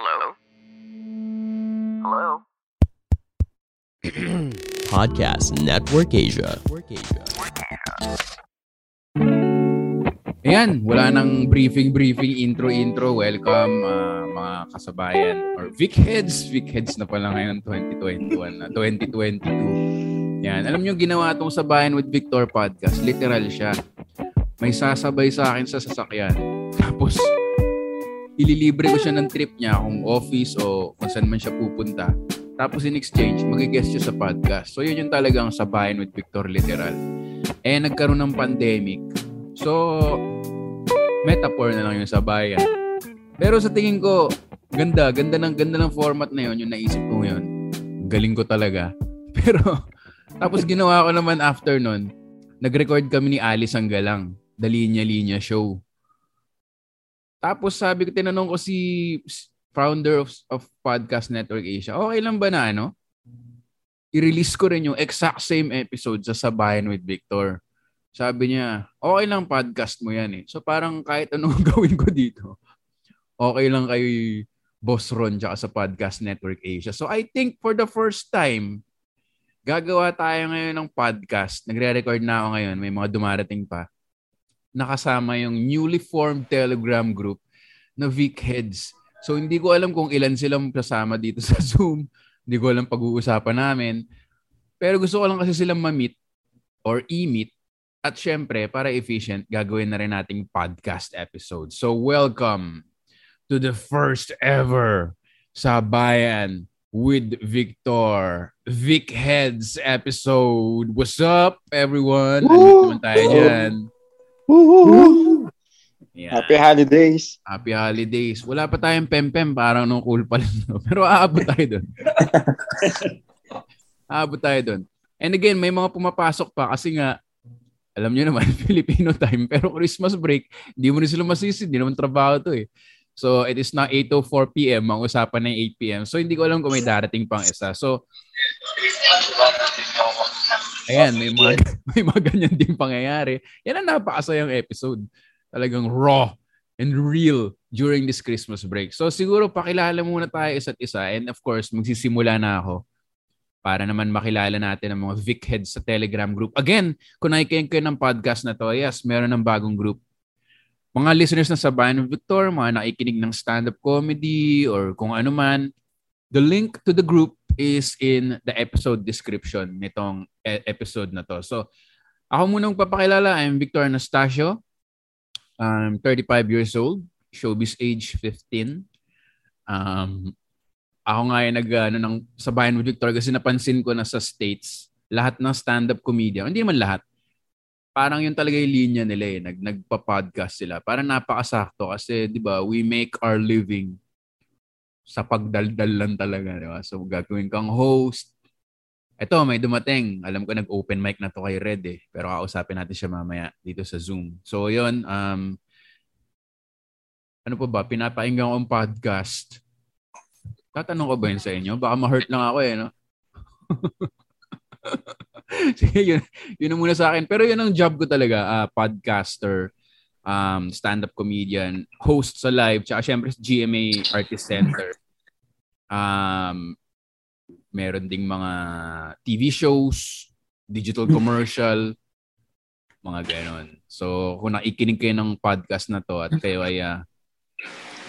Hello? Hello? Podcast Network Asia. Ayan, wala nang briefing-briefing, intro-intro. Welcome uh, mga kasabayan or Vic Heads. Vic Heads na pala ngayon ng 2021 na 2022. Yan, alam nyo ginawa itong Sabayan with Victor podcast. Literal siya. May sasabay sa akin sa sasakyan. Tapos, ililibre ko siya ng trip niya kung office o kung saan man siya pupunta. Tapos in exchange, mag-guest siya sa podcast. So yun yung talagang sabayan with Victor literal. Eh, nagkaroon ng pandemic. So, metaphor na lang yung sabayan. Pero sa tingin ko, ganda, ganda ng ganda ng format na yun, yung naisip ko ngayon. Galing ko talaga. Pero, tapos ginawa ko naman after nun, nag-record kami ni Alice ang galang. The Linya Linya Show. Tapos sabi ko, tinanong ko si founder of, of Podcast Network Asia, okay lang ba na ano? I-release ko rin yung exact same episode sa Sabayan with Victor. Sabi niya, okay lang podcast mo yan eh. So parang kahit anong gawin ko dito, okay lang kay Boss Ron tsaka sa Podcast Network Asia. So I think for the first time, gagawa tayo ngayon ng podcast. Nagre-record na ako ngayon. May mga dumarating pa nakasama yung newly formed Telegram group na Vic Heads. So hindi ko alam kung ilan silang kasama dito sa Zoom. Hindi ko alam pag-uusapan namin. Pero gusto ko lang kasi silang ma-meet or e-meet. At syempre, para efficient, gagawin na rin nating podcast episode. So welcome to the first ever Sabayan with Victor. Vic Heads episode. What's up, everyone? Ano naman tayo dyan? Woo! Yan. Happy holidays. Happy holidays. Wala pa tayong pem-pem, parang nung cool pa lang. No? Pero aabot tayo doon. aabot tayo doon. And again, may mga pumapasok pa kasi nga, alam nyo naman, Filipino time. Pero Christmas break, hindi mo rin sila masisi. Hindi naman trabaho to eh. So, it is now 8.04 p.m. Ang usapan na 8 p.m. So, hindi ko alam kung may darating pang isa. So, ayan, may mga, may mga ganyan din pangyayari. Yan ang napakasayang episode. Talagang raw and real during this Christmas break. So, siguro pakilala muna tayo isa't isa. And of course, magsisimula na ako para naman makilala natin ang mga Vic heads sa Telegram group. Again, kung nakikinig kayo ng podcast na to, yes, meron ng bagong group mga listeners na sa Bayan of Victor, mga nakikinig ng stand-up comedy or kung ano man, the link to the group is in the episode description nitong e- episode na to. So, ako munang papakilala. I'm Victor Anastasio. I'm 35 years old. Showbiz age 15. Um, ako nga ay nag, ano, ng, sa Bayan with Victor kasi napansin ko na sa States, lahat ng stand-up comedian, hindi man lahat, parang yun talaga yung linya nila eh. Nag, nagpa-podcast sila. Parang napakasakto kasi, di ba, we make our living sa pagdaldal lang talaga. Di ba? So, gagawin kang host. Ito, may dumating. Alam ko nag-open mic na to kay Red eh. Pero kausapin natin siya mamaya dito sa Zoom. So, yun. Um, ano pa ba? Pinapakinggan ko ang podcast. Tatanong ko ba yun sa inyo? Baka ma-hurt lang ako eh, no? Sige, yun, yun muna sa akin. Pero yun ang job ko talaga, uh, podcaster, um, stand-up comedian, host sa live, tsaka syempre GMA Artist Center. Um, meron ding mga TV shows, digital commercial, mga ganon. So, kung nakikinig kayo ng podcast na to at kayo ay uh,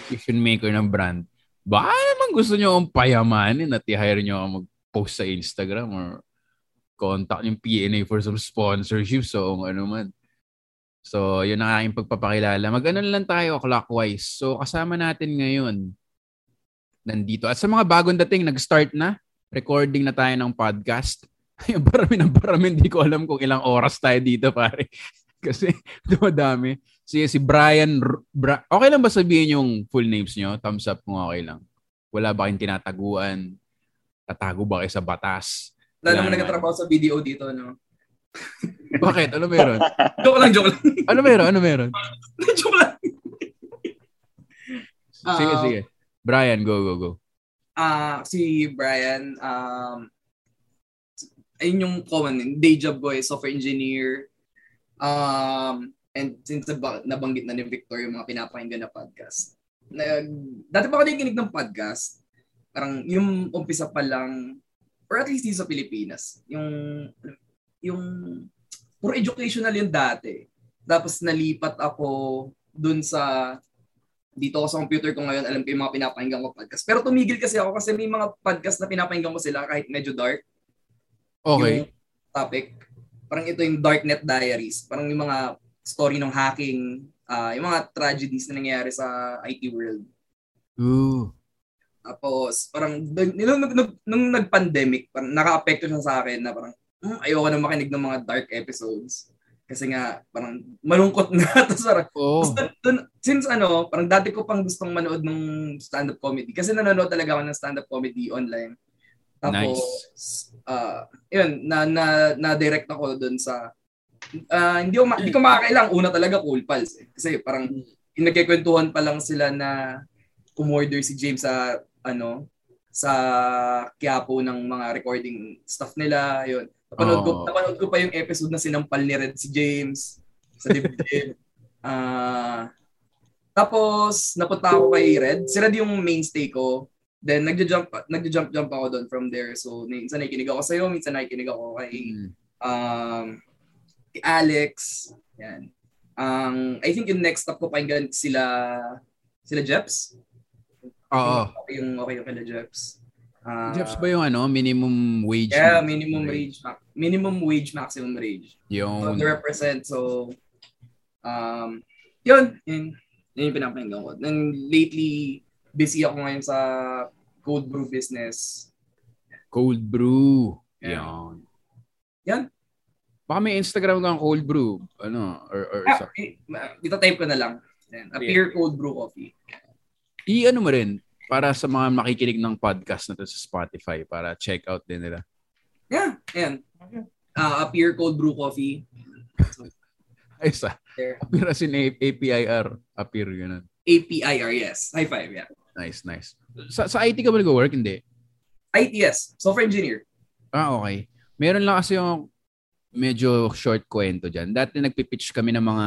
decision maker ng brand, baka naman gusto nyo akong payamanin at i-hire nyo ako mag-post sa Instagram or contact yung PNA for some sponsorship so kung ano man. So, yun ang aking pagpapakilala. Mag-ano lang tayo clockwise. So, kasama natin ngayon nandito. At sa mga bagong dating, nag-start na. Recording na tayo ng podcast. Yung barami ng barami, hindi ko alam kung ilang oras tayo dito, pare. Kasi dumadami. Si, si Brian, Bra- okay lang ba sabihin yung full names nyo? Thumbs up kung okay lang. Wala ba kayong tinataguan? Tatago ba kayo sa batas? Wala naman nagtatrabaho sa video dito, no? Bakit? Ano meron? joke lang, joke lang. Ano meron? Ano meron? joke lang. Sige, Ah, sige. Brian, go, go, go. Ah, si Brian, um, ayun yung common, day job ko eh, software engineer. Um, and since nab- nabanggit na ni Victor yung mga pinapakinggan na podcast, nag, dati pa ako nakikinig ng podcast. Parang yung umpisa pa lang, or at least sa Pilipinas, yung, yung, puro educational yung dati. Tapos nalipat ako dun sa, dito ako sa computer ko ngayon, alam ko yung mga pinapakinggan ko podcast. Pero tumigil kasi ako kasi may mga podcast na pinapakinggan ko sila kahit medyo dark. Okay. Yung topic. Parang ito yung Darknet Diaries. Parang yung mga story ng hacking, ah yung mga tragedies na nangyayari sa IT world. Ooh. Tapos, parang, nung, nung, nung, nung nag-pandemic, parang naka-apekto siya sa akin na parang, "Hmm, ayoko na makinig ng mga dark episodes. Kasi nga, parang malungkot na. Tapos parang, Oh. Dun- since ano, parang dati ko pang gustong manood ng stand-up comedy. Kasi nanonood talaga ako ng stand-up comedy online. Tapos, ah yun, na, na, na-direct ako dun sa, ah hindi, ko ma- hindi ko makakailang. Una talaga, Cool Pals. Eh. Kasi parang, yung nagkikwentuhan pa lang sila na kumorder si James sa, ano, sa Quiapo ng mga recording stuff nila. Yun. Napanood, ko, Oo. napanood ko pa yung episode na sinampal ni Red si James sa dibdib. Ah, tapos, napunta ako kay Red. Si Red yung mainstay ko. Then, nagja-jump, nagja-jump-jump ako doon from there. So, minsan nakikinig ako sa'yo, minsan nakikinig ako kay, Mm. um, Alex. Yan. Um, I think yung next stop ko pakinggan sila, sila Jeps. Oo. Okay yung, okay yung kila Jeps. Ah, Jeps ba yung ano, minimum wage? Yeah, minimum wage, ma- minimum wage, maximum wage. So, Yung, to represent. So, um, yun, yun, yun yung pinapakinggan ko. Then lately, busy ako ngayon sa cold brew business. cold brew. Yeah. Yan. Yan. Baka may Instagram kang cold brew. Ano, or, or Ah, sa, eh, dito type ko na lang. Yan, appear cold brew coffee. i-ano mo rin, para sa mga makikinig ng podcast na to sa Spotify, para check out din nila. Yeah, yan. Ah, appear cold brew coffee. Ay, sa, appear as in A- APIR. Appear, yun. APIR, yes. High five, yeah. Nice, nice. Sa, sa IT ka ba nag-work? Hindi. IT, yes. Software engineer. Ah, okay. Meron lang kasi yung medyo short kwento dyan. Dati nagpipitch kami ng mga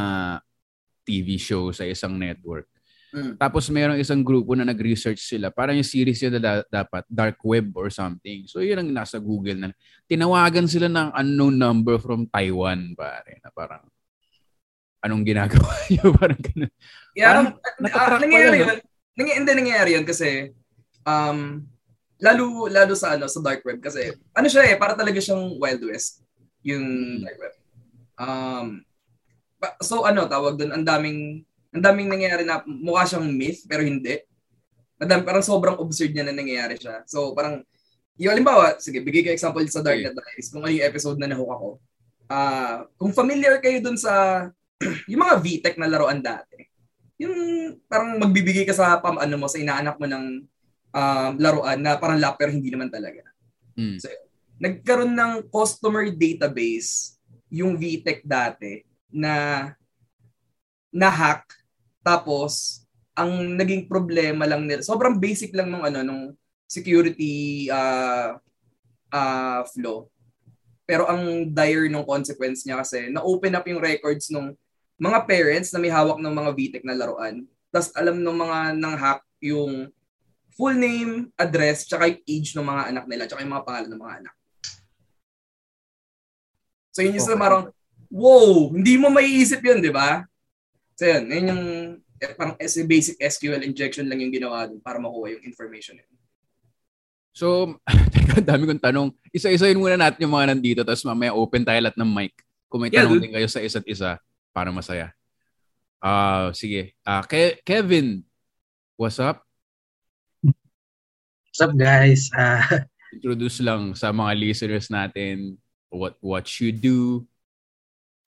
TV show sa isang network. Mm. Tapos merong isang grupo na nag-research sila. Parang yung series yun na da- dapat, dark web or something. So yun ang nasa Google na. Tinawagan sila ng unknown number from Taiwan, pare. Na parang, anong ginagawa niyo? parang ganun. Yeah, Parang natatrack nangyayari yun. Nangy- hindi nangyayari yun kasi um lalo lalo sa ano sa dark web kasi ano siya eh para talaga siyang Wild West yung Mm. dark web. Um so ano tawag doon ang daming ang daming nangyayari na mukha siyang myth pero hindi. Madami, parang sobrang absurd niya na nangyayari siya. So parang yung halimbawa, sige, bigay ko example sa Darknet Diaries kung ano yung episode na nahook ako. Ah, kung familiar kayo dun sa yung mga VTech na laruan dati yung parang magbibigay ka sa pam ano mo sa inaanak mo ng um, laruan na parang lap pero hindi naman talaga. Mm. Nagkaroon ng customer database yung VTech dati na na hack tapos ang naging problema lang nila sobrang basic lang nung ano nung security uh, uh, flow pero ang dire ng consequence niya kasi na-open up yung records nung mga parents na may hawak ng mga VTech na laruan. Tapos alam ng mga nang hack yung full name, address, tsaka yung age ng mga anak nila, tsaka yung mga pangalan ng mga anak. So yun yung Okay. parang, wow, hindi mo maiisip yun, di ba? So yun, yun yung parang as a basic SQL injection lang yung ginawa dun para makuha yung information. yun. So, teka, dami kong tanong. Isa-isayin muna natin yung mga nandito, tapos mamaya open tayo lahat ng mic. Kung may Yeah, tanong dude. din kayo sa isa't isa, para masaya. Ah, sige. Ah, Ke- Kevin, what's up? What's up guys? Ah, Introduce lang sa mga listeners natin what what you do.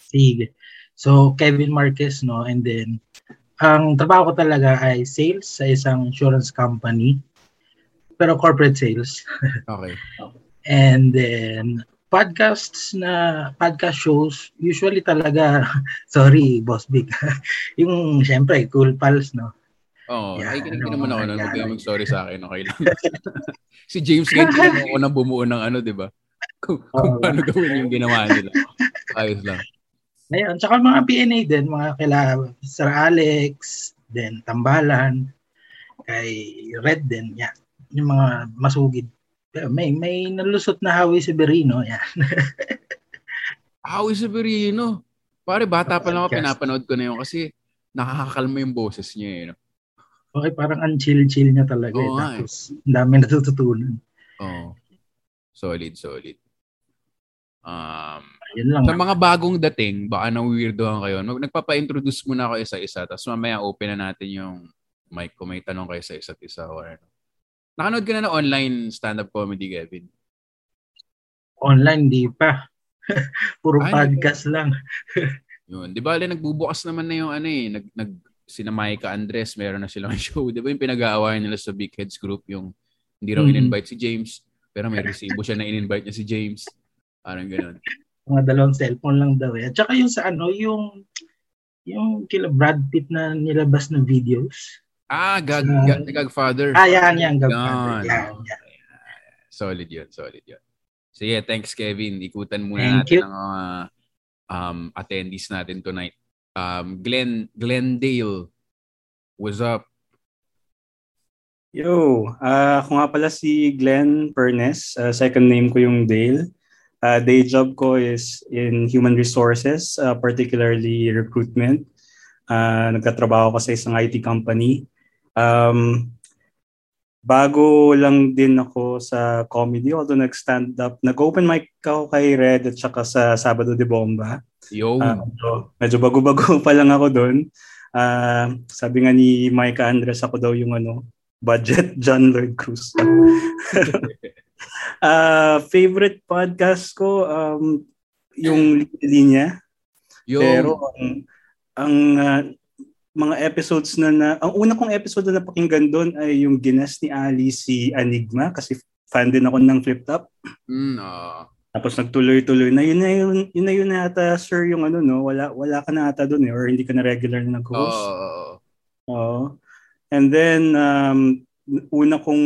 sige. So, Kevin Marquez, no? And then, ang trabaho ko talaga ay sales sa isang insurance company. Pero corporate sales. Okay. And then, podcasts na, podcast shows, usually talaga, sorry, Boss Big. yung, syempre, Cool Pals, no? Oo, oh, Yeah, ay kinig ano, naman ako nun. Huwag mag-sorry sa akin. Okay lang. si James tinanong ko na bumuo ng ano, di ba? Kung, kung Oo. paano gawin yung ginawa nila. Ayos lang. Ayun, tsaka mga PNA din, mga kila Sir Alex, then Tambalan. kay Red din, yan. Yung mga masugid. Pero may may nalusot na Howie Severino, yan. Howie Severino. Pare, bata pa lang ako, pinapanood ko na yun kasi nakakakalma yung boses niya. Eh, no? okay, parang ang chill-chill niya talaga. nga eh. Tapos, ang dami natututunan. Oo. Solid, solid. Um, Yun lang. sa mga bagong dating, baka na weirdohan kayo. Mag- Nagpapa-introduce muna ako isa-isa, tapos mamaya open na natin yung mic kung may tanong kayo sa isa't isa or ano. Nakanood ka na ng online stand-up comedy, Kevin? Online, di pa. Puro Ay, podcast lang. Yun. Di ba, ali, nagbubukas naman na yung ano eh, nag, nag, sina Micah Andres, meron na silang show. Di ba yung pinag-aawayan nila sa Big Heads Group, yung hindi raw Mhm. in-invite si James, pero may resibo siya na in-invite niya si James. Parang ganun. Mga dalawang cellphone lang daw eh. At saka yung sa ano, yung yung kila Brad Pitt na nilabas na videos. Ah, Gag, Sa- Gag, Godfather. Ah, yan, yan. Godfather. Yan, yan. Solid yun, solid yun. Sige, thanks Kevin. Ikutan muna Thank natin you. ang mga um, attendees natin tonight. Um, Glenn, Glendale, what's up? Yo, ah ako nga pala si Glenn Pernes. Ah, second name ko yung Dale. Ah, day job ko is in human resources, ah, particularly recruitment. Ah, nagtatrabaho ko sa isang IT company. Um, bago lang din ako sa comedy, although nag-stand up. Nag-open mic ako kay Red at saka sa Sabado de Bomba. Yo. Ah, medyo, medyo bago-bago pa lang ako doon. Ah, sabi nga ni Micah Andres, ako daw yung ano, budget John Lloyd Cruz. Ah, favorite podcast ko, um, yung linya. yo. Pero ang, ang ah, mga episodes na, na ang una kong episode na napakinggan doon ay yung ginas ni Ali si Enigma kasi fan din ako ng Flip Top. Mm. Tapos nagtuloy-tuloy na yun na yun, yun na yun na ata sir yung ano no, wala wala ka na ata doon eh or hindi ka na regular na nag-host. Oo. Oo. And then um una kong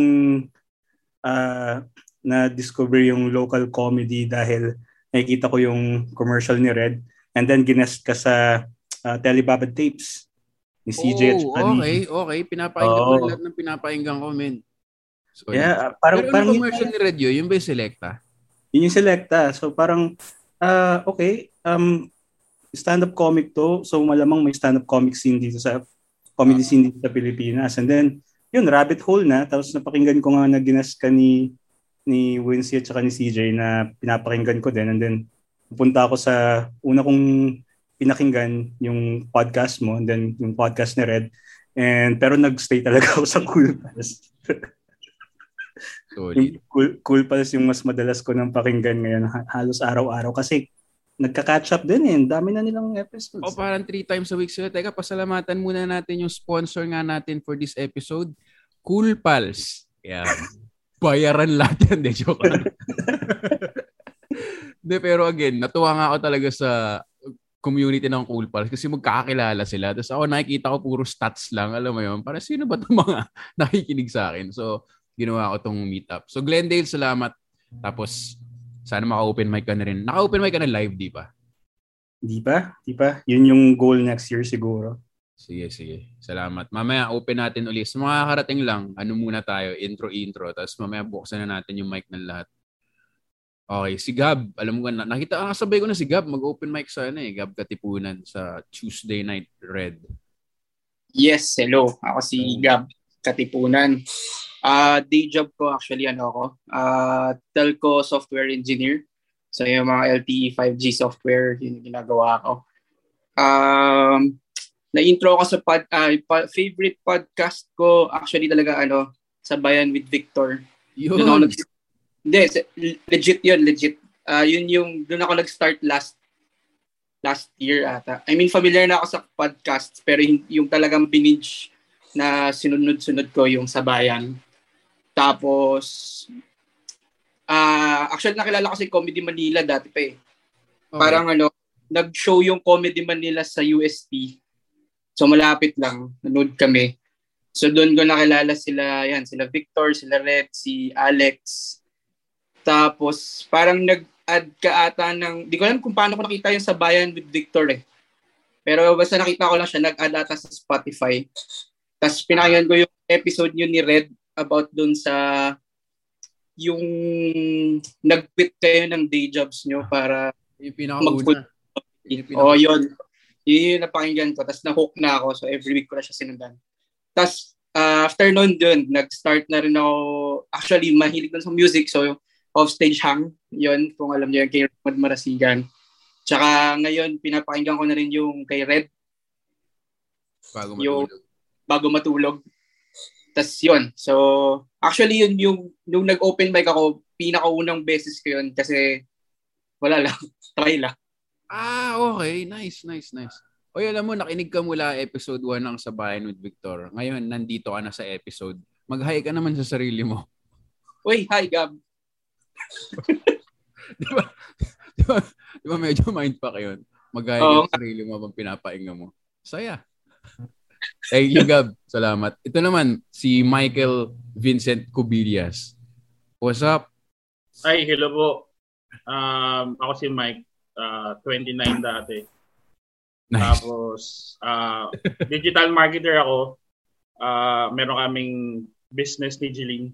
ah, na-discover yung local comedy dahil nakikita ko yung commercial ni Red and then ginest ka sa uh, Telebabad Tapes ni CJ at Oh, saka ni- okay, okay. Pinapakinggan ko Oo. na lahat ng pinapakinggan ko, men. Solid. Yeah, ah, parang Pero parang yung yun, commercial ni Radio, yung ba yung Selecta? yun yung selecta. So parang ah okay, um stand-up comic to. So malamang may stand-up comic scene dito sa comedy scene dito sa Pilipinas. And then yun, rabbit hole na. Tapos napakinggan ko nga na ginas ka ni ni Wincy at saka ni CJ na pinapakinggan ko din. And then pupunta ako sa una kong pinakinggan yung podcast mo and then yung podcast ni Red. And pero nagstay talaga ako sa Cool Pals. Yung cool, cool Pals yung mas madalas ko nang pakinggan ngayon ha- halos araw-araw kasi nagka-catch up din eh. Dami na nilang episodes. O parang three times a week sila. Teka, pasalamatan muna natin yung sponsor nga natin for this episode. Cool Pals. Yan. Bayaran lahat yan. De, joke. De, pero again, natuwa nga ako talaga sa community ng Cool Pals kasi magkakakilala sila. Tapos ako nakikita ko puro stats lang. Alam mo yun? Para sino ba itong mga nakikinig sa akin? So, ginawa ko tong meetup. So, Glendale, salamat. Tapos, sana maka-open mic ka na rin. Naka-open mic ka na live, di ba? Di ba? Di ba? Yun yung goal next year siguro. Sige, sige. Salamat. Mamaya open natin ulit. Sa mga karating lang, ano muna tayo, intro-intro. Tapos mamaya buksan na natin yung mic ng lahat. Okay, si Gab. Alam mo na, nakita, ah, sabay ko na si Gab. Mag-open mic sa ano eh, Gab Katipunan sa Tuesday Night Red. Yes, hello. Ako si Gab Katipunan. Ah, day job ko actually ano ako, ah telco software engineer. So yung mga LTE 5G software yun yung ginagawa ko. Um na-intro ako sa pod, ah, pa- favorite podcast ko actually talaga ano, Sabayan with Victor. Yun. Doon ako nag- Hindi, legit yun, legit. Ah, yun yung, doon ako nag-start last last year ata. I mean, familiar na ako sa podcasts, pero yung talagang binage na sinunod-sunod ko yung Sabayan. Tapos, ah actually nakilala ko si Comedy Manila dati pa eh. Okay. Parang ano, nag-show yung Comedy Manila sa UST. So malapit lang, nanood kami. So doon ko nakilala sila, yan, sila Victor, sila Red, si Alex. Tapos parang nag-add ka ata ng, di ko alam kung paano ko nakita yung sa bayan with Victor eh. Pero basta nakita ko lang siya, nag-add ata sa Spotify. Tapos pinakinggan ko yung episode nyo ni Red about dun sa yung nag-quit kayo ng day jobs nyo para Yung pinakauna. Mag-full- Yung Oh, yun. Yun yung napakinggan ko. Tapos na-hook na ako. So, every week ko na siya sinundan. Tapos, ah, after nun dun, nag-start na rin ako, actually, mahilig dun sa music. So, off-stage hang, yun, kung alam niyo, yung kay Ramad Marasigan. Tsaka ngayon, pinapakinggan ko na rin yung kay Red bago yung- matulog. bago matulog. Tapos yun. So, actually, yun yung, nung nag-open mic ako, pinakaunang beses ko yun kasi wala lang. Try lang. Ah, okay. Nice, nice, nice. Oy, alam mo, nakinig ka mula episode 1 ng Sabayan with Victor. Ngayon, nandito ka na sa episode. Mag-hi ka naman sa sarili mo. Uy, hi, Gab. Di ba? Di ba, di ba medyo mind pa yun? Mag-hi ka sa sarili mo habang pinapainga mo. Saya. Thank you, Gab. Salamat. Ito naman, si Michael Vincent Cubillas. What's up? Ay, hello po. Um, ako si Mike, ah, 29 dati. Nice. Tapos, ah, digital marketer ako. Ah, meron kaming business ni Jeline.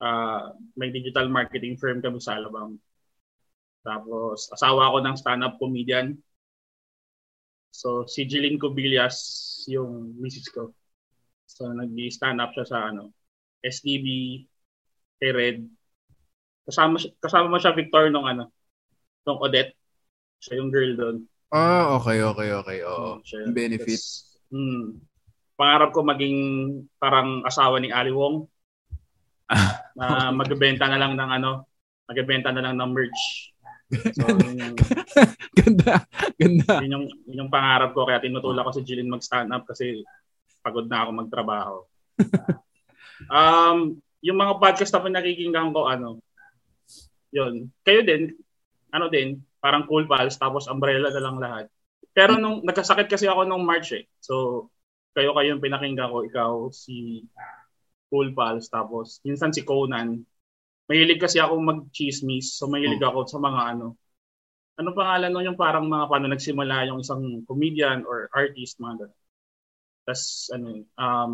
Ah, may digital marketing firm kami sa Alabang. Tapos, asawa ako ng stand-up comedian. So, si Jeline Cubillas yung misis ko. So, nag-stand up siya sa ano, SDB, kay Red. Kasama, kasama mo siya, Victor, nung ano, nung Odette. Siya yung girl doon. Ah, okay, okay, okay. Oo. Siya Yung benefit. Tas, hmm, pangarap ko maging parang asawa ni Ali Wong na magbebenta na lang ng ano, magbebenta na lang ng merch. So, yun yung, Ganda. Ganda. yun yung, yun yung pangarap ko kaya tinutulak ko si Jillian mag-stand up kasi pagod na ako magtrabaho. um, yung mga podcast na pinakikinggan ko, ano, yun. Kayo din, ano din, parang cool pals, tapos umbrella na lang lahat. Pero nung nagkasakit kasi ako nung March eh. So, kayo kayo yung pinakinggan ko, ikaw, si Cool Pals, tapos minsan si Conan. Mahilig kasi ako mag-chismis, so mahilig ako sa mga ano, ano pangalan nun yung parang mga paano nagsimula yung isang comedian or artist, mga ganun. Tapos, ano, um,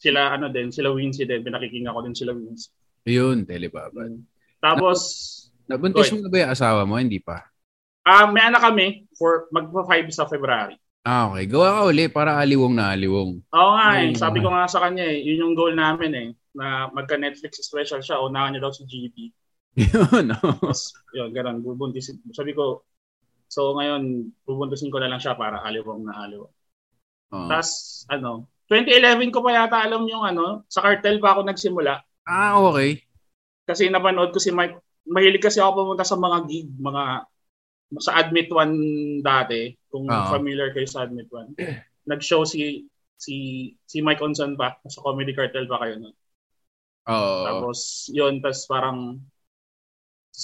sila, ano din, sila Wincy din, pinakikinggan ko din sila Wincy. Yun, telebabad. Tapos, Nabuntis mo na ba yung asawa mo? Hindi pa. ah may anak kami for magpa-5 sa February. Ah, okay. Gawa ka uli para aliwong na aliwong. Oo nga eh. Sabi ko nga sa kanya eh. Yun yung goal namin eh. Na magka-Netflix special siya. Unahan niya daw si GB. Yun, oh. Tapos, yun, ganun. Bubuntisin. Sabi ko, so ngayon, bubuntisin ko na lang siya para aliwang na aliwang. Oh. Tapos, ano, 2011 ko pa yata alam yung ano, sa cartel pa ako nagsimula. Ah, okay. Kasi napanood ko si Mike. Mahilig kasi ako pumunta sa mga gig, mga sa Admit One dati, kung Oo. familiar kayo sa Admit One. Nag-show si si si Mike Onson pa, sa Comedy Cartel pa kayo nun. Oo. Tapos, yun, tapos parang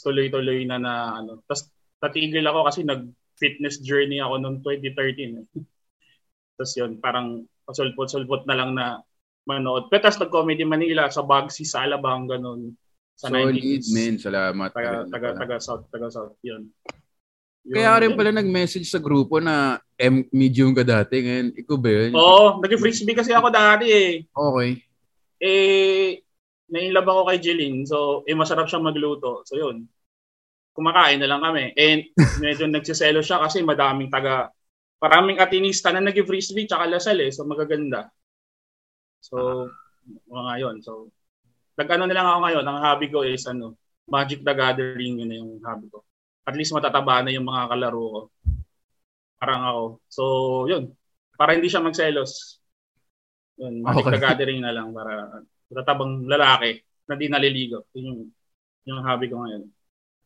tuloy-tuloy na na ano. Tapos tatigil ako kasi nag-fitness journey ako noong 2013. Eh. tapos yun, parang pasulpot-sulpot na lang na manood. Pero tapos nag-comedy Manila sa Bagsy, sa Alabang, ganun. Sa Solid, 90s. men. Salamat. Taga, taga, taga South, taga South, yun. Yun, Kaya rin pala nag-message sa grupo na M medium ka dati. Ngayon, ikaw ba yun? Oo, nag-frisbee kasi ako dati eh. Okay. eh, nainlove ako kay Jeline. So, eh, masarap siyang magluto. So, yun. Kumakain na lang kami. And medyo nagsiselo siya kasi madaming taga, maraming atinista na nag-frisbee tsaka lasal eh. So, magaganda. So, mga yun. So, nag-ano na lang ako ngayon. Ang hobby ko is ano, Magic the Gathering. Yun na yung hobby ko. At least matataba na yung mga kalaro ko. Parang ako. So, yun. Para hindi siya magselos. Yun, Magic Okay. the Gathering na lang para matatabang lalaki na di naliligo. Yun yung, yung hobby ko ngayon.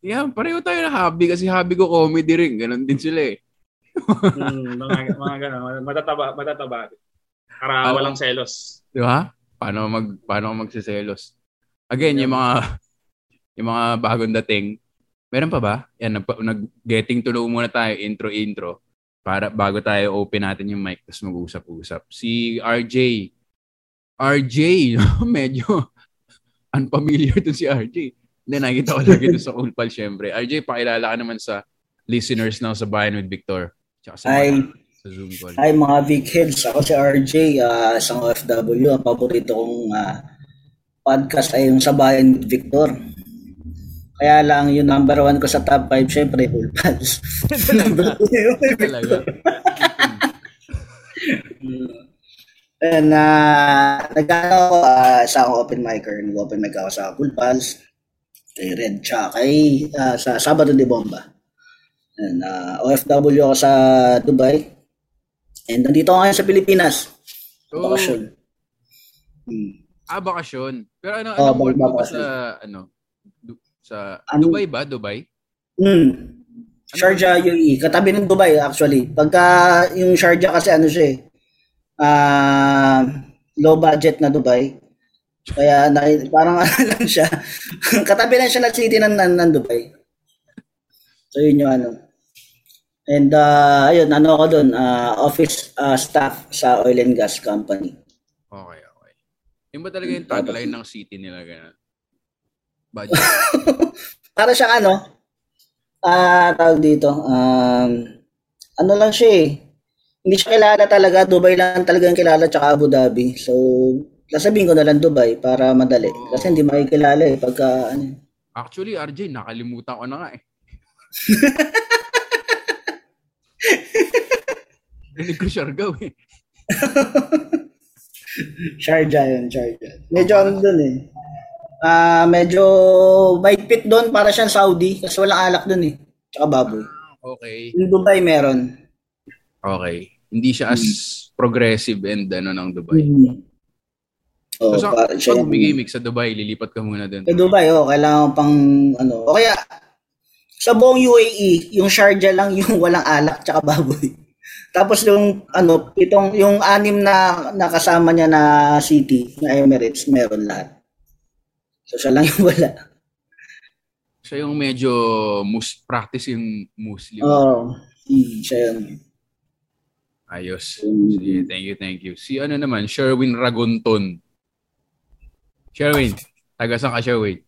Yeah, pareho tayo na hobby kasi hobby ko comedy rin. Ganon din sila eh. Mm, mga, mga ganun. Matataba, matataba. Para Ano? walang selos. Di ba? Paano mag paano ako magsiselos? Again, yung mga yung mga bagong dating. Meron pa ba? Yan, nag, nag getting to know muna tayo intro intro para bago tayo open natin yung mic tapos mag-usap-usap. Si RJ. RJ, medyo unfamiliar to si RJ. Hindi, nakikita ko lagi doon sa Cool Pal, syempre. RJ, pakilala ka naman sa listeners ng sa Bayan with Victor. Tsaka sa Hi, sa Zoom call. Hi mga Vic Heads, ako si RJ, uh, isang OFW. Ang paborito kong ah, podcast ay yung Sabayan with Victor. Kaya lang yung number one ko sa top 5, syempre, Full Pals. number two yung Talaga. And uh, nag-ano ako, uh, sa akong open micer, nag-open mic ako sa Full Pals, kay Red, tsaka kay, ah, sa Sabado de Bomba. And uh, OFW ako sa Dubai. And nandito ako ngayon sa Pilipinas. Oh, Bakasyon. Hmm. Ah, bakasyon. Pero ano, Oh, anong work mo ba sa, ano, du- sa Ano? Dubai ba? Dubai? Hmm. Sharjah, UAE. Katabi ng Dubai, actually. Pagka yung Sharjah kasi ano siya eh. ah, low budget na Dubai. Kaya naki- parang ano lang siya. Katabi lang siya na city ng, ng, ng Dubai. So yun yung ano. And uh, ayun, ano ako doon, ah, office ah, staff sa oil and gas company. Okay, Yung ba talaga yung tagline ng city nila ganun? Budget. Para siyang ano, ah, tawag dito, um, ano lang siya eh. Hindi siya kilala talaga, Dubai lang talaga yung kilala, tsaka Abu Dhabi. So, sasabihin ko na lang Dubai para madali. Kasi hindi makikilala eh, pagka, ano, Actually, RJ, nakalimutan ko na nga eh. Rinig ko Siargao eh. Sharjah yun, Sharjah. Medyo ano dun eh. Ah, medyo maigpit doon para siyang Saudi kasi walang alak doon eh. Tsaka baboy. Okay. Yung Dubai meron. Okay. Hindi siya as progressive and ano ng Dubai. Hmm. Oh, so, sa, siya pag umigimik sa Dubai, lilipat ka muna dun. Sa Dubai, oh, kailangan pang ano. O kaya sa buong UAE, yung Sharjah lang yung walang alak tsaka baboy. Tapos yung ano, itong yung anim na nakasama niya na city na Emirates, meron lahat. So siya lang yung wala. Siya yung medyo mus practicing Muslim. Oo. Hmm, siya yun. Ayos. Sige, thank you, thank you. Si ano naman, Sherwin Ragunton. Sherwin, taga saan ka, Sherwin?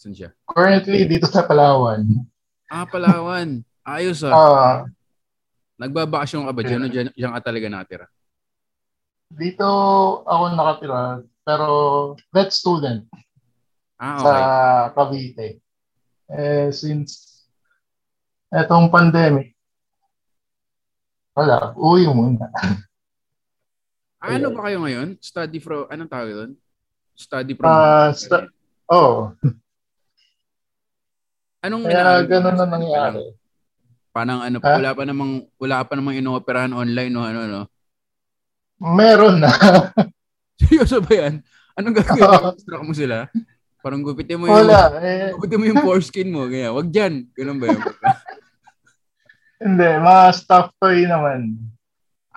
Saan siya? Currently, dito sa Palawan. Ah, Palawan. Ayos ah. Ah, Nagbabakasyon ka ba dyan o dyan, dyan ka talaga natira? dito ako nakatira, pero vet student Ah, sa okay. Cavite. Eh, since etong pandemic, wala, uwi muna. Ah, ano ba kayo ngayon? Study from, anong tawag doon? Study from Ah, sta- oh, Anong kaya ganun na nangyari. Parang ano, Ha? wala pa namang, wala pa namang inooperahan online no, ano, no? Meron na. Seryoso ba yan? Anong gagawin? Instruct mo sila? Parang gupitin mo yung, wala. Eh, gupitin mo yung foreskin mo, ganyan. Wag dyan. Ganun ba yun? hindi, mga stuff toy naman.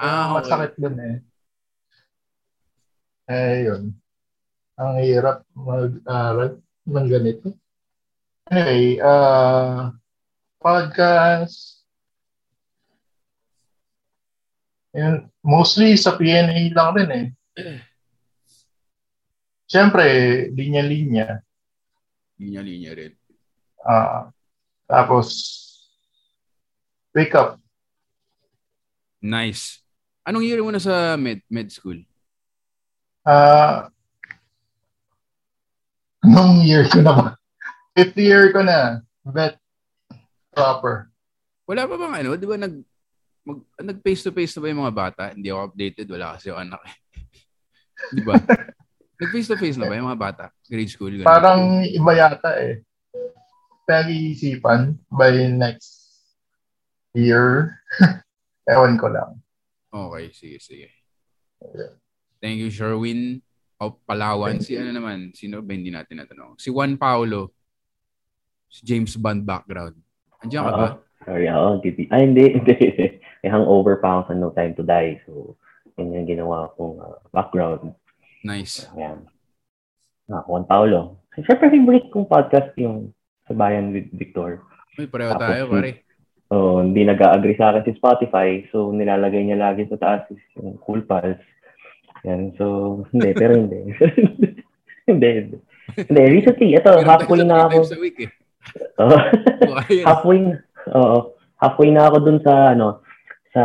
ah, okay. Masakit dun eh. Eh, yun. Ang hirap mag-aral ng ganito. Anyway, uh, podcast. Yun, mostly sa PNA lang rin eh. Siyempre, linya-linya. Linya-linya rin. Ah, tapos, pick up. Nice. Anong year mo na sa med, med school? Ah, nung year ko na ba? Fifth year ko na. Vet proper. Wala pa bang ano? Di ba nag, mag, nag face-to-face na ba yung mga bata? Hindi ako updated. Wala kasi yung anak. Di ba? nag face-to-face na ba yung mga bata? Grade school? ganun. Parang iba yata eh. Pag-iisipan by next year. Ewan ko lang. Okay, sige, sige. Thank you, Sherwin. O Palawan. Si ano naman? Sino ba hindi natin natanong? Si Juan Paulo. Si James Bond background. Andiyan ka ba? Oo. Sorry, ako. Hindi. Ay, hindi. hindi. May hangover pa ako sa No Time to Die. So, yun yung ginawa kong uh, background. Nice. Ayan. Ah, Juan Paulo. Siyempre, favorite kong podcast yung Sabayan with Victor. Uy, pareho Tapos, tayo, pare. So, hindi nag-agree sa akin si Spotify. So, nilalagay niya lagi sa taas is yung Cool Pals. Yan. So, hindi. Pero hindi. hindi, hindi. Hindi, recently, ito, sa na ako. times a week eh. Baka yun. halfway na. Oo. halfway na ako dun sa, ano, sa,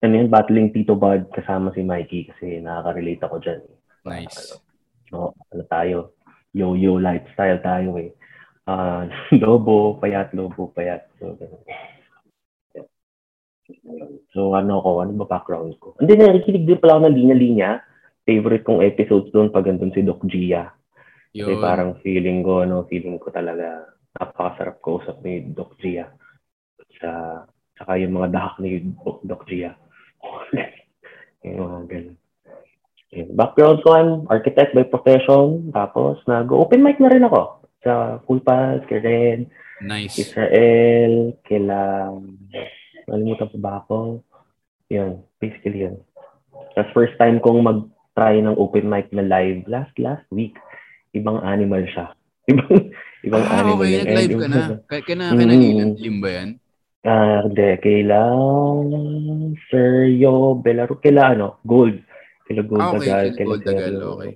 ano yun, battling Tito Bud kasama si Mikey kasi nakaka-relate ako dyan. Nice. No, ano tayo, yo-yo lifestyle tayo eh. Ah, lobo, payat, lobo, payat. So. So, ano ko, ano ba background ko? Hindi, nakikinig din pala ako ng linya-linya. Favorite kong episodes doon pag andun si Doc Gia. Kasi Yun. parang feeling ko, ano, feeling ko talaga napakasarap ko usap ni Doc Gia. Sa, saka yung mga dahak ni Doc, Doc Gia. yung mga ganun. Background ko, I'm architect by profession. Tapos, nag-open mic na rin ako. Sa Cool Pass, kay Ren, Nice. Israel, kila... Nalimutan pa ba ako? Yun, basically yun. Tapos first time kong mag-try ng open mic na live last last week. Ibang animal siya. Ibang, ibang Ah, animal okay. Nag-live ka na. Kaya na, kaya na Mm. Lim ba yan? Ah, hindi. Kaila Sergio Belaro. Kaila ano? Gold. Kaila Gold Ah, okay. Dagal. Kaila Gold Dagal, okay.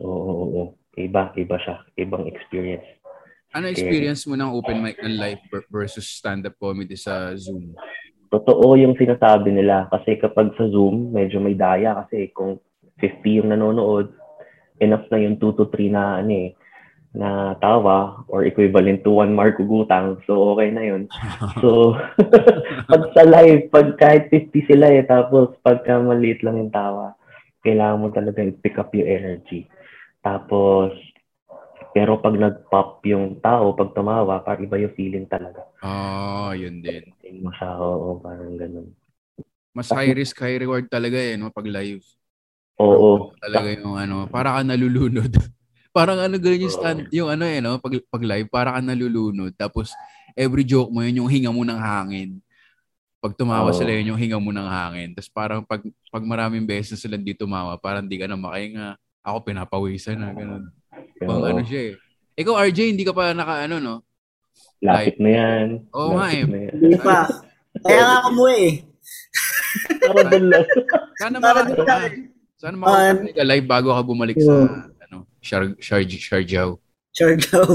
Oo, oo, oo. Iba, iba siya. Ibang experience. Ano experience mo ng open mic ng live ver- versus stand-up comedy sa Zoom? Totoo yung sinasabi nila kasi kapag sa Zoom, medyo may daya kasi kung 50 yung nanonood, enough na yung 2 to 3 na ano eh, na tawa or equivalent to one mark ugutang. So okay na yun. So pag sa live, pag kahit 50 sila eh, tapos pagka maliit lang yung tawa, kailangan mo talaga i-pick up yung energy. Tapos, pero pag nag-pop yung tao, pag tumawa, parang iba yung feeling talaga. Ah, yun din. Mo siya, oo, parang ganun. Mas high risk, high reward talaga eh, no? Pag live. Oo. Talaga yung ano, para ka nalulunod. parang ano ganyan yung stand, yung ano eh, no? Pag, pag live, para ka nalulunod. Tapos, every joke mo yun, yung hinga mo ng hangin. Pag tumawa Oo. sila yun, yung hinga mo ng hangin. Tapos parang pag, pag maraming beses sila di tumawa, parang di ka na makahinga. Ako pinapawisan na, ganun. Pang Oo. ano siya eh. Ikaw, RJ, hindi ka pa naka ano, no? Lapit na yan. Oo nga Lapit eh. na yan. Hindi pa. Kaya nga ako mo eh. Para doon lang. Sana Para maka, doon lang. sana Um, live bago ka bumalik sa Oo. ano, Shar Shar Sharjah. Sure daw.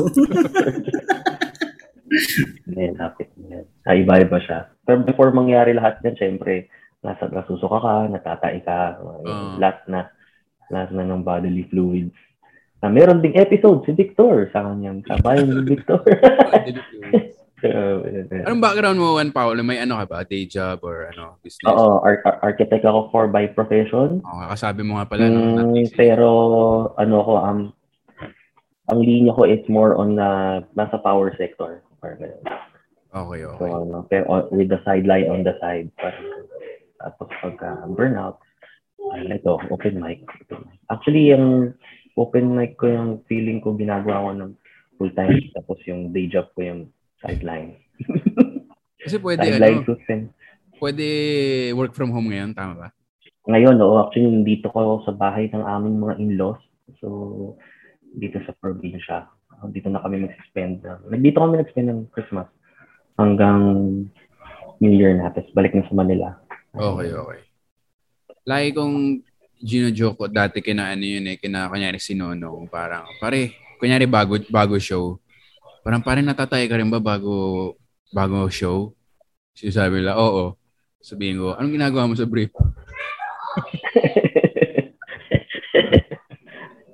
Hindi, lapit na yan. Ah, iba-iba siya. Pero before mangyari lahat yan, syempre, nasa nasusuka ka, natatay ka, Oo. lahat na, lahat na ng bodily fluids. Ah, meron ding episode si Victor sa kanyang sabayan ni Victor. So. Anong background mo, Juan Paolo? May ano ka ba? Day job or ano, business? Oo, ar- ar- architect ako for by profession. Oo, kasabi mo nga pala. no? Mm, pero ano ko um ang linya ko is more on na nasa power sector. Parang ganun. Okay, So okay. ano, pero on- with the sideline on the side. Parang, tapos pagka burnout, ay ito, open mic. Open mic. Actually, yung open mic ko yung feeling ko ginagawa ko ng full time. Tapos yung day job ko yung sideline. Kasi pwede, sideline ano, sustain. pwede work from home ngayon, tama ba? Ngayon, oo, actually, nandito ko sa bahay ng aming mga in-laws. So, dito sa probinsya. Dito na kami mag-spend. Nandito kami nag-spend ng Christmas hanggang New Year na. Tapos balik na sa Manila. Okay, okay. Lagi kong gino-joke ko dati kina ano yun eh, kina kunyari si Nono, parang, pare, kunyari bago, bago show, parang pare natatay ka rin ba bago, bago show? Sinasabi nila, oo. Sabihin ko, anong ginagawa mo sa brief?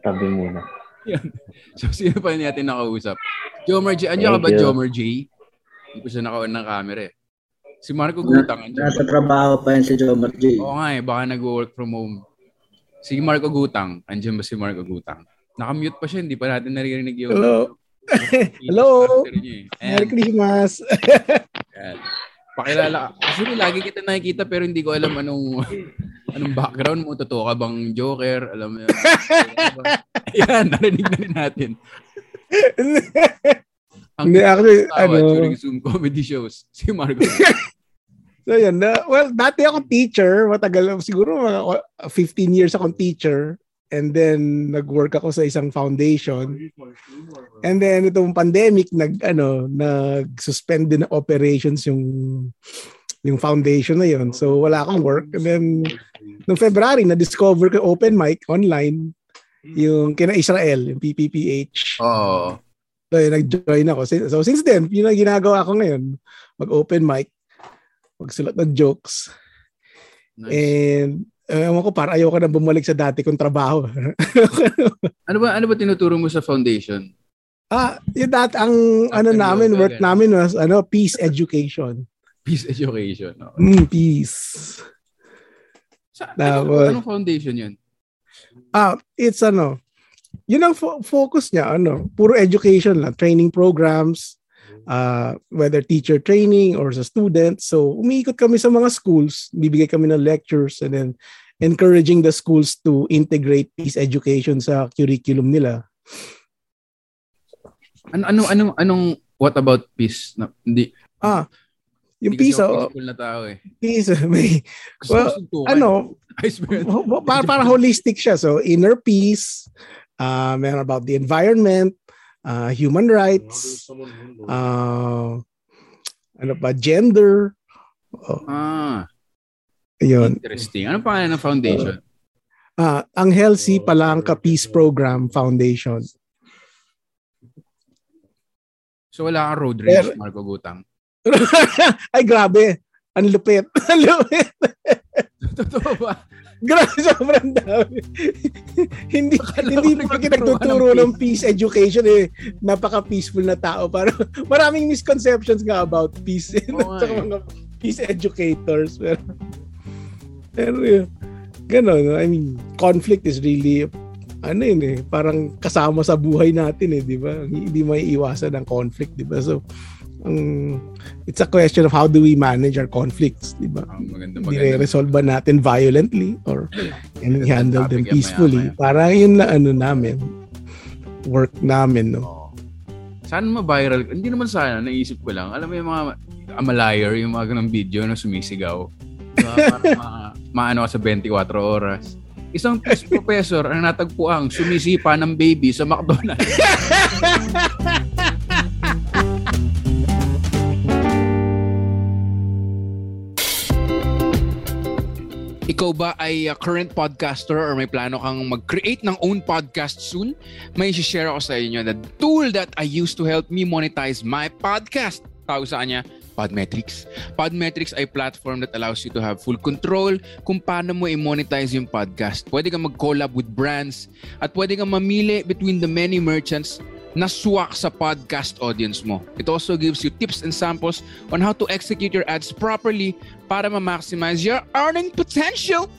Sabi muna. Yan. So, sino pa natin nakausap? Jomer J. Andiyan ka ba. Jomer J? Hindi ko siya nakaon ng camera eh. Si Marco Gutang. andyan Nasa ba? trabaho pa yan si Jomar J. Oo nga eh, baka nag-work from home. Si Marco Gutang. Andiyan ba si Marco Gutang? Nakamute pa siya, hindi pa natin naririnig yung... Hello. Hello. eh. Ayan. Merry Christmas. Ayan. Pakilala ka. Actually, lagi kita nakikita pero hindi ko alam anong anong background mo. Totoo ka bang joker? Alam mo yun. Yan, narinig na rin natin. Ang Hindi, actually, tawa ano- during Zoom comedy shows. Si Marco. So yan na. Well, dati ako teacher, matagal siguro mga 15 years akong teacher. And then nag-work ako sa isang foundation. And then itong pandemic nag ano, nag-suspend din ng operations yung yung foundation na yon. So wala akong work. And then noong February na discover ko open mic online yung kina Israel, yung PPPH. Oo. So, yun, nag-join ako. So, since then, yun ang ginagawa ko ngayon. mag-open mic, magsulat ng jokes. Nice. And ewan ko, para ayoko na bumalik sa dati kong trabaho. Ano ba ano ba tinuturo mo sa foundation? ah, yung dati, ang ano After namin, work ganun. namin was ano, peace education. Peace education. Okay. Mm, peace. Sa, Tapos- ano, anong foundation yun? Ah, it's ano, yun ang fo- focus niya, ano, puro education lang, training programs, uh, whether teacher training or sa students. So, umiikot kami sa mga schools, bibigay kami ng lectures and then encouraging the schools to integrate peace education sa curriculum nila. Ano ano anong anong what about peace? Na, hindi Ah, yung peace, oh, peaceful na tao eh. peace, may, well, ano, para, para holistic siya. So, inner peace, uh, meron about the environment, uh, human rights, uh, ano pa, gender, oh, Ah, yun. interesting. Anong pangalan ng foundation? Ah, ang Healthy Palangka Peace Program Foundation. So wala kang road rage, Pero- Marco Gutang. Ay, grabe. Ang lupit. Ang lupit. Totoo ba? Grabe, sobrang dami. hindi hindi pa ng nagtuturo ng peace education eh. Napaka-peaceful na tao. Para maraming misconceptions nga about peace. nga sa eh. mga peace educators. Pero, pero yun. Ganon. no? I mean, conflict is really ano yun eh, parang kasama sa buhay natin eh, di ba? Hindi may iwasan ng conflict, di ba? So, ang it's a question of how do we manage our conflicts, di ba? Ah, maganda, maganda. resolve ba natin violently or can we handle them peacefully? maya-maya. Parang yun na ano namin, work namin, no? Sana ma-viral. Hindi naman sana, naisip ko lang. Alam mo yung mga I'm a liar, yung mga ganong video na sumisigaw. Diba? Para ma, maano sa 24 oras. Isang peace professor ang natagpuang sumisipa ng baby sa McDonald's. Ikaw ba ay uh, current podcaster or may plano kang mag-create ng own podcast soon? May share ako sa inyo the tool that I use to help me monetize my podcast. Tawag sa kanya, Podmetrics. Podmetrics ay platform that allows you to have full control kung paano mo i-monetize yung podcast. Pwede kang mag-collab with brands at pwede kang mamili between the many merchants na swak sa podcast audience mo. It also gives you tips and samples on how to execute your ads properly para ma-maximize your earning potential.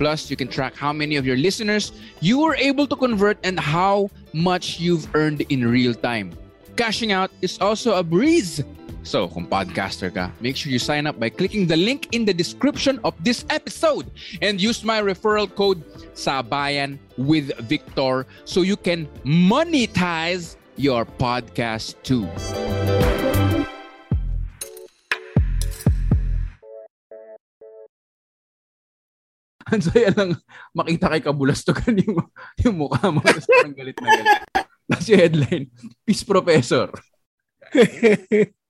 Plus, you can track how many of your listeners you were able to convert and how much you've earned in real time. Cashing out is also a breeze. So, kung podcaster ka, make sure you sign up by clicking the link in the description of this episode and use my referral code Sabayan with Victor so you can monetize your podcast too. Ang saya lang makita kay Kabulastogan yung, yung mukha mo. Tapos parang galit na galit. Tapos yung headline, Peace Professor.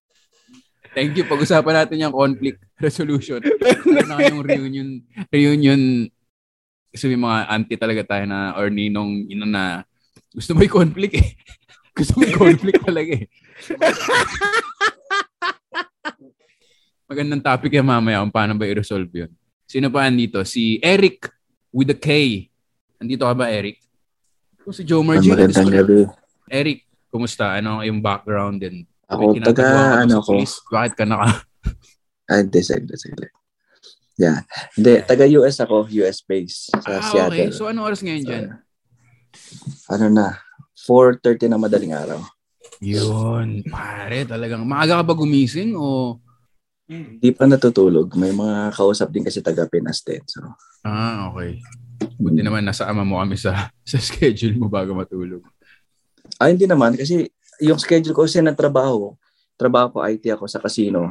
Thank you. Pag-usapan natin yung conflict resolution. Ano na yung reunion, reunion, kasi may mga auntie talaga tayo na, or ninong, ino na, gusto mo yung conflict eh. Gusto mo yung conflict talaga eh. Magandang topic yan mamaya kung paano ba i-resolve yun. Sino pa andito? Si Eric with a K. Andito ka ba, Eric? Kung si Joe Margin. Magandang gabi. Eric, kumusta? Ano iyong background and Ako, taga, ano ko? Bakit ka naka... Ay, hindi, saglit, saglit. Yeah. Hindi, taga US ako, US base sa Ah, okay. Seattle. So, ano oras ngayon dyan? Ano na, 4.30 na madaling araw. Yun, pare, talagang maaga ka ba gumising o... Hindi pa natutulog. May mga kausap din kasi taga Pinas din. So, Ah, okay. Buti naman nasa ama mo kami sa sa schedule mo bago matulog. ah, hindi naman kasi yung schedule ko kasi ng trabaho, trabaho ko IT ako sa casino.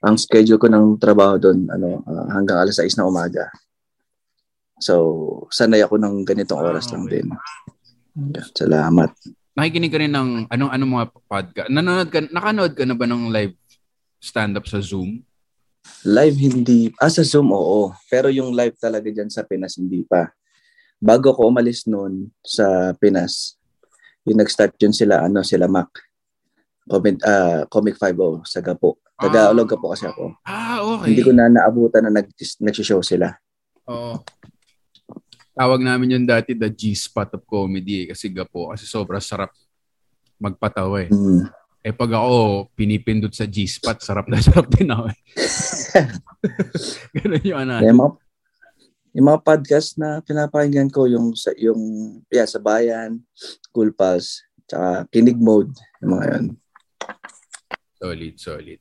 Ang schedule ko ng trabaho doon ano ah, hanggang alas 6 na umaga. So, sanay ako ng ganitong oras lang din. Yeah, salamat. Nakikinig ka rin ng anong anong mga podcast. Nanonood ka, nakanood ka na ba ng live stand-up sa Zoom? Live hindi, ah sa Zoom oo. Pero yung live talaga dyan sa Pinas hindi pa. Bago ko umalis noon sa Pinas, yung nag-start yun sila, ano, sila Mac. Comic, ah, Comic 5 sa Gapo. Taga Olog po kasi ako. Ah, okay. Hindi ko na naabutan na nag, nag-show sila. Oo. Tawag namin yun dati the G-spot of comedy eh, kasi gapo. Kasi sobrang sarap magpatawa eh. Mm. Eh pag ako pinipindot sa G-spot, sarap na sarap din ako eh. Ganun yung ano. Mga, yung mga podcast na pinapakinggan ko, yung sa, yung, yeah, sa bayan, Cool Pulse, tsaka Kinig Mode, yung mga yun. Solid, solid.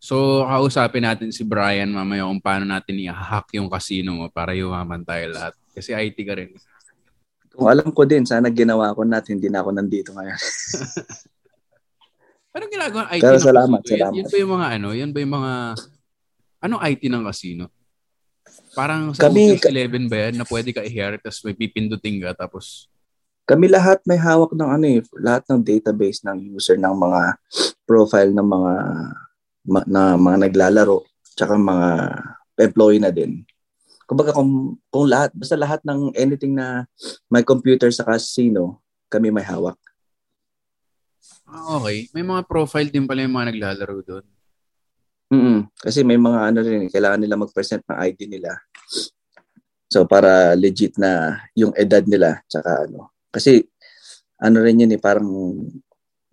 So, kausapin natin si Brian mamaya kung paano natin i-hack yung casino mo para yumaman tayo lahat. Kasi IT ka rin. Kung alam ko din, sana ginawa ko natin, hindi na ako nandito ngayon. Anong ginagawa ng IT Pero salamat, casino? Yan- salamat. Yan ba yung mga ano? Yan ba yung mga... Anong IT ng casino? Parang sa Kami- Ocean's Eleven ba yan na pwede ka i-hear tapos may pipindutin ka tapos... Kami lahat may hawak ng ano eh, lahat ng database ng user ng mga profile ng mga ma- na mga naglalaro tsaka mga employee na din. Kumbaga kung, kung lahat, basta lahat ng anything na may computer sa casino, kami may hawak. Ah, okay. May mga profile din pala yung mga naglalaro doon. Mm Kasi may mga ano rin, kailangan nila mag-present ng ID nila. So para legit na yung edad nila tsaka ano. Kasi ano rin yun eh, parang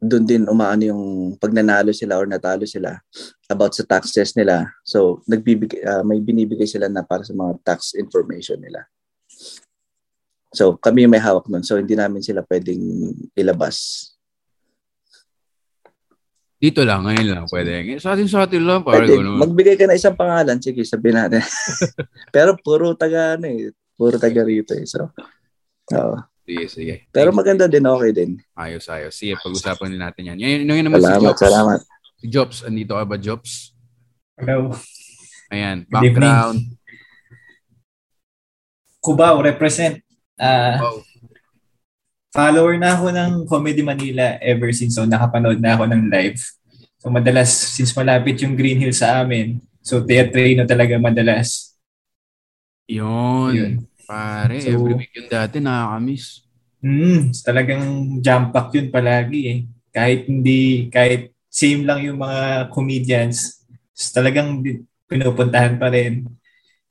doon din umaano yung pag nanalo sila or natalo sila about sa taxes nila. So nagbibigay ah, may binibigay sila na para sa mga tax information nila. So kami may hawak nun. So hindi namin sila pwedeng ilabas. Dito lang, ngayon lang pwede. Sa atin, sa atin lang, parang Pwede, gano'n. magbigay ka na isang pangalan, sige, sabihin natin. Pero puro taga ano eh, puro taga rito eh. So, oo. Sige, sige. Pero maganda din, okay din. Ayos, ayos. Sige, pag-usapan din natin yan. Ngayon, ngayon naman si Salamat, Jobs. salamat. Si Jobs, andito ka ba, Jobs? Hello. Ayan, background. Cubao, represent. Ah, follower na ako ng Comedy Manila ever since so nakapanood na ako ng live. So madalas, since malapit yung Green Hill sa amin, so teatrino talaga madalas. Yun. Pare, So- every week yun dati, nakakamiss. Hmm, talagang jump pack yun palagi eh. Kahit hindi, kahit same lang yung mga comedians, talagang pinupuntahan pa rin.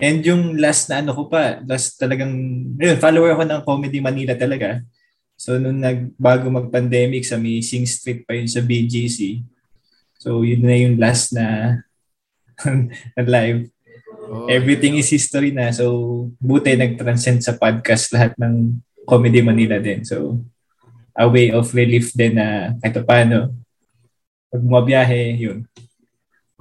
And yung last na ano ko pa, last talagang, yun, follower ako ng Comedy Manila talaga. So nung nag, bago mag-pandemic sa may Sing Street pa yun sa BGC. So yun na yung last na, na live. Everything is history na. So buti nag-transcend sa podcast lahat ng Comedy Manila din. So a way of relief din na kahit paano pag bumabiyahe, yun.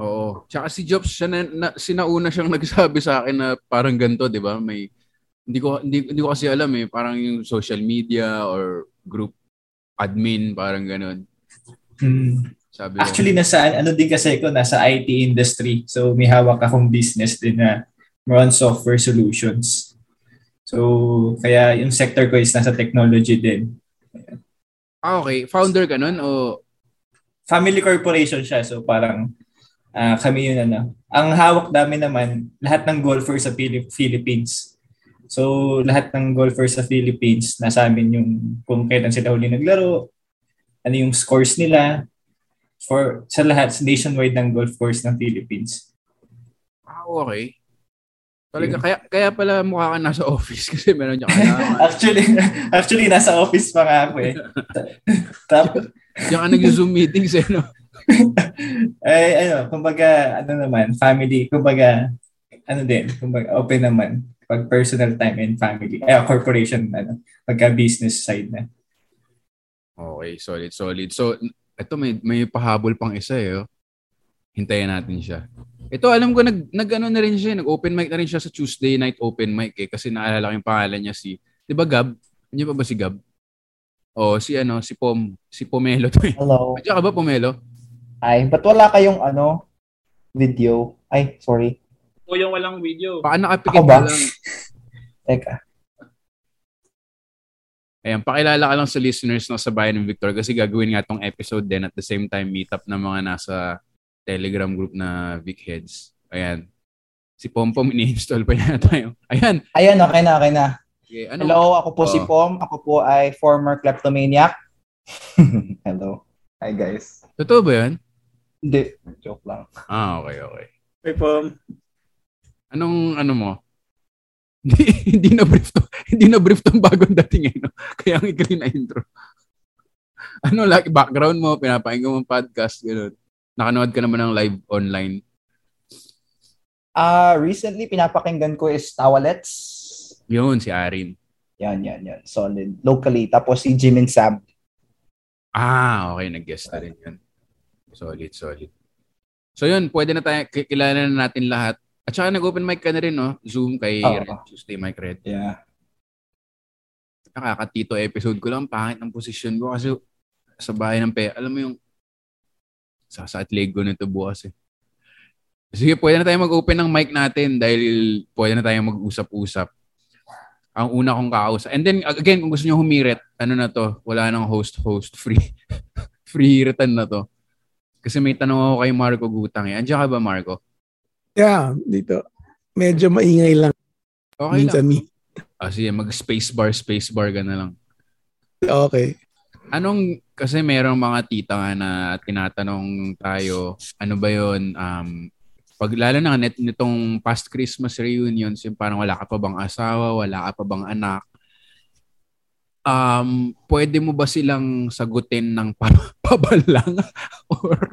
Oo. Tsaka si Jobs, siya na, na, sinauna siyang nagsabi sa akin na parang ganito, di ba? May, hindi ko, hindi, hindi ko kasi alam eh. Parang yung social media or group admin, parang ganun. Hmm. Sabi ko, Actually, nasa ano din kasi ko, nasa IT industry. So, may hawak akong business din na on software solutions. So, kaya yung sector ko is nasa technology din. ah, okay. Founder ka nun o Family corporation siya. So, parang ah, kami yun ano. Ang hawak namin naman, lahat ng golfer sa Philippines. So, lahat ng golfer sa Philippines, nasa amin yung kung kailan sila huli naglaro, ano yung scores nila, for sa lahat, nationwide ng golf course ng Philippines. Ah, okay. Talaga, kaya, kaya pala mukha ka nasa office kasi meron niya kailangan. actually, actually, nasa office pa nga ako eh. Tapos, Diyan ka nag-zoom meetings eh, no? ay, ano, kumbaga, ano naman, family, kumbaga, ano din, kumbaga, open naman pag personal time and family, eh, corporation, ano, pagka business side na. Okay, solid, solid. So, ito may, may pahabol pang isa eh. oh. Hintayin natin siya. Ito, alam ko, nag, nag ano na rin siya, nag-open mic na rin siya sa Tuesday night open mic eh, kasi naalala ko yung pangalan niya si, di ba Gab? Hindi pa ba si Gab? O, si ano, si Pom, si Pomelo to eh. Hello. Andiyan ka ba, Pomelo? Ay, ba't wala kayong ano, video? Ay, sorry. O yung walang video. Baka nakapikit ka lang. Teka. Ayan, pakilala ka lang sa listeners no, sa Bayan ng Victor kasi gagawin nga tong episode din at the same time meet up ng mga nasa Telegram group na Vic Heads. Ayan. Si Pompom ini-install pa niya tayo. Ayan. Ayan, okay na, okay na. Okay, ano? Hello, ako po si Oo. Pom. Ako po ay former kleptomaniac. Hello. Hi guys. Totoo ba yan? Hindi. Joke lang. Ah, okay, okay. Hey, Pom. Anong, ano mo? Hindi, hindi na brief to. Hindi na brief tong bagong dating eh, no? Kaya ang ikli na intro. Ano, like, background mo, pinapakinggan mo podcast, gano'n. Nakanood ka naman ng live online. Ah, recently pinapakinggan ko is Tawalets. Yun, si Arin. Yan, yan, yan. Solid. Locally. Tapos si Jim and Sam. Ah, okay. Nag-guest na rin yun. Solid, solid. So yun, pwede na tayo, ki- kilala na natin lahat. At saka nag-open mic ka na rin, no? Zoom kay Oo. Red Tuesday Mike Red. Yeah. Nakakatito episode ko lang, pangit ng posisyon ko kasi sa bahay ng pe, alam mo yung sasakit leg ko nito bukas eh. Sige, pwede na tayo mag-open ng mic natin dahil pwede na tayo mag-usap-usap. Ang una kong kausap. And then, again, kung gusto nyo humirit, ano na to, wala nang host-host, free. free hiritan na to. Kasi may tanong ako kay Marco Gutang eh. Andiyan ka ba, Marco? Yeah, dito. Medyo maingay lang. Okay Minsan lang. mi- Ah, sige, mag-spacebar, spacebar ka na lang. Okay. Anong, kasi merong mga tita nga na tinatanong tayo, ano ba yon um, pag lalo na net, nitong past Christmas reunions, yung parang wala ka pa bang asawa, wala ka pa bang anak, um, pwede mo ba silang sagutin ng pa- pabalang? Or...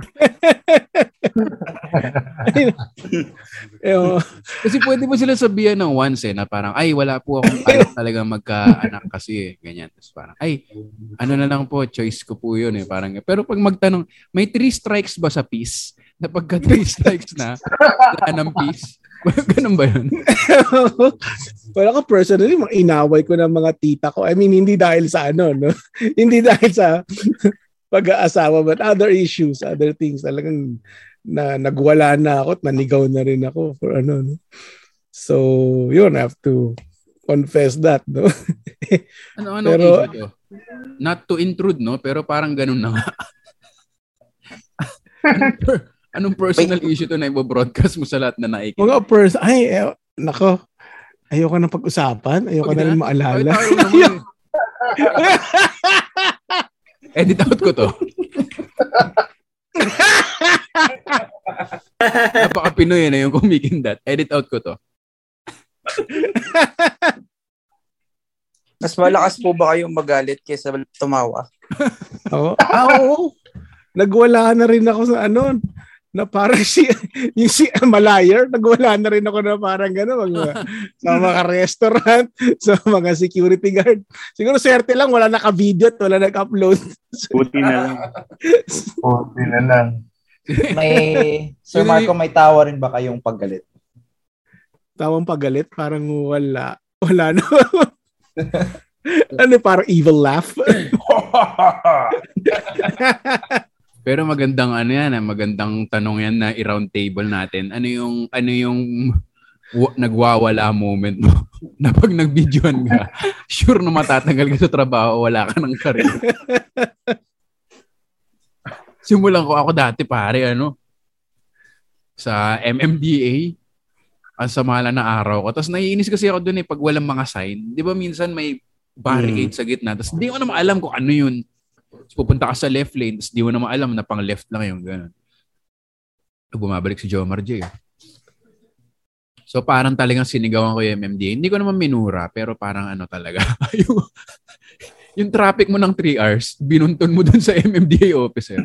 Ewan. Kasi pwede mo sila sabihan ng once eh, na parang, ay, wala po akong kaya talaga magka-anak kasi eh, ganyan. Tapos parang, ay, ano na lang po, choice ko po yun eh. Parang, pero pag magtanong, may three strikes ba sa peace? Na pagka three strikes na, wala ng peace? Ganun ba yun? Wala ko personally, mga inaway ko ng mga tita ko. I mean, hindi dahil sa ano, no? hindi dahil sa pag-aasawa, but other issues, other things. Talagang na nagwala na ako at nanigaw na rin ako for ano. No? So, yun, I have to confess that, no? Ano, ano Pero, issue to? Not to intrude, no? Pero parang ganun na nga. Anong, per- anong personal issue to na ibobroadcast mo sa lahat na naikita? mga person, ay, eh, nako, ayoko na pag-usapan, ayoko Wag na na. rin maalala. Ay, naman eh. Edit out ko to. Napaka Pinoy na yung kumikindat. Edit out ko to. Mas malakas po ba kayong magalit kaysa tumawa? Oo. Ah, oo. Nagwala na rin ako sa ano, na parang si, yung si Malayer, nagwala na rin ako na parang gano'n, mga, sa mga restaurant, sa mga security guard. Siguro swerte lang, wala naka-video at wala nag-upload. Buti na lang. Buti na lang. May, Sir Marco, may tawa rin ba kayong paggalit? Tawang pagalit, parang wala. Wala na. ano, parang evil laugh. Pero magandang ano yan, ah, magandang tanong yan na i-round table natin. Ano yung ano yung wa- nagwawala moment mo na pag nag-videoan ka, sure na matatanggal ka sa trabaho, wala ka ng career. Simulan ko ako dati pare ano sa MMDA ang sama lang na araw ko. Tapos naiinis kasi ako dun eh pag walang mga sign. Di ba minsan may barricade sa gitna. Tapos di ko naman alam kung ano yun. Pupunta ka sa left lane, tapos di mo naman alam na pang left lang yung gano'n. Bumabalik si Jomar J. eh. So parang talagang sinigawan ko yung MMDA. Hindi ko naman minura, pero parang ano talaga. yung, yung traffic mo ng 3 hours, binunton mo dun sa MMDA officer.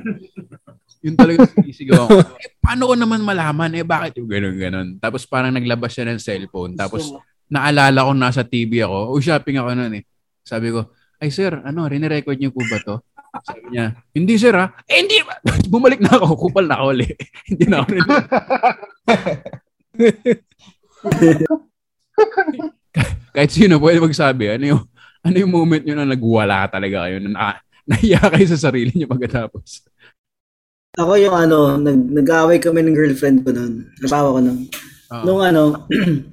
Yun talaga sinisigawan ko. Eh, paano ko naman malaman? Eh, bakit yung gano'n, gano'n? Tapos parang naglabas siya ng cellphone. Tapos naalala ko nasa TV ako. O shopping ako noon eh. Sabi ko, ay sir, ano, rinirecord niyo po ba to? Sabi niya, hindi sir ha. Eh, hindi ba? Bumalik na ako. Kupal na ako ulit. hindi na ako rin. Kahit sino pwede magsabi, ano yung, ano yung moment nyo na nagwala talaga kayo, na, na nahiya kayo sa sarili nyo pagkatapos. Ako yung ano, nag, nag-away kami ng girlfriend ko noon. Napawa ko noon. Oo. Nung ano,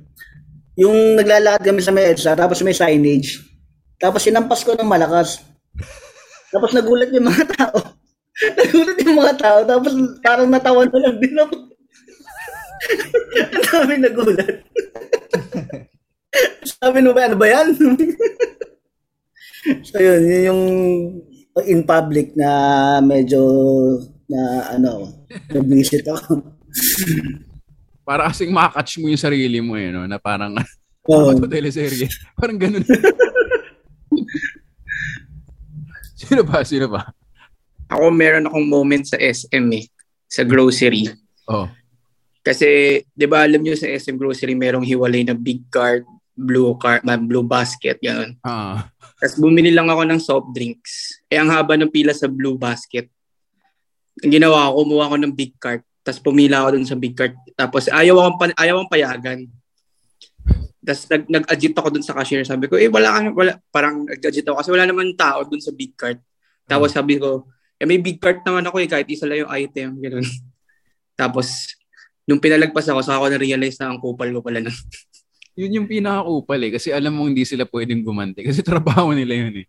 yung naglalakad kami sa may EDSA, tapos may signage. Tapos sinampas ko ng malakas. Tapos nagulat yung mga tao. nagulat yung mga tao, tapos parang natawa na lang din ako. Ang dami nagulat. Sabi no ba, ano ba yan? so yun, yun yung, in public na medyo na ano, na-visit ako. Para kasing makakatch mo yung sarili mo eh, no? na parang, Oo. ano to teleserye? Parang ganun. Sino ba? Sino ba? Ako meron akong moment sa SM eh, sa grocery. Oh. Kasi, di ba alam nyo sa SM grocery, merong hiwalay na big cart, blue cart, blue basket, gano'n. Ah. Tapos bumili lang ako ng soft drinks. Eh, ang haba ng pila sa blue basket. Ang ginawa ko, kumuha ko ng big cart. Tapos pumila ako dun sa big cart. Tapos ayaw akong, pa- ayaw akong payagan. Tapos nag, nag-adjit ako dun sa cashier. Sabi ko, eh wala ka, wala. Parang nag-adjit ako kasi wala naman tao dun sa big cart. Tapos sabi ko, eh may big cart naman ako eh, kahit isa lang yung item. Ganun. Tapos, nung pinalagpas ako, saka ako na-realize na ang kupal ko pala na. Yun yung pinaka-upal eh. Kasi alam mo hindi sila pwedeng gumanti. Kasi trabaho nila yun eh.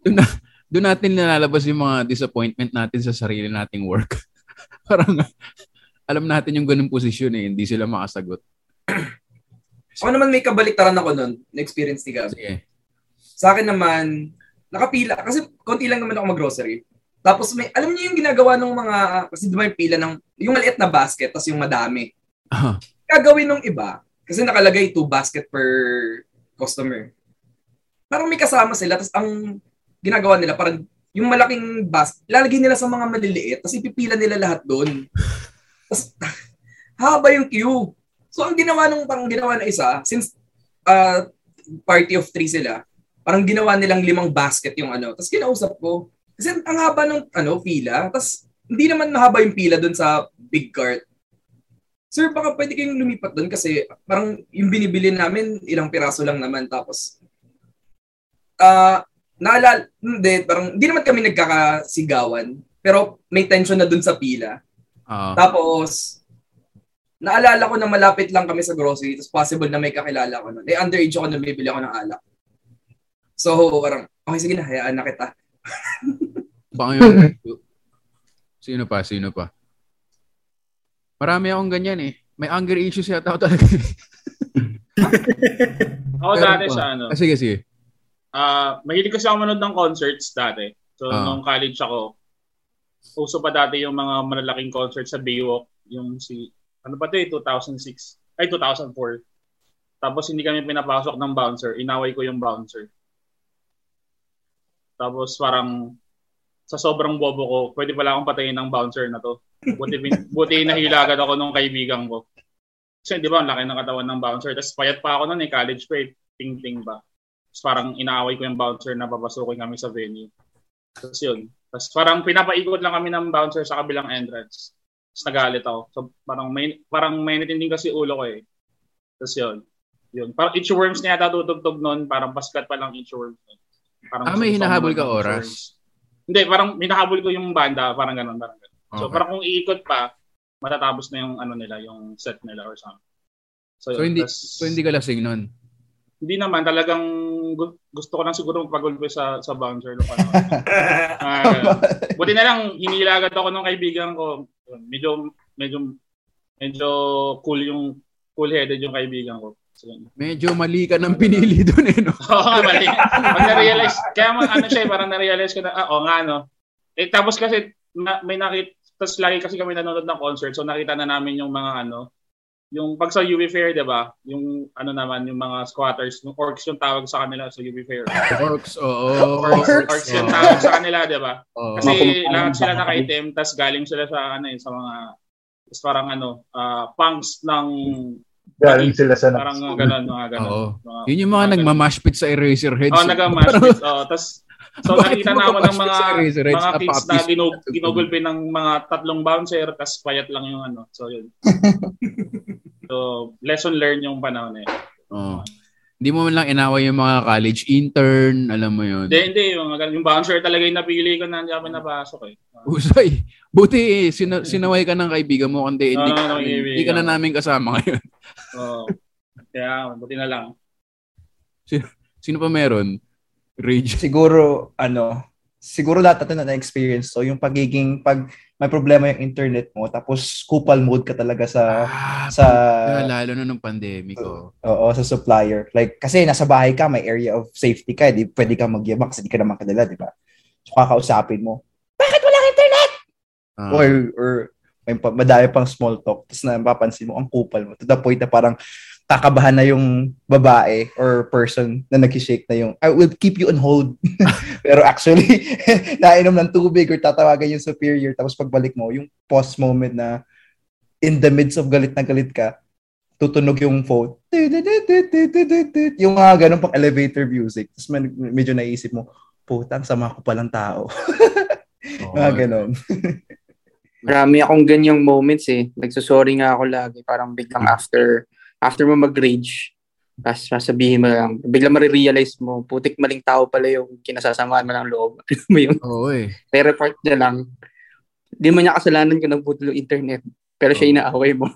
doon, na, doon natin nalalabas yung mga disappointment natin sa sarili nating work. Parang alam natin yung ganung posisyon eh. Hindi sila makasagot. Ako naman may kabaliktaran ako nun, na-experience ni Gab. Sa akin naman, nakapila, kasi konti lang naman ako mag-grocery. Tapos may, alam niyo yung ginagawa ng mga, kasi di ba yung pila ng, yung maliit na basket, tapos yung madami. Gagawin ng iba, kasi nakalagay two basket per customer. Parang may kasama sila, tapos ang ginagawa nila, parang yung malaking basket, lalagay nila sa mga maliliit, tapos ipipila nila lahat doon. Tapos, haba yung queue. So, ang ginawa nung parang ginawa na isa, since uh, party of three sila, parang ginawa nilang limang basket yung ano. Tapos kinausap ko, kasi ang haba ng ano, pila, tapos hindi naman mahaba yung pila doon sa big cart. Sir, baka pwede kayong lumipat doon kasi parang yung binibili namin, ilang piraso lang naman. Tapos, ah, naalala, hindi, parang, hindi naman kami nagkakasigawan. Pero may tension na doon sa pila. Ah. Tapos, naalala ko na malapit lang kami sa grocery, tapos possible na may kakilala ko nun. Eh, underage ako na bibili ako ng alak. So, parang, okay, sige na, hayaan na kita. Baka yun. Sino pa? Sino pa? Marami akong ganyan eh. May anger issues yata ako talaga. Ako Pero dati pa. sa ano, Ah, sige, sige. ah mahilig kasi ako manood ng concerts dati. So, Ah. nung college ako, uso pa dati yung mga malalaking concerts sa Baywalk. Yung si, ano ito eh, 2006. Ay, 2004. Tapos hindi kami pinapasok ng bouncer. Inaway ko yung bouncer. Tapos parang sa sobrang bobo ko, pwede pala akong patayin ng bouncer na to. Buti, buti nahila agad ako nung kaibigan ko. Kasi di ba, ang laki ng katawan ng bouncer. Tapos payat pa ako noon eh, college pa eh, ting-ting ba. Tapos parang inaaway ko yung bouncer na papasukin kami sa venue. Tapos yun. Tapos parang pinapaikot lang kami ng bouncer sa kabilang entrance. Tapos nagalit ako. So parang may, parang may din kasi ulo ko eh. Tapos yun. Yun. Parang inchworms niya yata tutugtog noon. Parang paskat pa lang inchworms. Parang Ah, may hinahabol ka oras? Hindi, parang hinahabol ko yung banda. Parang ganun, parang ganun. So Okay. parang kung iikot pa, matatapos na yung ano nila, yung set nila or something. So, So, yun. hindi, Tas- so hindi ka lasing nun? Hindi naman talagang gu- gusto ko lang siguro magpagulpe sa sa bouncer nung ano. Ah, buti na lang hinila agad ako ng kaibigan ko. Medyo medyo medyo cool yung cool-headed yung kaibigan ko. So. Medyo mali ka ng pinili doon eh, no? Oo, nga, mali. Pag na-realize, kaya ma- ano siya, eh, parang na-realize ko na, ah, oo nga, no. Eh, tapos kasi, na, may nakita, tapos lagi kasi kami nanonood ng concert, so nakita na namin yung mga ano, yung pag sa UV Fair, di ba? Yung ano naman, yung mga squatters, yung orcs yung tawag sa kanila sa UV Fair. Orcs, oo. Orcs, orcs yung tawag sa kanila, di ba? Oo. Kasi lahat sila naka-item, tas galing sila sa ano eh, sa mga parang ano, ah, punks ng Galing sila sa parang mga ganun, mga ganun. Oo. Mga- Yun yung mga nagmamash pit sa Eraserheads. Oh, eh. nag-mash pit. Oh, tas so Bakit nakita na ako ng mga mga kids na ginug ginugulpi ng mga tatlong bouncer tas payat lang yung ano. So yun. so lesson learned yung panahon eh. Oo. Hindi mo man lang inaway yung mga college intern, alam mo yun. Hindi, hindi. Yung, mga yung bouncer talaga yung napili ko na hindi ako napasok eh. Usay. Buti eh, sina- sinaway ka ng kaibigan mo, kundi hindi, Oo, ka, hindi ka na namin kasama ngayon. Oo. Kaya, buti na lang. Sino, sino pa meron? Rage. Siguro, ano, siguro lahat natin na na-experience to, yung pagiging, pag may problema yung internet mo, tapos kupal mode ka talaga sa, sa, Kaya lalo na nung pandemic. Oh. oo, sa supplier. Like, kasi nasa bahay ka, may area of safety ka, di pwede ka magyabang kasi di ka naman kilala, di ba? So, kakausapin mo, bakit walang internet? Ah. Or, or may madami pang small talk. Tapos napapansin mo, ang kupal mo. To the point na parang kakabahan na yung babae or person na nag-shake na yung, I will keep you on hold. Pero actually, nainom ng tubig or tatawagan yung superior. Tapos pagbalik mo, yung pause moment na in the midst of galit na galit ka, tutunog yung phone. Yung mga ganun pang elevator music. Tapos med- medyo naisip mo, putang sama ko palang tao. mga ganun. Marami akong ganyang moments eh. Nagsasorry nga ako lagi. Parang biglang after after mo mag-rage, tapos sasabihin mo lang, biglang marirealize mo, putik maling tao pala yung kinasasamaan mo ng loob. Alam mo yun? Oo eh. Pero report niya lang. Di man niya kasalanan kung yung internet. Pero siya inaaway mo.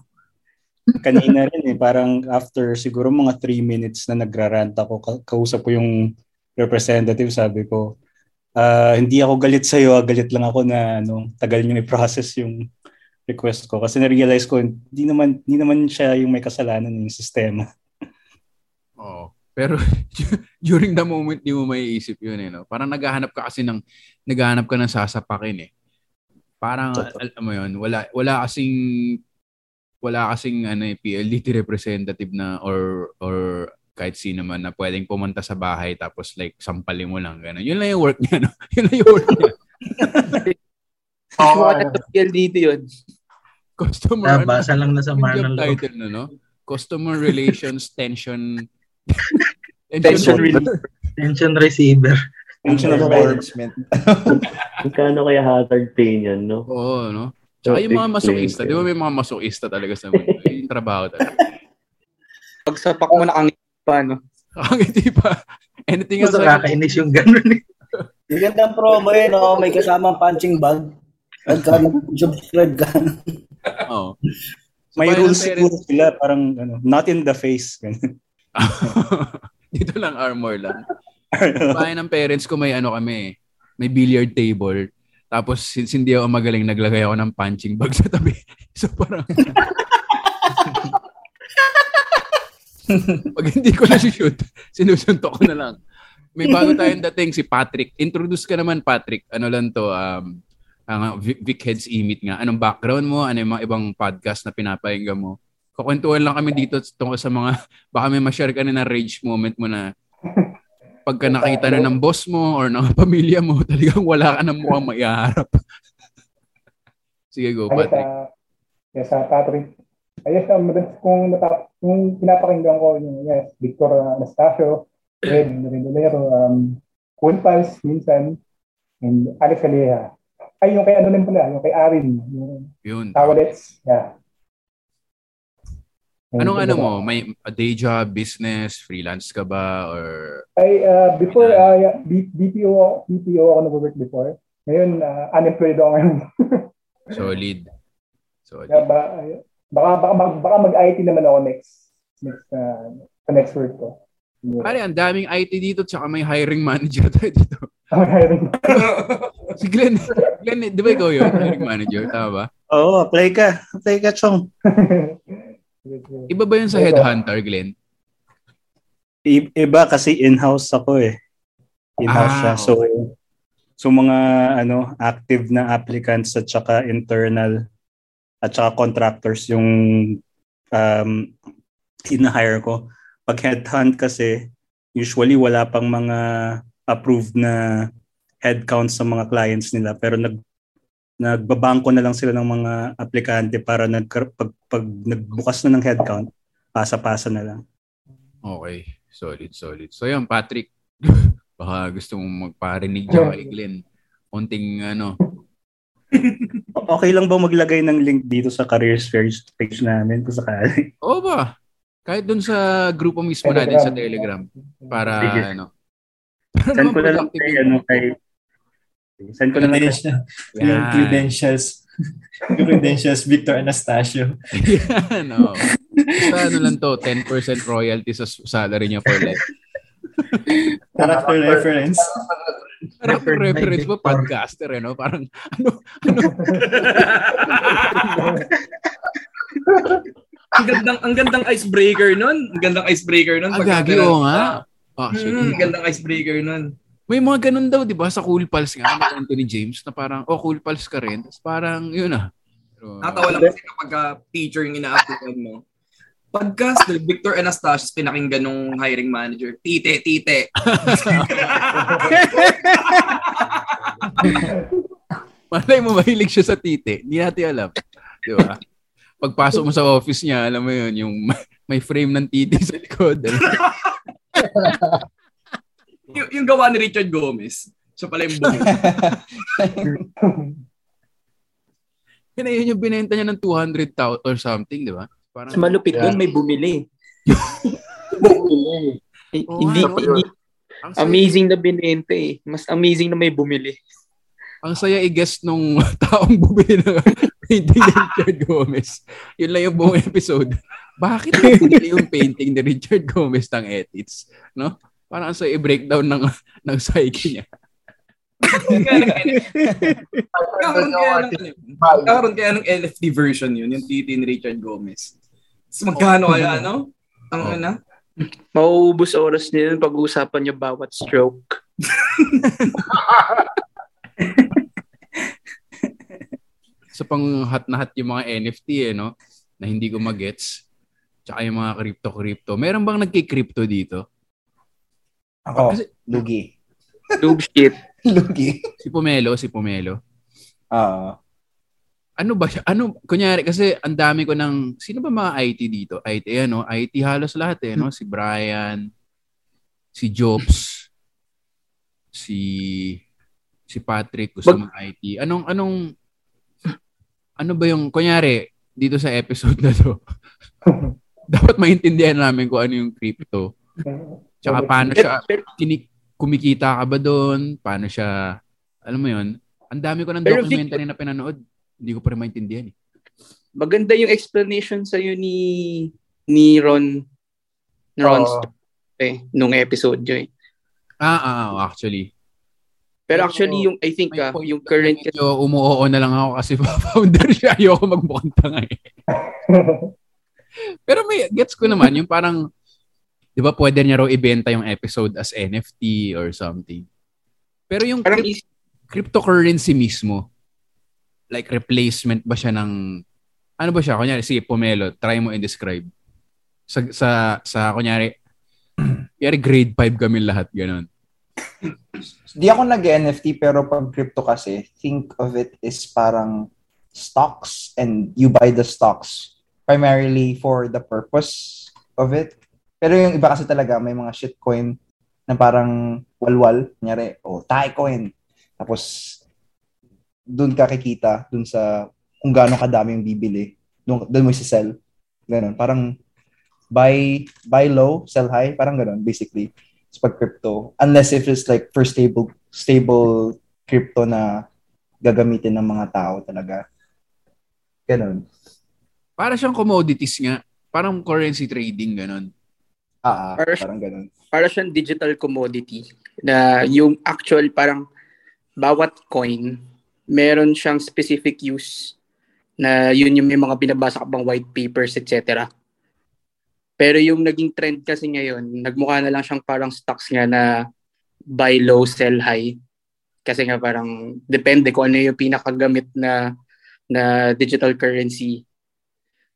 Kanina rin eh, parang after siguro mga 3 minutes na nagrarant ako, ka- kausap ko yung representative, sabi ko, ah, hindi ako galit sa'yo, ah, galit lang ako na ano, tagal niyo i-process yung request ko. Kasi na-realize ko, hindi naman, hindi naman siya yung may kasalanan yung sistema. Oo. Pero during the moment, di mo maiisip yun eh. No? Parang naghahanap ka kasi ng, naghahanap ka ng sasapakin eh. Parang, al- alam mo yun, wala, wala kasing, wala kasing ano, eh, PLDT representative na or, or kahit sino man na pwedeng pumunta sa bahay tapos like sampalin mo lang. Ganun. Yun lang yung work niya. No? Yun lang yung work niya. Oh, dito yun. Customer, Nabasa lang na sa job law. title na, no? Customer Relations Tension Tension reliever. Tension receiver. Tension management. Magkano kaya hazard pay niyan, no? Oo, no? Tsaka yung mga masokista, di ba may mga masokista talaga sa mundo? Yung trabaho talaga. Pagsapak mo nakangiti pa, no? Nakangiti pa. Anything Mas nakakainis yung ganun eh. Yung gandang promo yun, no? may kasamang punching bag. Pagka nag-subscribe ka. Oo. May bahay ng rules parents- siguro sila, parang ano, not in the face. Ganun. Dito lang armor lang. Bahay ng parents ko may ano kami, may billiard table. Tapos since hindi ako magaling, naglagay ako ng punching bag sa tabi. So parang Pag hindi ko na shoot, sinusuntok ko na lang. May bago tayong dating si Patrick. Introduce ka naman Patrick. Ano lang to, um, ang Vic Vic Heads Imit nga. Anong background mo? Ano yung mga ibang podcast na pinapahinggan mo? Kukwentuhan lang kami dito tungkol sa mga, baka may ma-share ka na na rage moment mo na pagka nakita na ng boss mo or ng pamilya mo, talagang wala ka na mukhang maiharap. Sige, go, Ayos, Patrick. ah, yes, uh, Patrick. Ayos, um, kung, natap, kung pinapakinggan ko yung yes, Victor uh, Anastasio, Ed Rendolero, um, Cool Pals, minsan, and Alex Aleja. Ay, yung kay ano lang pala, yung kay Arin, yung Yun. Tawalets, yeah. And Anong ano mo? May a day job, business, freelance ka ba? Or Ay, uh, before, uh, yeah, BPO, BPO ako nag-work before. Ngayon, uh, unemployed ako ngayon. solid? Solid. Yeah, ba, baka, baka, baka, baka mag-IT naman ako next, next, uh, next work ko. Pare, ang daming IT dito tsaka may hiring manager tayo dito. Ang hiring. si Glenn, Glenn, di ba ikaw yun? Hiring manager, tama ba? Oo, apply ka. Apply ka, Chong. Iba ba yun sa headhunter, Glenn? I- iba kasi in-house ako eh. In-house Ah, siya. So, so mga ano active na applicants at saka internal at saka contractors yung um, in-hire ko. Pag headhunt kasi, usually wala pang mga approved na headcount sa mga clients nila pero nag nagbabangko na lang sila ng mga aplikante para nag pag, pag nagbukas na ng headcount, pasa-pasa na lang. Okay. Solid, solid. So yun, Patrick, baka gusto mong magparinig dyan kay Glenn. Konting ano, Okay lang ba maglagay ng link dito sa careers page, page namin kung sakali? Oo ba? Kahit dun sa grupo mismo natin sa Telegram. Para Sige. ano. Send ko na lang kay, ano, kay, send ko na lang. Yung credentials. Yung credentials, Victor Anastasio. Yan, oo. Basta ano lang to, 10% royalty sa salary niya for life. Character reference. Parang reference mo, podcaster, eh, no? Parang, ano, ano? ang gandang ang gandang icebreaker nun. Ang gandang icebreaker nun. Ang gagi, oo nga. Ah, Mm, shit. ang gandang icebreaker nun. May mga ganun daw, di ba? Sa Cool Pals nga, ni Anthony James, na parang, oh, Cool Pals ka rin. Tapos parang, yun ah. Pero, Nakatawa lang kasi kapag uh, teacher yung ina-upload mo. Pagka si Victor Anastasius pinakinggan nung hiring manager, tite, tite. Malay mo, mahilig siya sa tite. Hindi natin alam. Di ba? Pagpasok mo sa office niya, alam mo yun, yung may frame ng titi sa likod. yung, yung gawa ni Richard Gomez. Siya pala yung na yun yung binenta niya ng 200,000 or something, di ba? Parang, Mas malupit doon, may bumili. Eh, Oo hindi, nga, hindi, Ang saya- amazing na binenta eh. Mas amazing na may bumili. ang saya i-guess nung taong bumili ng painting ni Richard Gomez. Yun lang yung buong episode. Bakit bumili yung painting ni Richard Gomez ng edits? No? Parang ang saya i-breakdown ng, ng psyche niya. Kakaroon kaya ng, ano, kakaroon kaya ng LFD version yun, yung titi ni Richard Gomez. Tapos magkano kaya, ano? Ang na? Mauubos oras nila pag-uusapan niyo bawat stroke. Sa pang hot na hot yung mga NFT eh, no? Na hindi ko magets. Tsaka yung mga crypto-crypto. Meron bang nagki-crypto dito? Ako, lugi. Noob shit. lugi. Si Pomelo, si Pomelo. Ah. Ano ba? Ano, kunyari, kasi ang dami ko ng, sino ba mga IT dito? IT, ano? IT halos lahat eh, no? Si Brian, si Jobs, si si Patrick gusto mag IT. Anong, anong, ano ba yung, kunyari, dito sa episode na to, dapat maintindihan namin kung ano yung crypto. Tsaka paano siya, kini, kumikita ka ba doon? Paano siya, alam mo yun? Ang dami ko ng documentary na pinanood. Hindi ko pa rin maintindihan eh. Maganda yung explanation sa ni ni Ron Ron Oo. eh, nung episode yun. eh. Ah, ah, ah, actually. Pero actually yung I think ah, yung current Medyo umuoo na lang ako kasi founder siya. Ayoko magmukhang tanga eh. Pero may gets ko naman yung parang 'di ba pwede niya raw ibenta yung episode as NFT or something. Pero yung cryp- cryptocurrency mismo like replacement ba siya ng ano ba siya? Kunyari, sige, Pomelo, try mo i-describe. Sa, sa, sa kunyari, kunyari grade 5 kami lahat, ganun. Di ako nag-NFT pero pag crypto kasi, think of it is parang stocks and you buy the stocks primarily for the purpose of it. Pero yung iba kasi talaga, may mga shitcoin na parang walwal. Kunyari, oh, Thai coin. Tapos, doon ka kikita, doon sa kung gaano kadami yung bibili. Doon, doon mo isi-sell. Ganon. Parang buy buy low, sell high. Parang ganon, basically. Sa pag crypto. Unless if it's like for stable stable crypto na gagamitin ng mga tao talaga. Ganon. Para siyang commodities nga. Parang currency trading, ganun. Ah, Para, parang ganun. Para siyang digital commodity na yung actual parang bawat coin meron siyang specific use na yun yung may mga binabasa ka bang white papers, etc. Pero yung naging trend kasi ngayon, nagmukha na lang siyang parang stocks nga na buy low, sell high. Kasi nga parang depende kung ano yung pinakagamit na na digital currency.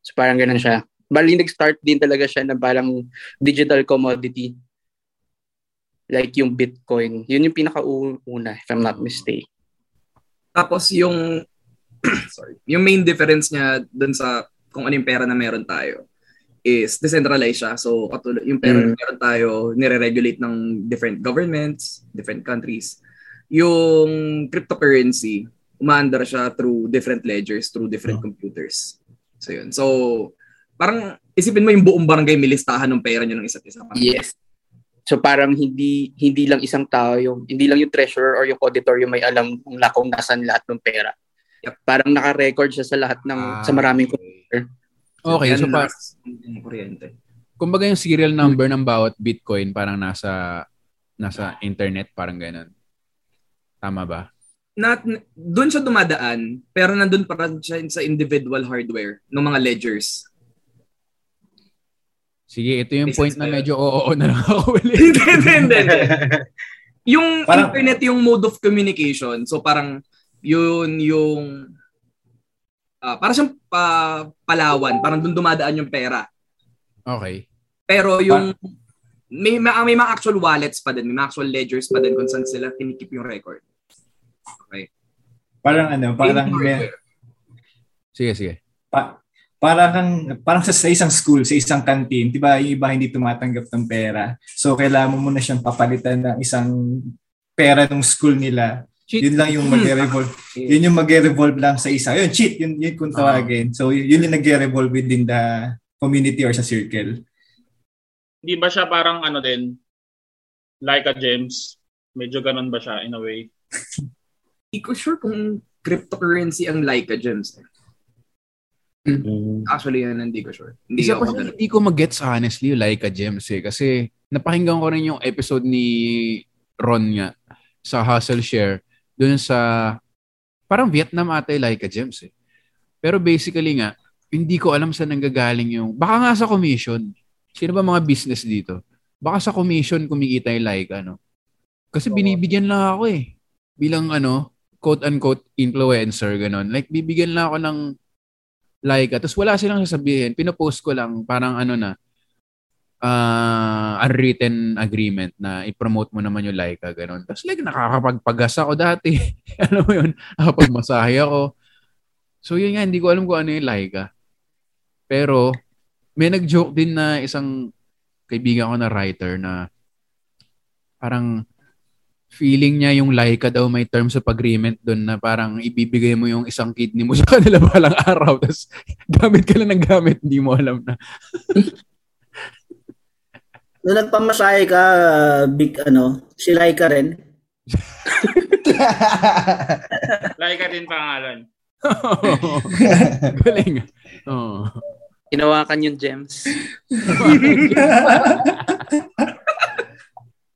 So parang ganun siya. Bali nag-start din talaga siya na parang digital commodity. Like yung Bitcoin. Yun yung pinakauna, if I'm not mistaken. Tapos yung sorry, yung main difference niya dun sa kung ano yung pera na meron tayo is decentralized siya. So katulad yung pera na Mm. meron tayo nire-regulate ng different governments, different countries. Yung cryptocurrency, umaandar siya through different ledgers, through different computers. So yun. So parang isipin mo yung buong barangay may listahan ng pera niyo ng isa't isa. Yes. So parang hindi hindi lang isang tao yung hindi lang yung treasurer or yung auditor yung may alam kung la kung nasan lahat ng pera. Parang naka-record siya sa lahat ng sa maraming computer. Okay, so pa, yung kuryente. kumbaga yung serial number ng bawat Bitcoin parang nasa nasa internet, parang ganun. Tama ba? Not, doon siya dumadaan, pero nandun pa rin siya sa individual hardware ng mga ledgers. Sige, ito yung point na medyo oo na lang ako ulit. Hindi, hindi, hindi. Yung Parang- internet yung mode of communication. So parang yun yung ah para siyang pa, palawan, parang doon dumadaan yung pera. Okay. Pero yung may, may, may mga actual wallets pa din, may mga actual ledgers pa din kung saan sila tinikip yung record. Okay. Parang ano, parang may, Sige, sige. pa, parang kang, parang sa, sa isang school, sa isang canteen, 'di ba? Yung iba hindi tumatanggap ng pera. So kailangan mo muna siyang papalitan ng isang pera ng school nila. Yun lang yung magre-revolve. yun yung magre-revolve lang sa isa. Yun, cheat. Yun, yun kung tawagin. So, yun yung nagre-revolve within the community or sa circle. Hindi ba siya parang ano din, like a James? Medyo ganun ba siya in a way? Hindi ko sure kung cryptocurrency ang Laika Gems. Actually, yun, hindi ko sure. Hindi Isa pa hindi ko mag-gets honestly yung Laika Gems eh. Kasi napakinggan ko rin yung episode ni Ron nga sa Hustle Share dun sa parang Vietnam ata yung Laika Gems eh. Pero basically nga, hindi ko alam saan nanggagaling yung baka nga sa commission. Sino ba mga business dito? Baka sa commission kumikita yung Laika, no? Kasi binibigyan lang ako eh. Bilang ano, quote-unquote influencer, ganun. Like, bibigyan lang ako ng Laika. Tapos wala silang sasabihin. Pinopost ko lang parang ano na, uh, unwritten agreement na i-promote mo naman yung Laika, ganun. Tapos like, nakakapagpagas ako dati. alam mo yun? Nakapagmasahe ako. So yun nga, hindi ko alam kung ano yung Laika. Pero, may nag-joke din na isang kaibigan ko na writer na parang feeling niya yung Laika daw may terms of agreement doon na parang ibibigay mo yung isang kidney mo sa kanila balang araw tapos gamit ka lang ng gamit hindi mo alam na Nung nagpamasahe ka, big ano, si Laika rin. Like din pangalan. Galing. Oh. Hinawakan yung gems.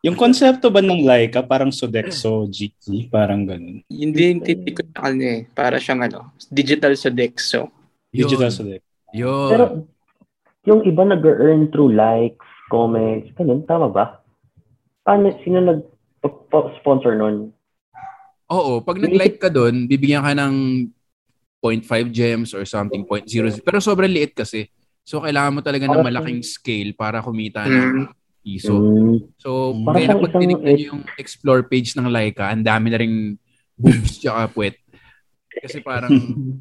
Yung konsepto ba ng Laika, parang Sodexo GT, parang ganun. Hindi yung titik ko sa kanya eh. Para siyang ano, digital Sodexo. Digital Sodexo. Yun. Pero yung iba nag-earn through likes, comments, ganun, tama ba? Paano, sino nag-sponsor nun? Oo, pag nag-like ka doon, bibigyan ka ng 0.5 gems or something, 0.0. Pero sobrang liit kasi. So, kailangan mo talaga ng malaking scale para kumita ng piso. So, Parang kaya siyang pag tinignan niyo yung explore page ng Laika, ang dami na ring boobs tsaka puwet. Kasi parang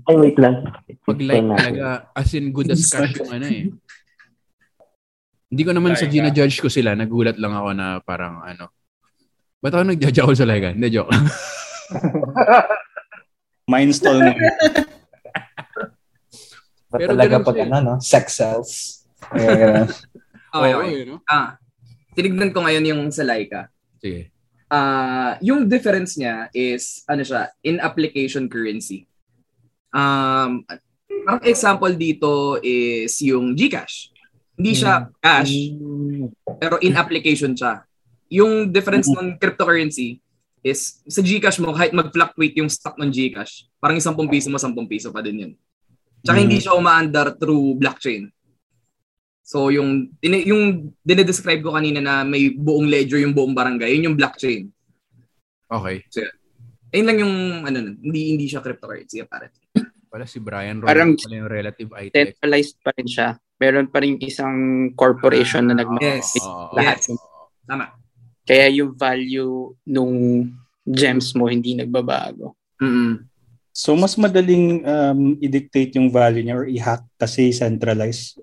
Ay, wait lang. pag-like talaga, as in good as cash yung ano eh. Hindi ko naman sa gina-judge ko sila, nagulat lang ako na parang ano. Ba't ako nag-judge ako sa Laika? Hindi, joke lang. Mindstall na. Ba't Pero talaga pag siya eh. ano, no? Sex ganun. Okay, okay. yun, no? Ah, tinignan ko ngayon yung sa Laika. Sige. Ah, yung difference niya is ano siya, in application currency. Um, ang example dito is yung GCash. Hindi siya cash, pero in application siya. Yung difference ng cryptocurrency is sa GCash mo, kahit mag-fluctuate yung stock ng GCash, parang 10 piso mo, 10 piso pa din yun. Tsaka hindi siya umaandar through blockchain. So yung yung dinedescribe ko kanina na may buong ledger yung buong barangay, yun yung blockchain. Okay. So, ayun lang yung ano nun, hindi hindi siya cryptocurrency apparently. Wala si Brian Parang Ron, pala yung relative IT. Centralized pa rin siya. Meron pa rin isang corporation na nag Yes. lahat. Yes. Tama. Kaya yung value nung gems mo hindi nagbabago. So mas madaling um, i-dictate yung value niya or i-hack kasi centralized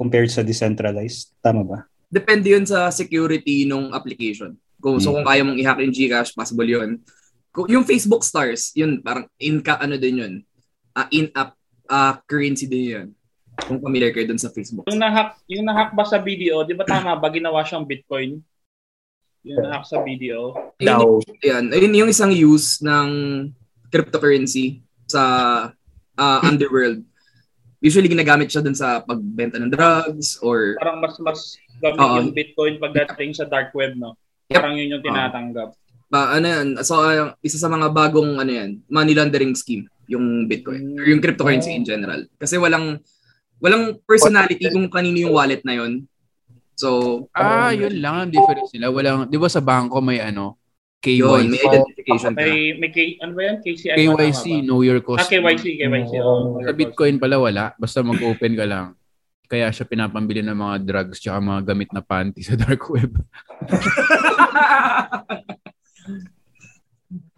compared sa decentralized. Tama ba? Depende yun sa security nung application. Kung, So kung kaya mong i-hack yung Gcash, possible yun. Kung, yung Facebook stars, yun parang in ano din yun. Ah, in-app ah, currency din yun. Kung familiar kayo dun sa Facebook. Yung nahack, yung nahack ba sa video, di ba tama ba ginawa siyang Bitcoin? Yung nahack sa video. Ayun, yan. Ayun yung isang use ng cryptocurrency sa ah, underworld. Usually ginagamit siya dun sa pagbenta ng drugs or Parang mas mas gamit Oo. yung Bitcoin pagdating sa dark web, no? Parang yun yung tinatanggap. ba ano yan, so uh, isa sa mga bagong ano yan, money laundering scheme yung Bitcoin or yung cryptocurrency in general. Kasi walang walang personality kung kanino yung wallet na yon. So, Ah, yun lang ang difference nila. Walang, di ba sa bangko may ano, KYC. may identification ka. May, may K, ano ba yan? KCI? KYC, Tama ba? know your Ah, customer. KYC, KYC. Oh, Sa Bitcoin pala wala. Basta mag-open ka lang. Kaya siya pinapambili ng mga drugs tsaka mga gamit na panty sa dark web.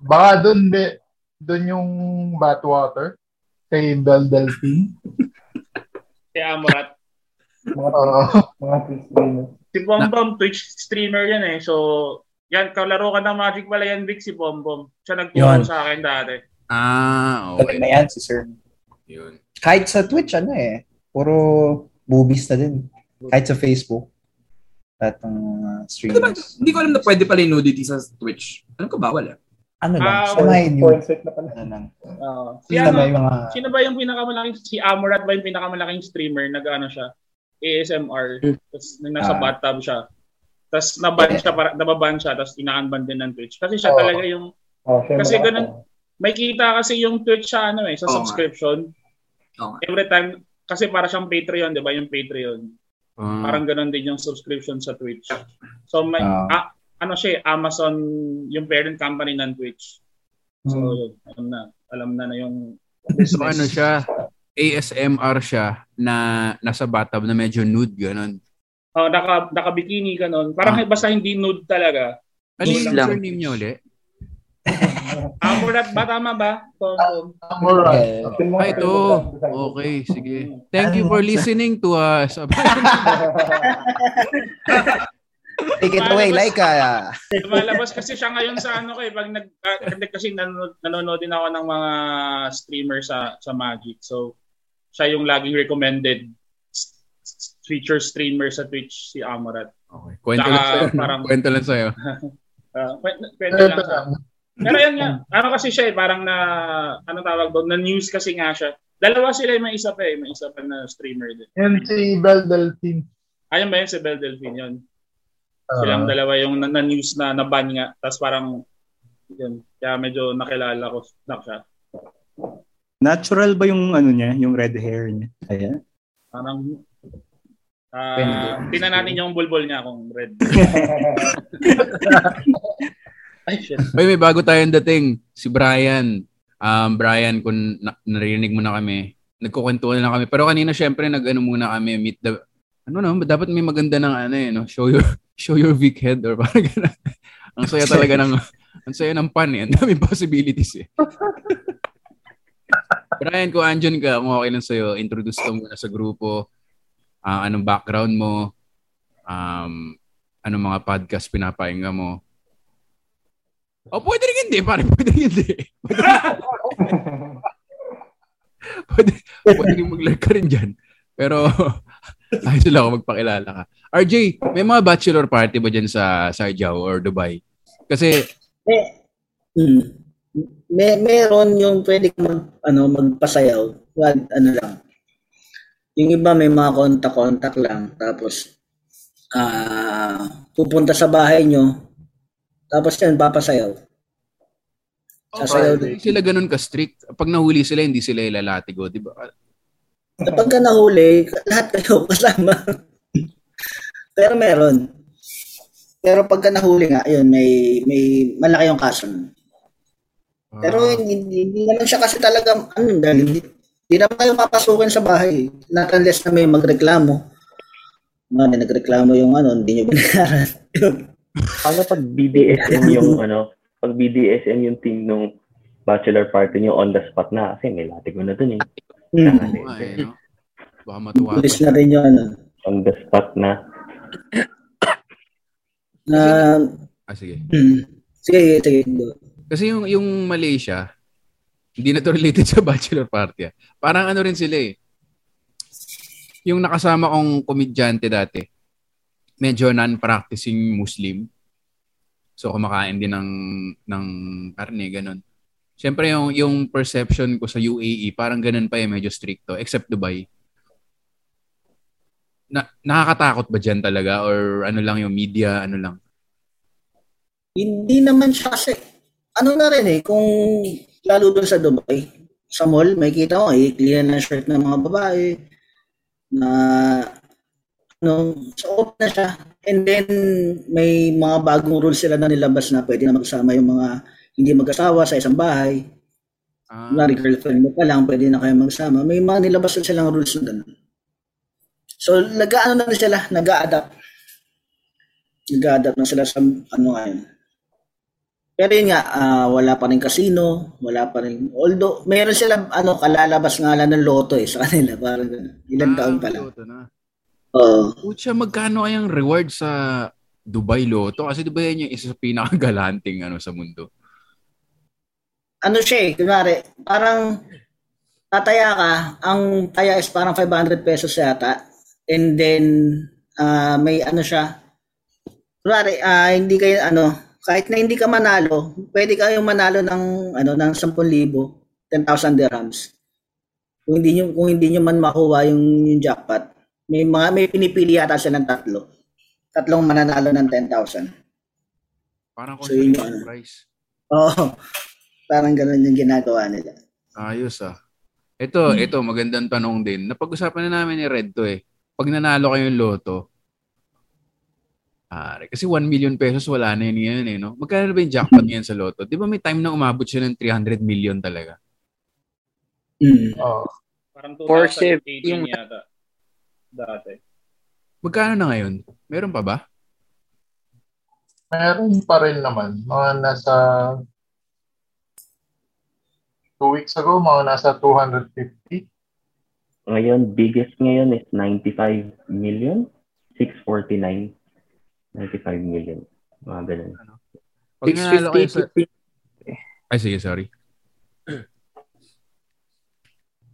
Baka doon, de, doon yung Batwater kay Bel Delphine. Si Amorat. Mga, mga Twitch streamers. Si Bombom, Twitch streamer yan eh. So, yan, kalaro ka ng Magic pala yan, Vic, si Bombom. Siya nagturo Yun. sa akin dati. Ah, Galing na yan si Sir. Yun. Kahit sa Twitch, ano eh, puro boobies na din. Kahit sa Facebook. At ng uh, streamers. Hindi ko alam na pwede pala yung nudity sa Twitch. Alam ko bawal ah. Ano lang, Ah, sa new. Porn set na pala. Ano lang. Oo. si Sino ano, ba yung mga... Sino ba yung pinakamalaking, si Amorat ba yung pinakamalaking streamer? Nag-ano siya? ASMR. Tapos nung nasa Ah. bathtub siya. Tapos naban siya, para, nababan siya, tapos ina-unban din ng Twitch. Kasi siya Oo. talaga yung, Oh, siya kasi ganun, may kita kasi yung Twitch sa ano eh, sa nga. subscription. Nga. Every time, kasi para siyang Patreon, di ba? Yung Patreon. Ah. Parang ganun din yung subscription sa Twitch. So may, Ah. ah, ano siya, eh, Amazon, yung parent company ng Twitch. So, yun, alam na, alam na na yung So ano siya, ASMR siya na nasa bathtub na medyo nude, ganun. Oh, naka naka-bikini ganun. Parang Ah. basta hindi nude talaga. Ano yung lang. surname niya uli? Amurat ba tama ba? Tom. Alright. Ah, ito. Okay, sige. Thank you for listening to us. Take it away, Laika. Lumalabas kasi siya ngayon sa ano kay pag nag hindi kasi nanonood, nanonood din ako ng mga streamer sa sa Magic. So siya yung laging recommended feature streamer sa Twitch si Amorat. Okay. Kwento Saka lang sa'yo. parang- Kwento lang sa'yo. Ah, kwento, kwento lang sa. Pero yan nga, ano kasi siya eh, parang na, ano tawag doon, na news kasi nga siya. Dalawa sila, may isa pa eh, may isa pa na streamer din. Yan si Bel Delphine. Ayun ba yun si Belle Delphine yun? Ah. Silang dalawa yung na, na news na naban nga. Tapos parang, yun, kaya medyo nakilala ko na siya. Natural ba yung ano niya, yung red hair niya? Ayan. Parang, ah, tingnan natin yung bulbol niya kung red. Ay, shit. May, may bago tayong dating. Si Brian. Um, Brian, kung na- narinig mo na kami, nagkukwentuhan na kami. Pero kanina, syempre, nag-ano muna kami, meet the... Ano no, dapat may maganda ng ano eh, no? Show your, show your Vic head or parang gano'n. ang saya talaga ng, ang saya ng pan eh. Ang daming possibilities eh. Brian, kung andyan ka, kung okay lang sa'yo, introduce ka muna sa grupo. Ah, anong background mo? Um, anong mga podcast pinapahinga mo? O, oh, pwede rin hindi, pare. Pwede rin hindi. Pwede rin, pwede, pwede rin mag-lurk ka rin dyan. Pero, ayos lang ako magpakilala ka. RJ, may mga bachelor party ba dyan sa Sarjao or Dubai? Kasi, Eh, mm, may meron yung pwede mag, ano, magpasayaw. Wag, ano lang. Yung iba may mga kontak-kontak lang. Tapos, ah pupunta sa bahay nyo. Tapos yan, papasayaw. Sasayaw hindi sila ganun ka-strict. Pag nahuli sila, hindi sila ilalatigo, di ba? Kapag ka nahuli, lahat kayo kasama. Pero meron. Pero pagka nahuli nga, yun, may may malaki yung kaso. Pero hindi, hindi naman siya kasi talaga, ano, dahil hindi, hindi naman kayo papasukin sa bahay. Not unless na may magreklamo. Mga may nagreklamo yung ano, hindi nyo binayaran. Paano pag BDSM yung ano, pag BDSM yung team nung bachelor party nyo on the spot na kasi may latigo na dun eh. Eh, no? Baka matuwa Pulis na rin yung ano. On the spot na. Na, Ah, sige. hmm. sige, sige. Kasi yung, yung Malaysia, hindi na to related sa bachelor party. ah. Parang ano rin sila eh. Yung nakasama kong komedyante dati, medyo non-practicing Muslim. So kumakain din ng, ng karne, ganun. Siyempre yung, yung perception ko sa UAE, parang ganun pa eh, medyo stricto. Except Dubai. Na, nakakatakot ba dyan talaga? Or ano lang yung media, ano lang? Hindi naman siya kasi, ano na rin eh, kung lalo doon sa Dubai, sa mall, may kita mo, eh, clear na shirt ng mga babae, na, ano, so open na siya. And then, may mga bagong rules sila na nilabas na pwede na magsama yung mga hindi mag-asawa sa isang bahay. Ah. Kunwari, girlfriend mo pa lang, pwede na kayo magsama. May mga nilabas na silang rules na ganun. So, nag-ano na sila, nag-a-adapt. Nag-a-adapt na sila sa ano ngayon. Pero yun nga, ah, wala pa rin casino, wala pa rin. Although, meron sila, ano, kalalabas nga lang ng loto eh sa kanila. Parang. Ilang taon pa lang. Loto na. Oo. Pucha, magkano kayang reward sa Dubai Lotto? Kasi di ba yan yung isa sa pinakagalanting ano sa mundo? ano siya eh, kunwari, parang tataya ka, ang taya is parang 500 pesos yata. And then, ah, may ano siya, kunwari, ah, hindi kayo, ano, kahit na hindi ka manalo, pwede kayong manalo ng, ano, ng 10,000, 10,000 dirhams. Kung hindi nyo, kung hindi nyo man makuha yung, yung jackpot, may mga, may pinipili yata silang tatlo. Tatlong mananalo ng 10,000. Parang So, yun yung ano. prize. Oo. Parang ganun yung ginagawa nila. Ayos ah. Ito, Hmm. ito, magandang tanong din. Napag-usapan na namin ni Red to eh. Pag nanalo kayo yung loto, Pare, kasi 1 million pesos wala na yun ngayon eh, no? Magkano na ba yung jackpot ngayon sa loto? Di ba may time na umabot siya ng 300 million talaga? Oh. Parang Porsche, 2018 yung- yata. Dati. Magkano na ngayon? Meron pa ba? Meron pa rin naman. Mga nasa two weeks ago, mga nasa 250. Ngayon, biggest ngayon is 95 million. 649. 95 million. Mga ganun. Pag nanalo kayo sa... Ay, sige, sorry.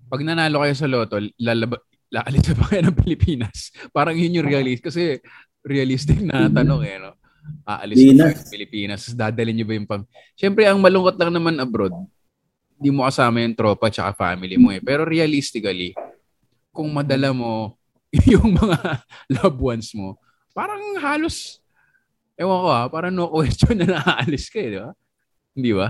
Pag nanalo kayo sa loto, lalaba, laalis pa kayo ng Pilipinas. Parang yun yung realist. Kasi realistic na tanong eh, no? Aalis kayo ng Pilipinas. Dadalhin nyo ba yung pam... Siyempre, ang malungkot lang naman abroad, di mo kasama yung tropa tsaka family mo eh. Pero realistically, kung madala mo yung mga loved ones mo, parang halos, ewan ko ah, parang no question na naaalis ka eh, di ba? Hindi ba?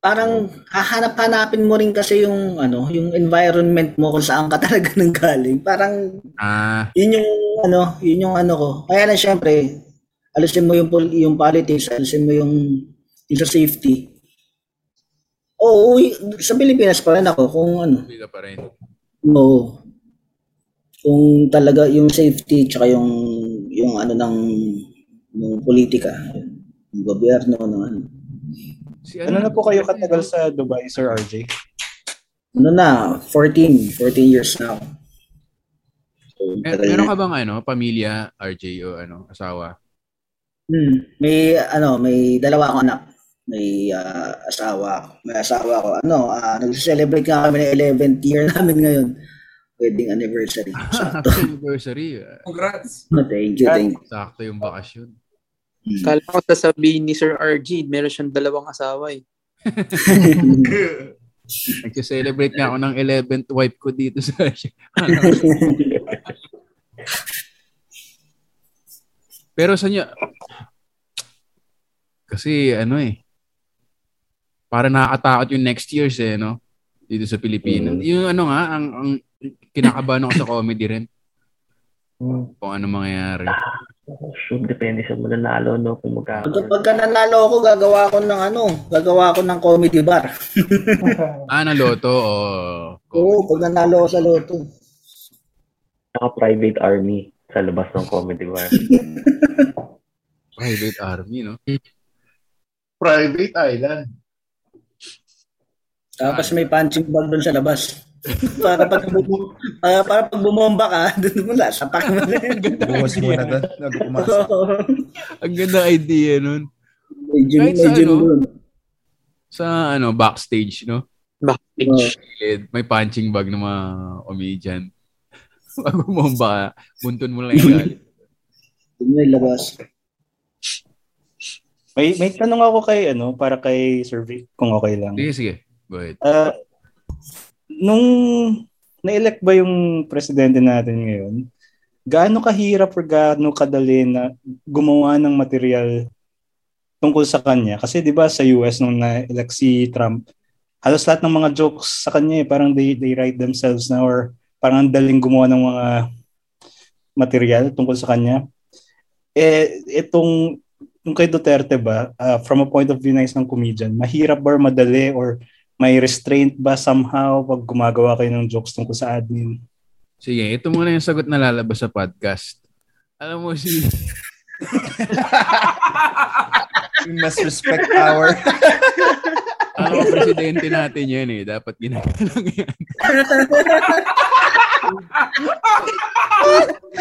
parang hahanap-hanapin mo rin kasi yung ano, yung environment mo kung saan ka talaga nang galing. Parang Ah, yun yung ano, yun yung ano ko. Kaya na syempre, alisin mo yung yung politics, alisin mo yung yung sa safety. Oo, sa Pilipinas pa rin ako kung ano. ka pa rin. Oo. Kung talaga yung safety tsaka yung yung ano ng ng politika, yung gobyerno ng ano. Ano na po kayo katagal sa Dubai, Sir RJ? Ano na, 14, 14 years ako. So, tagal meron na. ka bang ano, pamilya, RJ o ano, asawa? Hmm. May ano, may dalawa akong anak. May ah, asawa, may asawa ko. Ano, ah, nag-celebrate nga kami ng 11th year namin ngayon. Wedding anniversary. Sakto. Anniversary. ah. Congrats. thank you, thank you. Sakto yung bakasyon. Kala ko sasabihin ni Sir RG, meron siyang dalawang asawa eh. Nag-celebrate nga ako ng 11th wife ko dito sa Pero sa niya, kasi ano eh, para nakakatakot yung next years eh, no? Dito sa Pilipinas. Yung ano nga, ang, ang kinakabahan ako sa comedy rin. Kung ano mangyayari. Sure, depende sa mananalo, no? Kung magkano. Pag, pagka nanalo ako, gagawa ako ng ano, gagawa ako ng comedy bar. Ah, na loto o... Oo, pag nanalo ako sa loto. Naka-private army sa labas ng comedy bar. Private army, no? Private island. Tapos may punching bag doon sa labas. para pag bum- para, para pag bumomba ka, doon mo lang, sapak mo lang. Buwas mo na doon. Ang ganda idea nun. Medyo, Kahit sa medyo ano, doon. sa ano, backstage, no? Backstage. Gilid, May punching bag ng mga comedian. Pag bumomba ka, buntun mo lang yung galit. Doon mo ilabas. May may tanong ako kay ano para kay Sir Vic kung okay lang. Sige, sige. Ahead. Ah, nung na-elect ba yung presidente natin ngayon, gaano kahirap or gaano kadali na gumawa ng material tungkol sa kanya? Kasi 'di ba sa US nung na-elect si Trump, halos lahat ng mga jokes sa kanya eh, parang they, they write themselves na or parang ang daling gumawa ng mga material tungkol sa kanya. eh, itong yung kay Duterte ba, uh, from a point of view na isang comedian, mahirap ba or madali or may restraint ba somehow pag gumagawa kayo ng jokes tungkol sa admin? Sige, ito muna yung sagot na lalabas sa podcast. Alam mo si... We must respect our... Ano ang presidente natin yan eh. Dapat ginagalang yan.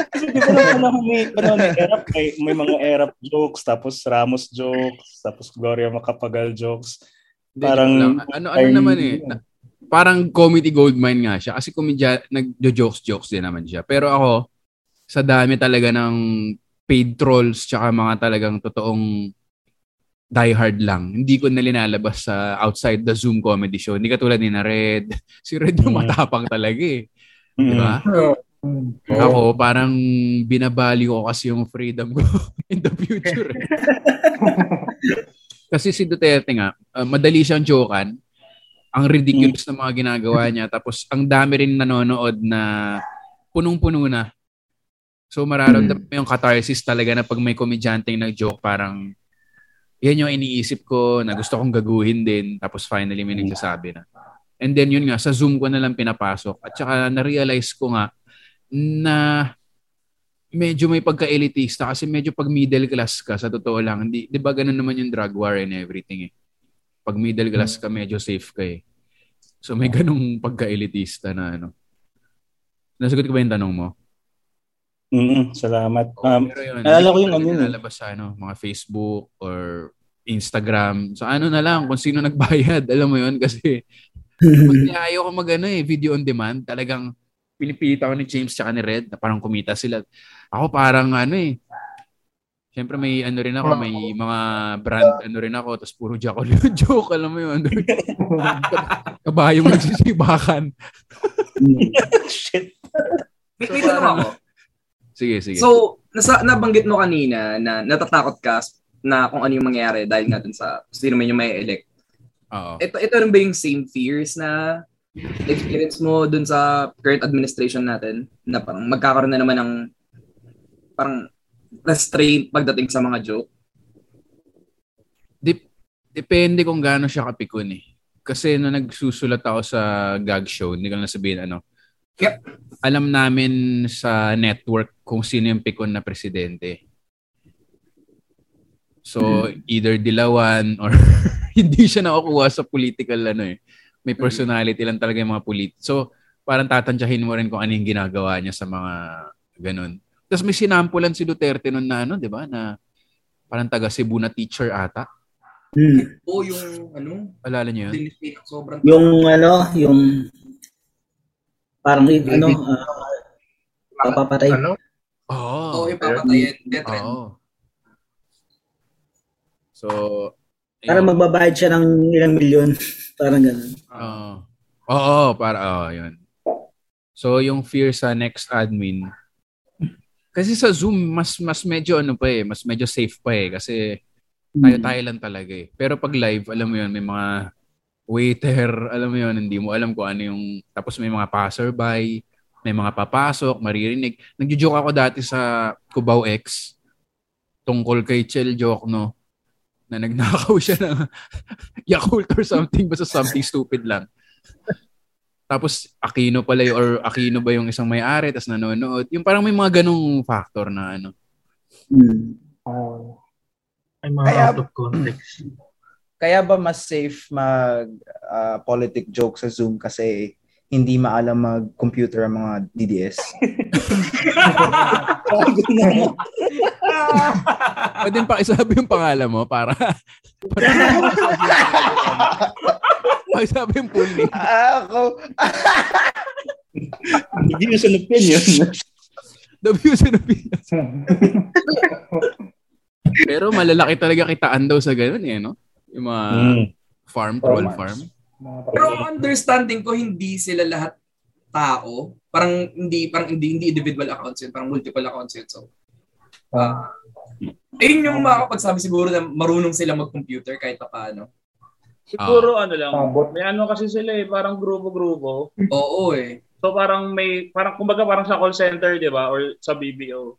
Kasi di ba nung panahon ni, panahon ni Erap, may, may mga Erap jokes, tapos Ramos jokes, tapos Gloria Macapagal jokes. Hindi, Parang, ano, ano naman eh. Na, parang comedy goldmine nga siya. Kasi komedya, nag-jokes-jokes din naman siya. Pero ako, sa dami talaga ng paid trolls tsaka mga talagang totoong diehard lang. Hindi ko na linalabas sa outside the Zoom comedy show. Hindi katulad ni na Red. Si Red yung matapang talaga eh. Di ba? Ako, parang binabali ko kasi yung freedom ko in the future. eh. kasi si Duterte nga, uh, madali siyang jokan. Ang ridiculous na mga ginagawa niya. Tapos ang dami rin nanonood na punong-puno na. So mararamdaman mo yung catharsis talaga na pag may komedyante yung nag-joke, parang yan yung iniisip ko na gusto kong gaguhin din. Tapos finally may nagsasabi na. And then yun nga, sa Zoom ko na lang pinapasok. At saka na-realize ko nga na medyo may pagka-elitista kasi medyo pag middle class ka, sa totoo lang, di, di ba ganun naman yung drug war and everything eh. Pag middle class ka, medyo safe ka eh. So may ganung pagka-elitista na ano. Nasagot ko ba yung tanong mo? Mm, salamat. Um, Pero yun, naalala ko hindi yung ano yun eh. sa ano, mga Facebook or Instagram. So ano na lang, kung sino nagbayad, alam mo yun, kasi ayaw ko mag ano eh, video on demand, talagang pinipita ko ni James tsaka ni Red na parang kumita sila. Ako parang ano eh, Siyempre may ano rin ako, may mga brand ano rin ako, tapos puro yung joke, alam mo yun. Kabayong nagsisibakan. Shit. May, may tanong ako. Sige, sige. So, nasa, nabanggit mo kanina na natatakot ka na kung ano yung mangyayari dahil nga dun sa sino man yung may elect. Oo. Ito, ito rin ba yung same fears na experience mo dun sa current administration natin na parang magkakaroon na naman ng parang restraint pagdating sa mga joke? Dep- depende kung gaano siya kapikon eh. Kasi nung nagsusulat ako sa gag show, hindi ko na sabihin ano, Yep. alam namin sa network kung sino yung pikon na presidente. So, either dilawan or hindi siya nakukuha sa political ano eh. May personality lang talaga yung mga polit. So, parang tatantyahin mo rin kung ano yung ginagawa niya sa mga ganun. Tapos may sinampulan si Duterte nun na ano, di ba? Na parang taga Cebu na teacher ata. Hmm. O yung ano? Alala niyo yun? Sobrang Yung ano, yung parang yung ano, uh, papapatay. Oo. Oo, yung papatayin. Death. Oo. So, Parang magbabayad siya ng ilang milyon. parang ganun. Oo. Oo, para oh, 'yun. So yung fear sa next admin kasi sa Zoom mas mas medyo ano pa eh, mas medyo safe pa eh kasi tayo-tayo lang talaga eh. Pero pag live, alam mo 'yun, may mga waiter, alam mo 'yun, hindi mo alam kung ano yung tapos may mga passerby, may mga papasok, maririnig. Nagjo-joke ako dati sa Cubao X tungkol kay Chel Jokno na nagnakaw siya ng Yakult or something, basta something stupid lang. Tapos Aquino pala yung, or Aquino ba yung isang may-ari, tapos nanonood. Yung parang may mga ganong factor na ano. Ay, mga Kaya- out of context. Kaya ba mas safe mag ah, politic joke sa Zoom kasi hindi maalam mag-computer ang mga DDS? Pwede pa isabi yung pangalan mo para para Pakisabi yung name. Ako. The views and opinions. The views and opinions. Pero malalaki talaga kitaan daw sa ganun eh, no? Yung mga Mm. farm, troll farm. Pero ang understanding ko, hindi sila lahat tao. Parang hindi parang hindi hindi individual accounts yun, parang multiple accounts yun. So, ah ayun yung makakapagsabi siguro na marunong sila mag-computer kahit pa paano. Siguro ano lang, may ano kasi sila eh, parang grupo-grupo. Oo eh. So parang may, parang kumbaga parang sa call center, di ba? Or sa BBO.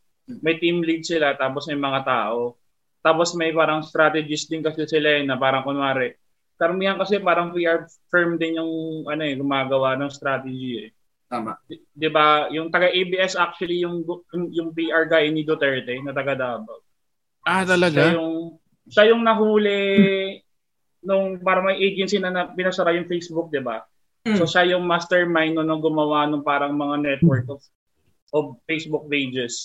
may team lead sila, tapos may mga tao. Tapos may parang strategist din kasi sila eh, na parang kunwari, karamihan kasi parang PR firm din yung ano eh, gumagawa ng strategy eh. Tama. Di, di ba? Yung taga ABS actually yung yung, yung PR guy ni Duterte na taga Davao. Ah, talaga? Siya yung siya yung nahuli nung para may agency na, na binasara yung Facebook, di ba? So siya yung mastermind no, nung gumawa ng parang mga network of of Facebook pages.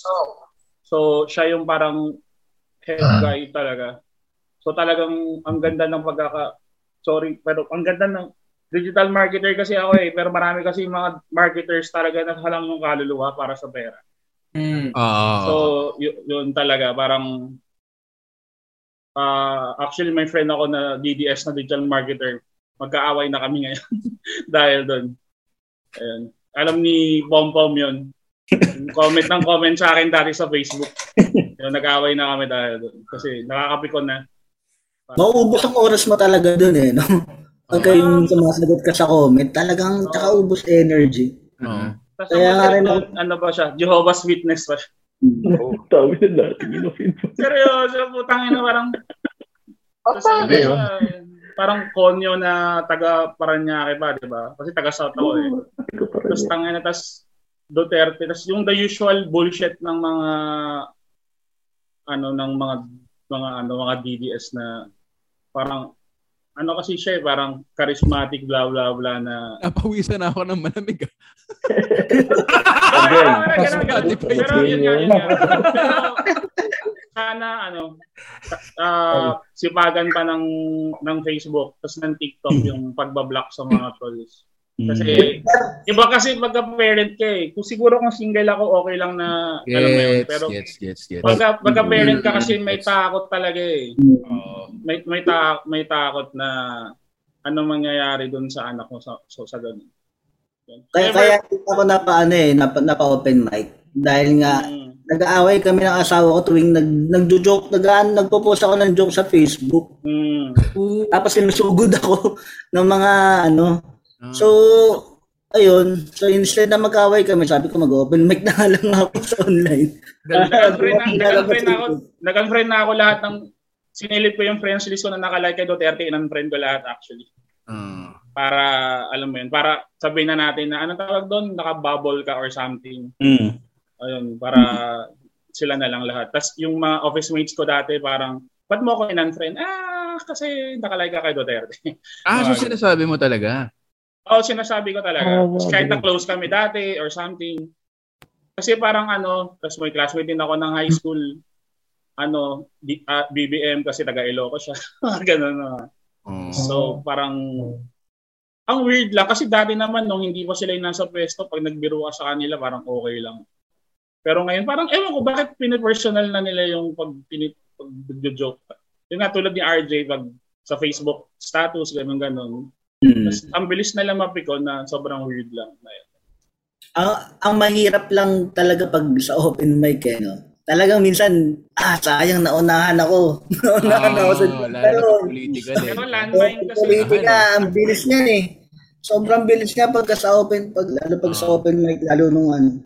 So siya yung parang head guy talaga. So talagang ang ganda ng pagkaka sorry pero ang ganda ng digital marketer kasi ako eh pero marami kasi mga marketers talaga na halang yung kaluluwa para sa pera. Ah. So y- yun talaga parang ah actually my friend ako na DDS na digital marketer magkaaway na kami ngayon dahil doon. Ayun. Alam ni Pompom yun. comment ng comment sa akin dati sa Facebook. Yun, nag-away na kami dahil doon. Kasi nakakapikon na. Mauubos ang oras mo talaga dun eh, no? Pagka yung sumasagot ka sa comment, talagang tsaka ubos energy. Tapos Kaya nga rin ano, ano ba siya? Jehovah's Witness pa siya. Tawag na natin, ginofin mo. Seryoso, putang ina parang oh. ah, parang konyo na taga Paranaque pa, di ba? Kasi taga South ako eh. Tapos tangina, tapos Duterte, tapos yung the usual bullshit ng mga ano ng mga mga ano mga DDS na parang ano kasi siya eh, parang charismatic blah blah blah na Napawisan na ako ng malamig. ah. Spotify Pero yun nga, yun yun. nga. Pero, sana ano ah sipagan pa ng ng Facebook tapos ng TikTok yung pagbablock sa mga trolls. Kasi iba kasi pagka parent ka eh. Kung siguro kung single ako okay lang na alam mo yun. Pero gets, gets, gets. pagka, pagka parent ka kasi may takot talaga eh. Oo. may may ta may takot na ano mangyayari doon sa anak mo sa so, sa ganun. Kaya, kaya ako napa ano eh, napa, napa open mic. Dahil nga, nag-aaway kami ng asawa ko tuwing nag, nagjo-joke, nag, nagpo-post ako ng joke sa Facebook. Mm. Tapos sinusugod ako ng mga ano. So, ayun. So, instead na mag-aaway kami, sabi ko mag-open mic na lang ako sa online. Nag-unfriend na, nag-unfriend na ako, nag-unfriend na ako lahat ng sinilip ko yung friends list ko na nakalike kay Duterte, in-unfriend ko lahat actually. Para, alam mo yun, para sabihin na natin na, anong tawag doon, naka-bubble ka or something. Mm. Ayun, para sila na lang lahat. Tapos yung mga office mates ko dati, parang, ba't mo ako in-unfriend? Ah, kasi nakalike ka kay Duterte. Ah, so sinasabi mo talaga? Oo, sinasabi ko talaga. Oh, Tapos kahit na close kami dati or something. Kasi parang ano, tapos may classmate din ako ng high school. Ano, di, ah, BBM kasi taga Iloco siya. Ganun na. So parang ang weird lang kasi dati naman nung hindi pa sila yung nasa pwesto pag nagbiro ka sa kanila parang okay lang. Pero ngayon parang ewan ko bakit pinipersonal na nila yung pag pinip pag joke. Yung nga tulad ni RJ pag sa Facebook status ganun Tapos, ang bilis na lang mapikon na sobrang weird lang. Na yun. ang, ang mahirap lang talaga pag sa open mic eh, no? Talagang minsan, ah, sayang naunahan ako. naunahan ako sa Oh, lalo pero, na political eh. Pero landmine kasi. politika, ang bilis niyan eh. Sobrang bilis niya pagka sa open, pag, lalo pag sa open mic, lalo nung ano.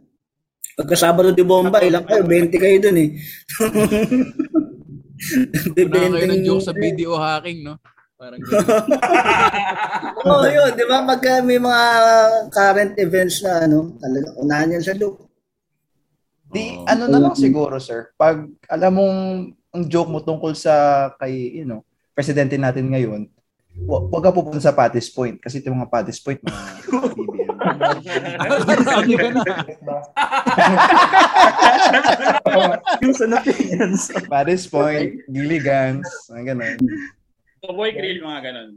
Pagka Sabado de Bomba, ilang kayo? 20 kayo dun eh. Wala kayo ng joke sa video hacking, no? Parang Oo, oh, yun. Di ba? Pagka may mga current events na ano, talaga, unahan yan sa loop. Di, ano na lang siguro, sir. Pag alam mong ang joke mo tungkol sa kay, you know, presidente natin ngayon, wa- wag ka pupunta sa Pattis Point kasi ito yung mga Pattis Point, mga BBM. yung sa. Pattis Point, Gilligans, mga ganun. Cowboy Grill, mga ganun.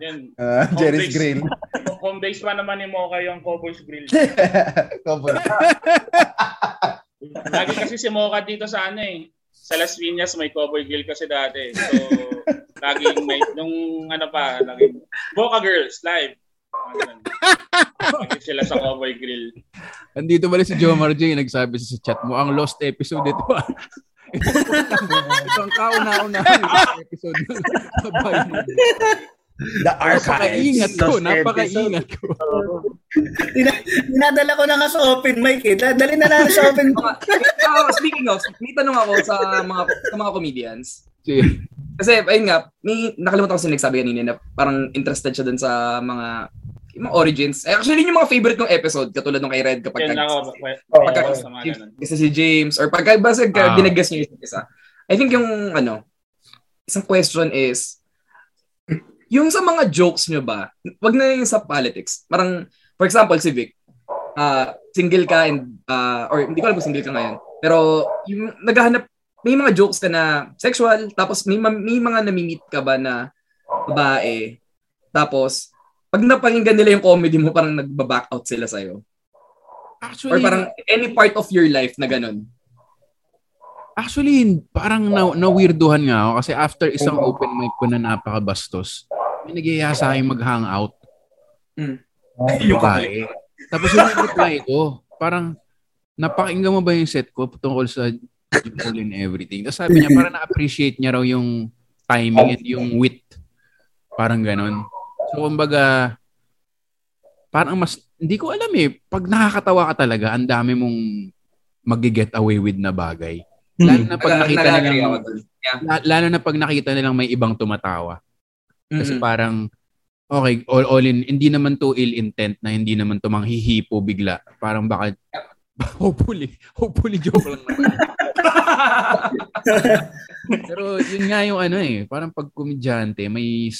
Yan. Ah, Home Jerry's base- Grill. Home base pa naman ni Mocha yung Cowboy's Grill. Cowboy. Lagi kasi si Mocha dito sa ano eh. Sa Las Piñas may Cowboy Grill kasi dati. So, laging may, nung ano pa, laging, Mocha Girls, live. Lagi sila sa Cowboy Grill. Andito pala si Joe Marjay, nagsabi sa chat mo, ang lost episode ito. Ah." Ito ang kauna-unahan yung lost episode. Sabay mo. The Napakaingat ko, napakaingat ko. Ina- Dinadala ko na nga sa open mic eh. Dali na lang sa open mic. Ah, speaking of, may tanong ako sa mga sa mga comedians. Kasi, ayun nga, may nakalimutan ko sa nagsabi kanina na parang interested siya dun sa mga yung mga origins. Eh, actually, yun yung mga favorite kong episode, katulad nung kay Red kapag kag- ako. pagka ganun. isa si James or pagka basta ka Ah. dinagas niyo yung isa. I think yung ano, isang question is yung sa mga jokes nyo ba, wag na yung sa politics. Parang, for example, si Vic, ah, single ka and, ah, or hindi ko alam kung single ka ngayon, pero yung naghahanap, may mga jokes ka na sexual, tapos may, ma- may mga namimit ka ba na babae, tapos, pag napakinggan nila yung comedy mo, parang nagba-back out sila sa'yo. Actually, or parang any part of your life na ganun. Actually, parang na, na-weirduhan nga ako kasi after isang open mic ko na napakabastos, may nagyaya sa akin mag-hangout. Mm. Yung babae. Tapos yung reply ko, parang, napakinggan mo ba yung set ko tungkol sa Jimol and everything? Tapos sabi niya, parang na-appreciate niya raw yung timing and yung wit. Parang ganon. So, kumbaga, parang mas, hindi ko alam eh, pag nakakatawa ka talaga, ang dami mong mag-get away with na bagay. Lalo na pag nakita ako dun. Yeah. la- lalo na pag nakita nilang may ibang tumatawa. Kasi Mhm. parang, okay, all, all in, hindi naman to ill intent na hindi naman to manghihipo bigla. Parang baka, hopefully, hopefully joke lang naman. Pero yun nga yung ano eh, parang pag komedyante, may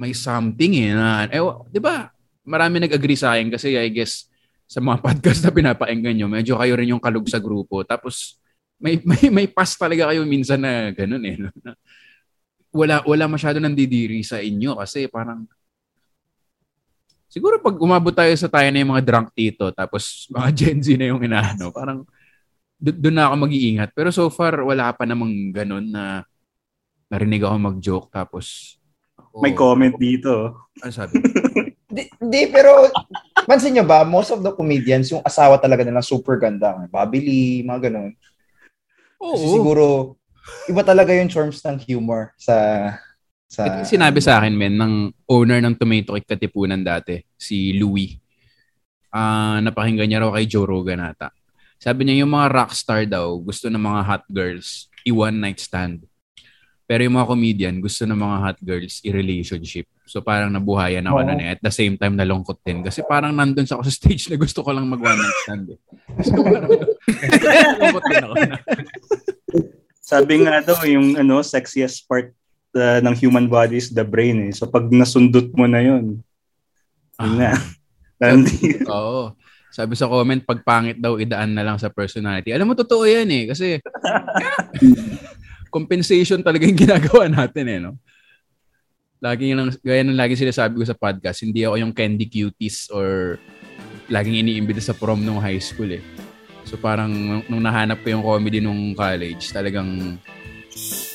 may something eh na, eh, 'di ba? Marami nag-agree sa akin kasi I guess sa mga podcast na pinapakinggan nyo, medyo kayo rin yung kalug sa grupo. Tapos may may may pass talaga kayo minsan na ganun eh. no? Wala wala masyado nang didiri sa inyo kasi parang Siguro pag umabot tayo sa tayo na yung mga drunk tito tapos mga Gen Z na yung inaano, parang doon na ako mag-iingat. Pero so far, wala pa namang ganun na narinig ako mag-joke tapos May comment dito. Ano sabi? Di, di, pero pansin nyo ba, most of the comedians, yung asawa talaga nila super ganda. Bobby Lee, mga ganun. Kasi Oo. siguro, iba talaga yung charms ng humor sa... sa Ito yung sinabi sa akin, men, ng owner ng Tomato Cake Katipunan dati, si Louie. Ah, napakinggan niya raw kay Joe Rogan ata. Sabi niya yung mga rockstar daw, gusto ng mga hot girls, i-one night stand. Pero yung mga comedian, gusto ng mga hot girls, i-relationship. So parang nabuhayan ako na eh. At the same time, nalungkot din. Kasi parang nandun sa ako sa stage na gusto ko lang mag-one night stand eh. So parang, nalungkot din ako na. Sabi nga daw, yung ano, sexiest part uh, ng human body is the brain eh. So pag nasundot mo na yun, yun na. Nandi. Oo. Sabi sa comment, pag pangit daw, idaan na lang sa personality. Alam mo, totoo yan eh. Kasi compensation talaga yung ginagawa natin eh, no? Lagi yung, gaya ng lagi sinasabi ko sa podcast, hindi ako yung candy cuties or laging iniimbita sa prom nung high school eh. So parang nung, nahanap ko yung comedy nung college, talagang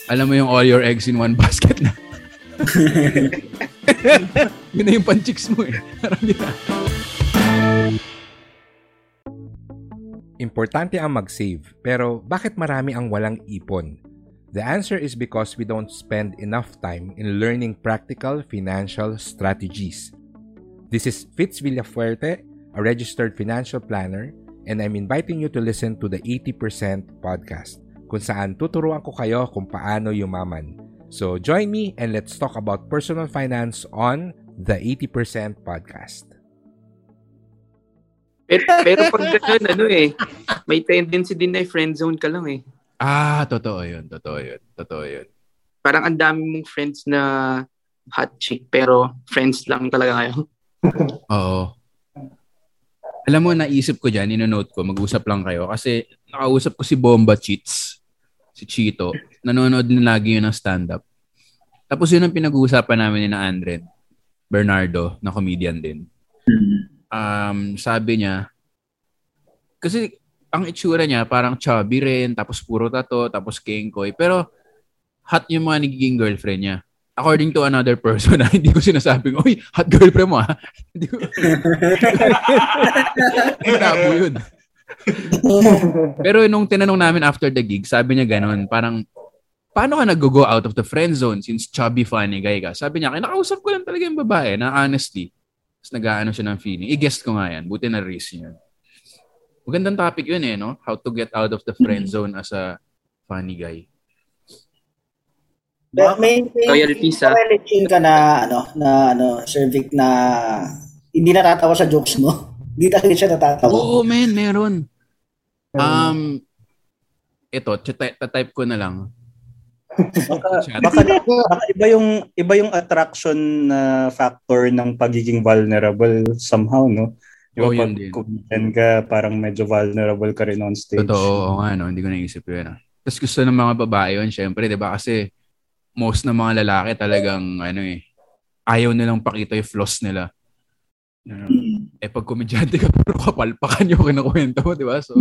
alam mo yung all your eggs in one basket na. Yun na yung panchicks mo eh. Parang yun. Importante ang mag-save, pero bakit marami ang walang ipon? The answer is because we don't spend enough time in learning practical financial strategies. This is Fitz Villafuerte, a registered financial planner, and I'm inviting you to listen to the 80% podcast, kung saan tuturuan ko kayo kung paano yumaman. So join me and let's talk about personal finance on the 80% podcast. Pero, pero pag ano eh, may tendency din na friend zone ka lang eh. Ah, totoo yun. Totoo yun. Totoo yun. Parang ang dami mong friends na hot chick, pero friends lang talaga kayo. Oo. Alam mo, naisip ko dyan, inonote ko, mag-usap lang kayo. Kasi nakausap ko si Bomba Cheats, si Chito. Nanonood din lagi yun ng stand-up. Tapos yun ang pinag-uusapan namin ni na Andren, Bernardo, na comedian din. Um, sabi niya, kasi ang itsura niya parang chubby rin, tapos puro tato, tapos kengkoy. Pero hot yung mga nagiging girlfriend niya. According to another person, na hindi ko sinasabing, oy, hot girlfriend mo ah. Hindi ko. Tabo yun. Pero nung tinanong namin after the gig, sabi niya ganun, parang paano ka nag-go out of the friend zone since chubby funny guy ka? Sabi niya, kinakausap ko lang talaga yung babae na honestly. Tapos nag-aano siya ng feeling. I-guess ko nga yan. Buti na race niya. Magandang topic yun eh, no? How to get out of the friend zone as a funny guy. Pero may, may Loyalties, ah. loyalty ka na ano na ano Sir Vic na hindi natatawa sa jokes mo. Hindi talaga siya natatawa. Oo, man, meron. Um, ito, type, type ko na lang. baka, baka, baka iba yung iba yung attraction na factor ng pagiging vulnerable somehow, no? Yung yun pag din. comedian ka, parang medyo vulnerable ka rin on stage. Totoo, oo nga, no? Hindi ko naisip yun. Ah. Tapos gusto ng mga babae yun, syempre, di ba? Kasi most ng mga lalaki talagang, ano eh, ayaw nilang pakita yung flaws nila. Ano, eh, pag komedyante ka, puro kapalpakan yung kinukwento mo, di ba? So,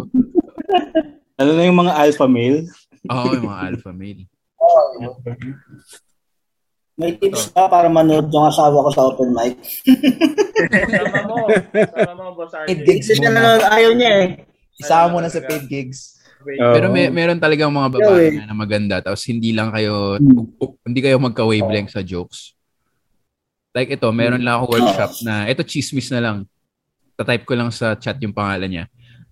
Ano na yung mga alpha male? oo, yung mga alpha male. May tips ba para manood yung asawa ko sa open mic? Sama mo. Sama mo, Boss RJ. Kasi siya nanonood, ayaw niya eh. Isama mo na sa paid gigs. Pero may, meron talagang mga babae eh. na, na maganda tapos hindi lang kayo hindi kayo magka-wavelength sa jokes. Like ito, meron lang ako workshop na ito chismis na lang. Ta-type ko lang sa chat yung pangalan niya.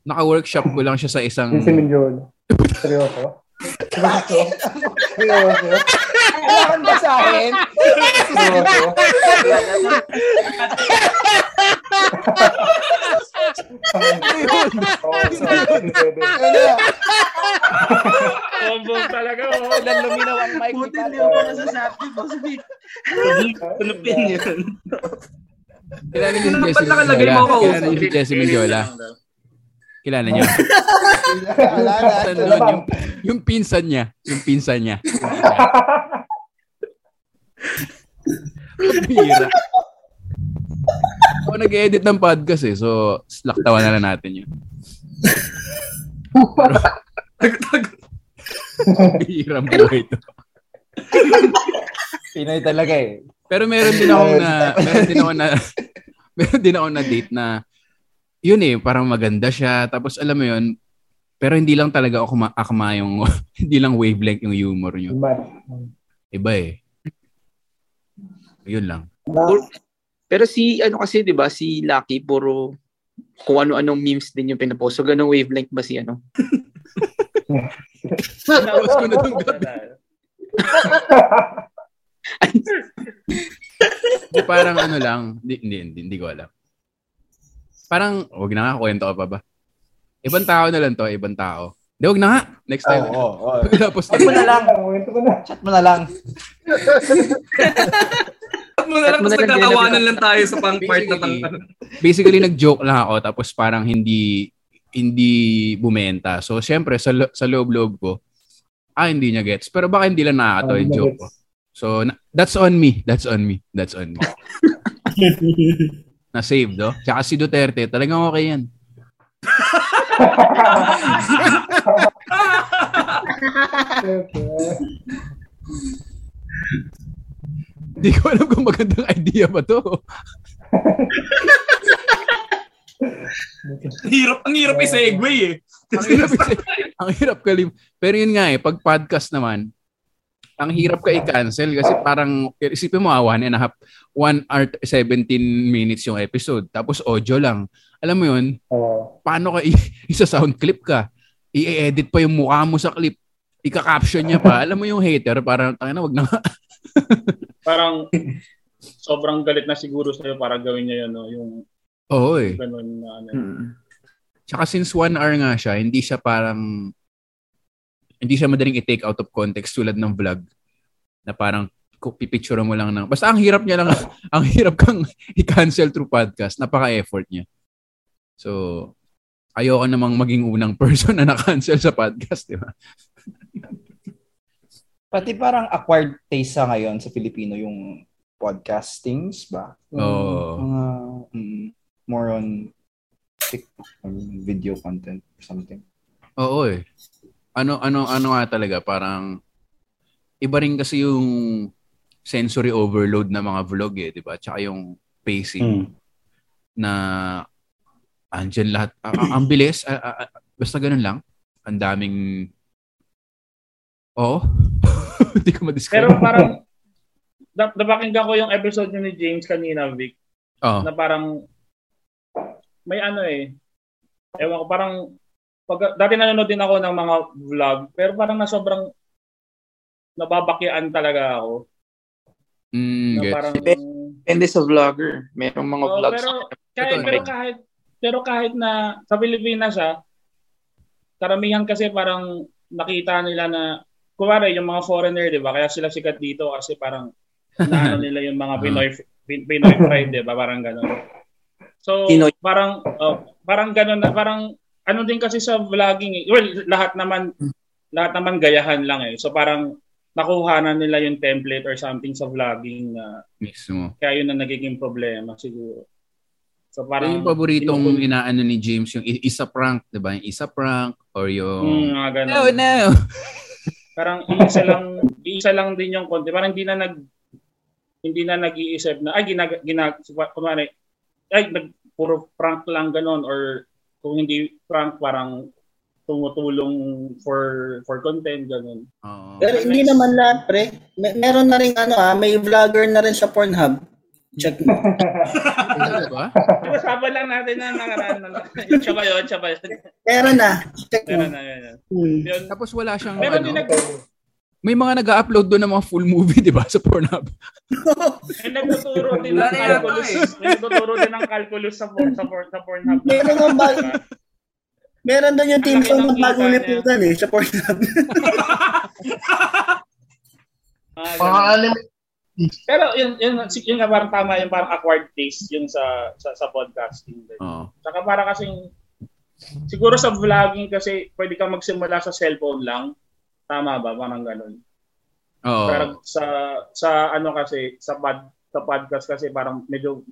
Naka-workshop ko lang siya sa isang. Seryoso? Seryoso? Seryoso? Kailangan ba sa akin? Seryoso? Bombong talaga. Oh. Ilan luminaw ang mic Buti hindi ako nasasabi ko. Sabi, Tunupin yun. Kilala niyo si Ba't Jessie nakalagay Mendiola? mo ako? Kilala niyo si Jessie Mendiola? Kilala niyo? Nun, yung, yung pinsan niya. Yung pinsan niya. Pira. Ako nag-edit ng podcast eh. So, slaktawan na lang natin yun. Hirang buhay ito. Pinoy talaga eh. Pero meron din ako na meron din ako na meron din ako na date na yun eh, parang maganda siya. Tapos alam mo yun, pero hindi lang talaga ako ma- akma yung hindi lang wavelength yung humor niyo. Iba eh. Yun lang. Pero si, ano kasi, di ba, si Lucky, puro kung ano-anong memes din yung pinapost. So, ganong wavelength ba si ano? Tapos ko na itong gabi. Hindi, parang ano lang. Hindi, hindi, hindi, hindi ko alam. Parang, wag na nga, kwento ka pa ba? Ibang tao na lang to, ibang tao. Hindi, wag na nga. Next time. Oo, oo, oo. Pagkatapos Chat mo na lang. Chat mo na lang. At mo na lang, tapos nagtatawanan lang tayo sa pang part na pang Basically, nag-joke lang ako, tapos parang hindi hindi bumenta. So, syempre, sa, lo- sa loob-loob ko, ah, hindi niya gets. Pero baka hindi lang nakakatawa yung joke ko. So, na- that's on me. That's on me. That's on me. Na-save, do? Tsaka si Duterte, talagang okay yan. Hindi ko alam kung magandang idea ba to. hirap, ang hirap i-segue eh. ang hirap, ang hirap kalim. Pero yun nga eh, pag podcast naman, ang hirap ka i-cancel kasi parang, isipin mo ah, one and a half, one hour, 17 minutes yung episode. Tapos audio lang. Alam mo yun, paano ka i- isa sound clip ka? I-edit pa yung mukha mo sa clip. Ika-caption niya pa. Alam mo yung hater, parang, tangina, wag na. Parang sobrang galit na siguro sa'yo para gawin niya yun, no? yung Oo eh. ganun na ano. Tsaka since one hour nga siya, hindi siya parang, hindi siya madaling i-take out of context tulad ng vlog na parang pipicture mo lang ng, basta ang hirap niya lang, ang hirap kang i-cancel through podcast, napaka-effort niya. So, ayoko namang maging unang person na na-cancel sa podcast, di ba? Pati parang acquired taste sa ngayon sa Filipino yung podcastings ba? Yung Oo. mga, mm, more on TikTok or video content or something. Oo eh. Ano, ano, ano nga talaga, parang, iba rin kasi yung sensory overload na mga vlog eh, di ba? Tsaka yung pacing na andyan lahat. Ah, ah, ang bilis, ah, ah, ah, basta ganun lang. Ang daming Oo. Hindi ko ma-describe. Pero parang, na- napakinggan ko yung episode ni James kanina, Vic. Oo. Na parang, may ano eh. Ewan ko, parang, pag, dati nanonood din ako ng mga vlog, pero parang na sobrang nababakyaan talaga ako. Mm, Na parang, Depende sa vlogger. Merong mga Oo, vlogs. pero, kahit, pero kahit, pero kahit na sa Pilipinas siya, karamihan kasi parang nakita nila na, kumari yung mga foreigner, di ba? Kaya sila sikat dito kasi parang naano nila yung mga Pinoy, Pin- Pinoy pride, di ba? Parang gano'n. So, Pinoy. parang, oh, parang gano'n na, parang, ano din kasi sa vlogging, eh. well, lahat naman, lahat naman gayahan lang eh. So, parang, nakuha na nila yung template or something sa vlogging na Mismo. kaya yun ang nagiging problema siguro. So Parang yung paboritong inukul- inaano ni James, yung isa prank, di ba? Yung isa prank or yung... Mm. No, no. Parang isa lang isa lang din yung konti. Parang hindi na nag hindi na nag-iisip na ay ginag ginag kunwari ay nag puro prank lang ganon or kung hindi prank parang tumutulong for for content ganon. Pero hindi naman lahat, pre. May, meron na rin ano ah, may vlogger na rin sa Pornhub. Check mo. ba? Sabi lang natin na nakaraan na siya ba yun? Siya ba yun? Meron na. Check mo. Meron na yun. Hmm. Yun. Tapos wala siyang Meron ano, din nag may mga nag-upload doon ng mga full movie, di ba, sa Pornhub. may nagtuturo din ng calculus. eh. May nagtuturo din ng calculus sa por- sa por- sa Pornhub. Meron nga ba? Meron doon yung team song ng bagong niya. liputan eh, sa Pornhub. Mga anime. Pero yun, yun, yun nga parang tama yung parang acquired taste yung sa sa, sa podcasting. din. Oo. Saka para kasing siguro sa vlogging kasi pwede kang magsimula sa cellphone lang. Tama ba? Parang ganun. Oo. Pero sa sa ano kasi sa pod, sa podcast kasi parang medyo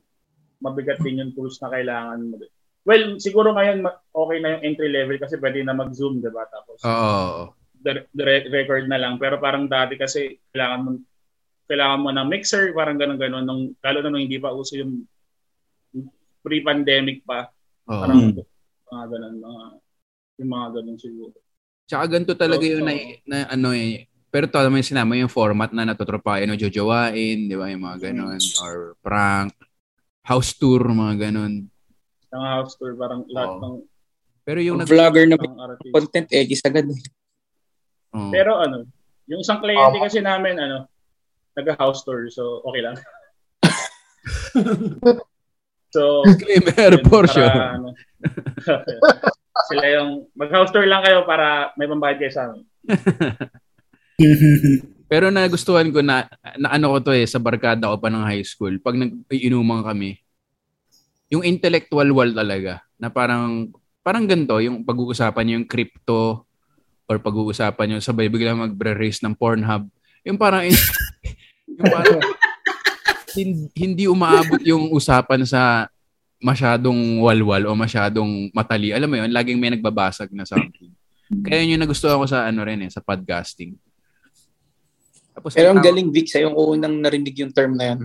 mabigat din yung tools na kailangan mo. Well, siguro ngayon okay na yung entry level kasi pwede na mag-zoom, 'di ba? Tapos Oo. the, the re- record na lang. Pero parang dati kasi kailangan mo kailangan mo ng mixer, parang ganun-ganun nung lalo na nung hindi pa uso yung pre-pandemic pa. Oo. Parang mga ganun, mga yung mga ganun siguro. Tsaka ganito talaga So, yun na, na ano eh. Pero to naman yung sinama yung format na natutropayan o jojowain, di ba? Yung mga ganun. Or prank, house tour, mga ganun. Ng house tour, parang lahat Oo. ng Pero yung vlogger na content eh, agad eh. Oo. Pero ano, yung isang kliyente kasi namin, ano, nag-house tour, so okay lang. so, Disclaimer, yun, Porsche. para, ano, sila yung, mag-house tour lang kayo para may pambayad kayo sa amin. Pero nagustuhan ko na, na ano ko to eh, sa barkada ko pa ng high school, pag nag-inuman kami, yung intellectual wall talaga, na parang, parang ganito, yung pag-uusapan nyo yung crypto, or pag-uusapan nyo sabay biglang mag-raise ng Pornhub, yung parang, yung parang, hin- hindi umaabot yung usapan sa masyadong walwal o masyadong matali. Alam mo yun, laging may nagbabasag na something. Kaya yun yung nagustuhan ko sa ano rin eh, sa podcasting. Tapos Pero ang galing, Vic, sa yung unang narinig yung term na yan.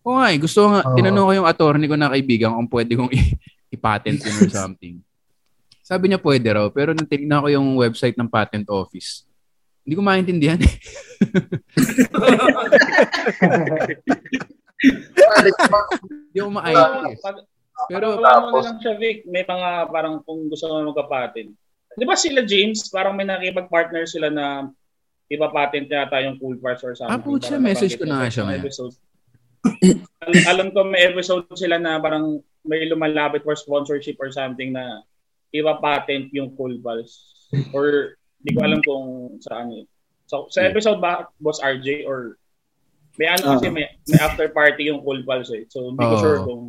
Oo nga eh, gusto ko nga, Oo. tinanong ko yung attorney ko na kaibigan kung pwede kong i- i-patent yun or something. Sabi niya pwede raw, pero nung tinignan ko yung website ng patent office, hindi ko maintindihan eh. Hindi ko ma-IT. Pag- Pero Pero mo na lang siya, Vic. May mga parang kung gusto mo magka-patent. Di ba sila James, parang may nakipag-partner sila na ipa-patent yata yung cool parts or something. Ah, putya, Parang message ko na nga siya episode. Al- alam ko may episode sila na parang may lumalapit for sponsorship or something na ipa-patent yung cool pals. Or di ko alam kung saan eh. So, sa episode ba, Boss RJ or may ano kasi Oo. may, may after party yung cool pals eh. So, hindi ko Oo. sure kung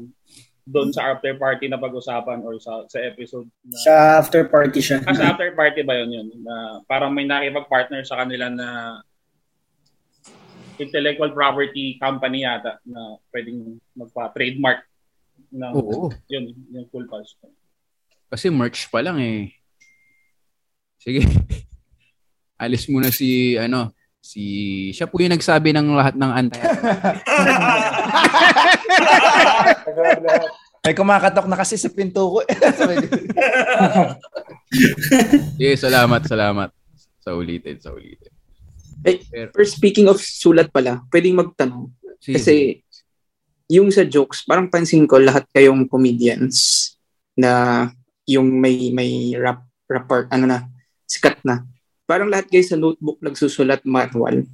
doon sa after party na pag-usapan or sa sa episode na Sa after party siya. Ah, sa after party ba yun yun? Na parang may nakipag-partner sa kanila na intellectual property company yata na pwedeng magpa-trademark ng Oo. yun, yung cool pals. Kasi merch pa lang eh. Sige. Alis muna si, ano, si, siya po yung nagsabi ng lahat ng anti. May kumakatok na kasi sa pinto ko. Sige, salamat, salamat. Sa ulitin, sa ulitin. Eh, first speaking of sulat pala, pwedeng magtanong. Sige. Kasi yung sa jokes, parang pansin ko lahat kayong comedians na yung may may rap rapper ano na sikat na. Parang lahat kayo sa notebook nagsusulat manual.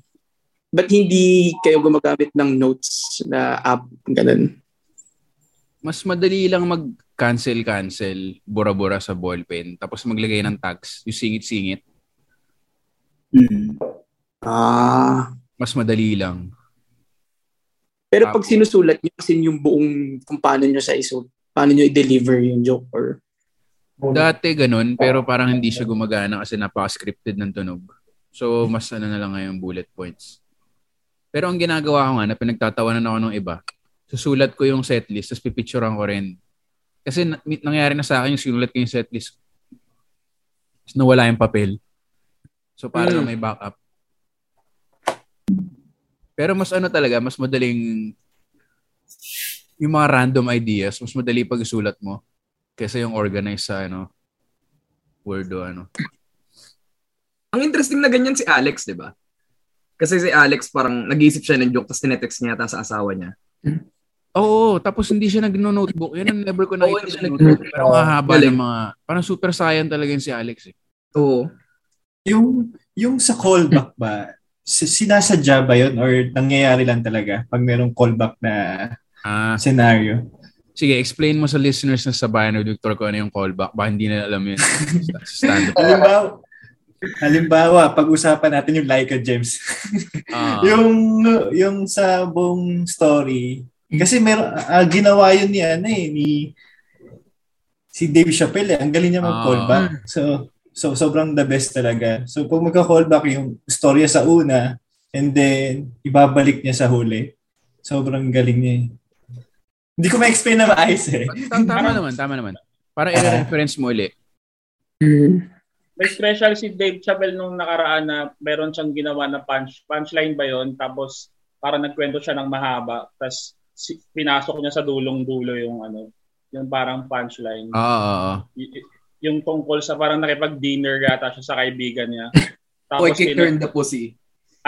But hindi kayo gumagamit ng notes na app ganun. Mas madali lang mag-cancel-cancel, bura-bura sa ballpen, tapos maglagay ng tags, yung singit-singit. Ah. Mas madali lang. Pero pag sinusulat niyo kasi yung buong kung paano niyo sa iso, paano niyo i-deliver yung joke or Dati ganun, pero parang hindi siya gumagana kasi napaka-scripted ng tunog. So, mas ano na lang ngayon bullet points. Pero ang ginagawa ko nga, na pinagtatawanan ako ng iba, susulat ko yung setlist, tapos pipicturean ko rin. Kasi na- nangyari na sa akin yung sinulat ko yung setlist. Tapos nawala yung papel. So, para Mm. na may backup. Pero mas ano talaga, mas madaling yung mga random ideas, mas madali pag isulat mo kaysa yung organize sa ano, word o ano. Ang interesting na ganyan si Alex, di ba? Kasi si Alex parang nag-iisip siya ng joke tapos tinetext niya yata sa asawa niya. Oo, tapos hindi siya nag-notebook. Yan ang never ko nakita hindi sa siya notebook. Pero Galing. ng mga, parang super saiyan talaga yung si Alex eh. Oo. Yung, yung sa callback ba, si- sinasadya ba yun or nangyayari lang talaga pag merong callback na scenario? Sige, explain mo sa listeners na sa bayan ni Victor kung ano yung callback. Baka hindi na alam yun. Stand-up. Halimbawa, halimbawa, pag-usapan natin yung Laika James. Ah. yung yung sa buong story. Kasi meron ah, ginawa yun ni ano eh, ni si Dave Chappelle eh. Ang galing niya mag-callback. So so sobrang the best talaga. So pag magka-callback yung storya sa una and then ibabalik niya sa huli. Sobrang galing niya eh. Hindi ko ma-explain na maayos eh. Tama naman, tama naman. Para i-reference mo ulit. May special si Dave Chappelle nung nakaraan na meron siyang ginawa na punch punchline ba yon tapos para nagkwento siya ng mahaba tapos si, pinasok niya sa dulong-dulo yung ano yung parang punchline. Oo, oo, oo. Y- y- yung tungkol sa parang nakipag-dinner yata siya sa kaibigan niya. Oy, kick her in the pussy.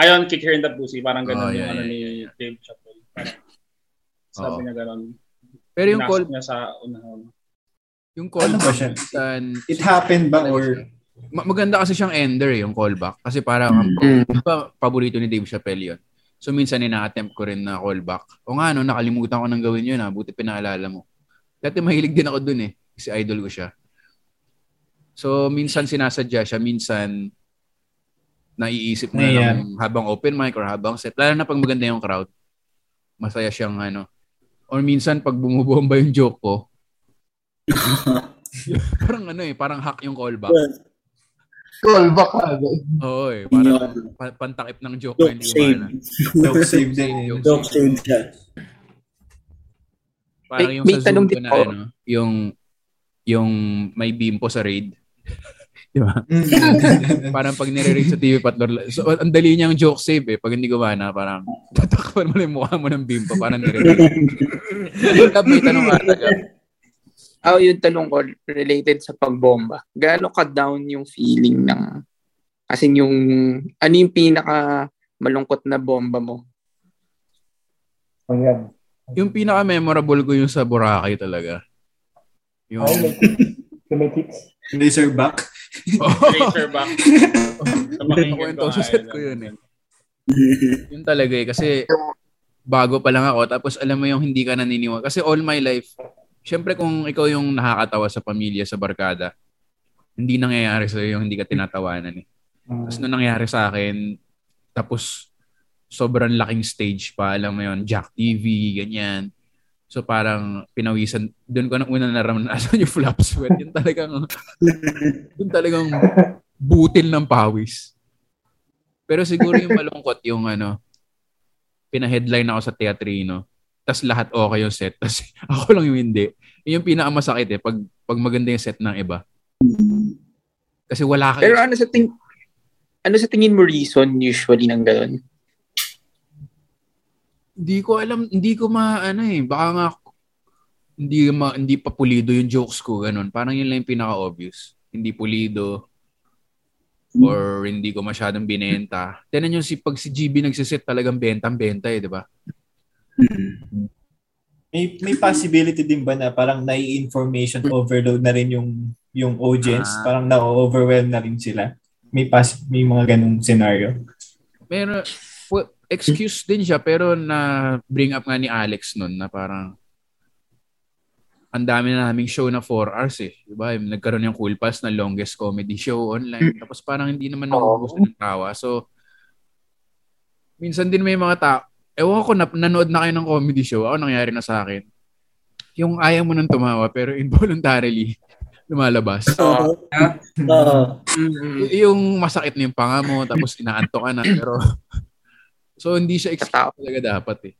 Ayun, kick her in the pussy. Parang Oh, ganun yeah, yung ano yeah, ni Dave Chappelle. Sabi Oo. niya ganun. Pero yung call- niya sa unahan. Yung callback, Ano ba siya? minsan- It happened ba or Ma- maganda kasi siyang ender eh, yung callback. Kasi parang, Mm. di ba, paborito ni Dave Chappelle yun. So minsan ina-attempt ko rin na callback. O nga, no, nakalimutan ko nang gawin yun ha. Buti pinaalala mo. Dati mahilig din ako dun eh. Kasi idol ko siya. So minsan sinasadya siya, minsan naiisip mo na Ayan. lang habang open mic or habang set. Lalo na pag maganda yung crowd. Masaya siyang ano. Or minsan pag bumubomba yung joke ko, parang ano eh, parang hack yung callback. Callback ka. Oo eh, parang pa- pantakip ng joke ko. Joke save. Joke save din. Joke save siya. Parang yung may sa Zoom ko na ano, yung yung may bimpo sa raid. Di ba? parang pag nire-raid sa TV Patlor, so, ang dali niyang joke save eh. Pag hindi gumana, parang tatakpan mo na yung mukha mo ng bimpo, parang nire-raid. Gab, may tanong ata, Gab. Oh, yung tanong ko related sa pagbomba. Gaano ka down yung feeling ng as in yung ano yung pinaka malungkot na bomba mo? Ayan. Yung pinaka-memorable ko yung sa Boracay talaga. Yung... Ay, may, yung may kicks. Razorback. Razorback. Sa makinggan Kwento ko, sa set ko yun eh. yun talaga eh. Kasi bago pa lang ako. Tapos alam mo yung hindi ka naniniwala. Kasi all my life, syempre kung ikaw yung nakakatawa sa pamilya, sa barkada, hindi nangyayari sa'yo yung hindi ka tinatawanan eh. Tapos nung nangyari sa akin, tapos sobrang laking stage pa, alam mo yun, Jack TV, ganyan. So parang pinawisan, doon ko na una naramdaman, yung flap sweat? Yun talagang, yun talagang butil ng pawis. Pero siguro yung malungkot yung ano, pina-headline ako sa teatrino, tas lahat okay yung set, tas ako lang yung hindi. Yun yung pinakamasakit eh, pag, pag maganda yung set ng iba. Kasi wala ka Pero ano sa ting ano sa tingin mo reason usually ng ganun? Hindi ko alam, hindi ko ma, ano eh, baka nga, hindi, ma, hindi pa pulido yung jokes ko, ganun. Parang yun lang yung pinaka-obvious. Hindi pulido. or hindi ko masyadong binenta. Tinan nyo si pag si GB nagsisit talagang bentang-benta eh, di ba? May may possibility din ba na parang nai-information overload na rin yung yung audience, Ah. parang na-overwhelm na rin sila. May pas may mga ganung scenario. Meron, well, excuse din siya pero na bring up nga ni Alex nun na parang ang dami na naming show na 4 hours eh. Diba? Nagkaroon yung Cool Pals na longest comedy show online. Tapos parang hindi naman naubos ng tawa. So, minsan din may mga tao, ewan ko, na, nanood na kayo ng comedy show. Ako nangyari na sa akin. Yung ayaw mo nang tumawa pero involuntarily lumalabas. Oo. Y- yung masakit na yung panga mo tapos inaanto ka na pero so hindi siya excuse talaga dapat eh.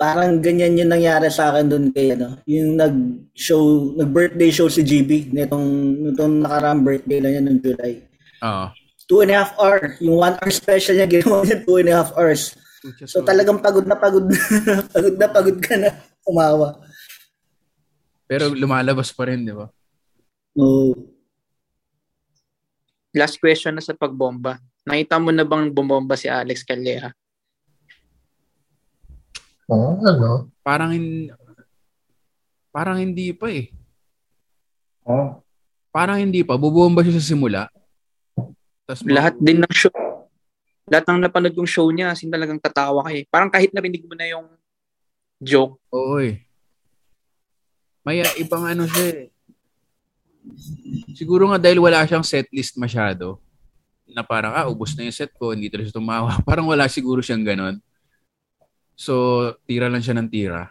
Parang ganyan yung nangyari sa akin doon kay ano, yung nag-show, nag-birthday show si GB nitong nitong nakaraang birthday lang niya noong July. Oo. Two and a half hour. Yung one hour special niya, ginawa niya two and a half hours. So talagang pagod na pagod na, pagod na pagod ka na umawa. Pero lumalabas pa rin, di ba? Oo. Last question na sa pagbomba. Nakita mo na bang bumomba si Alex Calleja? Oh, ano? Parang hin- parang hindi pa eh. Oh. Parang hindi pa. Bubomba siya sa simula. Tas Lahat din ng show. Lahat ng napanood yung show niya, sin talagang tatawa ka eh. Parang kahit narinig mo na yung joke. Oo eh. May uh, ibang ano siya eh. Siguro nga dahil wala siyang set list masyado na parang, ah, ubos na yung set ko, hindi talaga siya tumawa. Parang wala siguro siyang ganon. So, tira lang siya ng tira.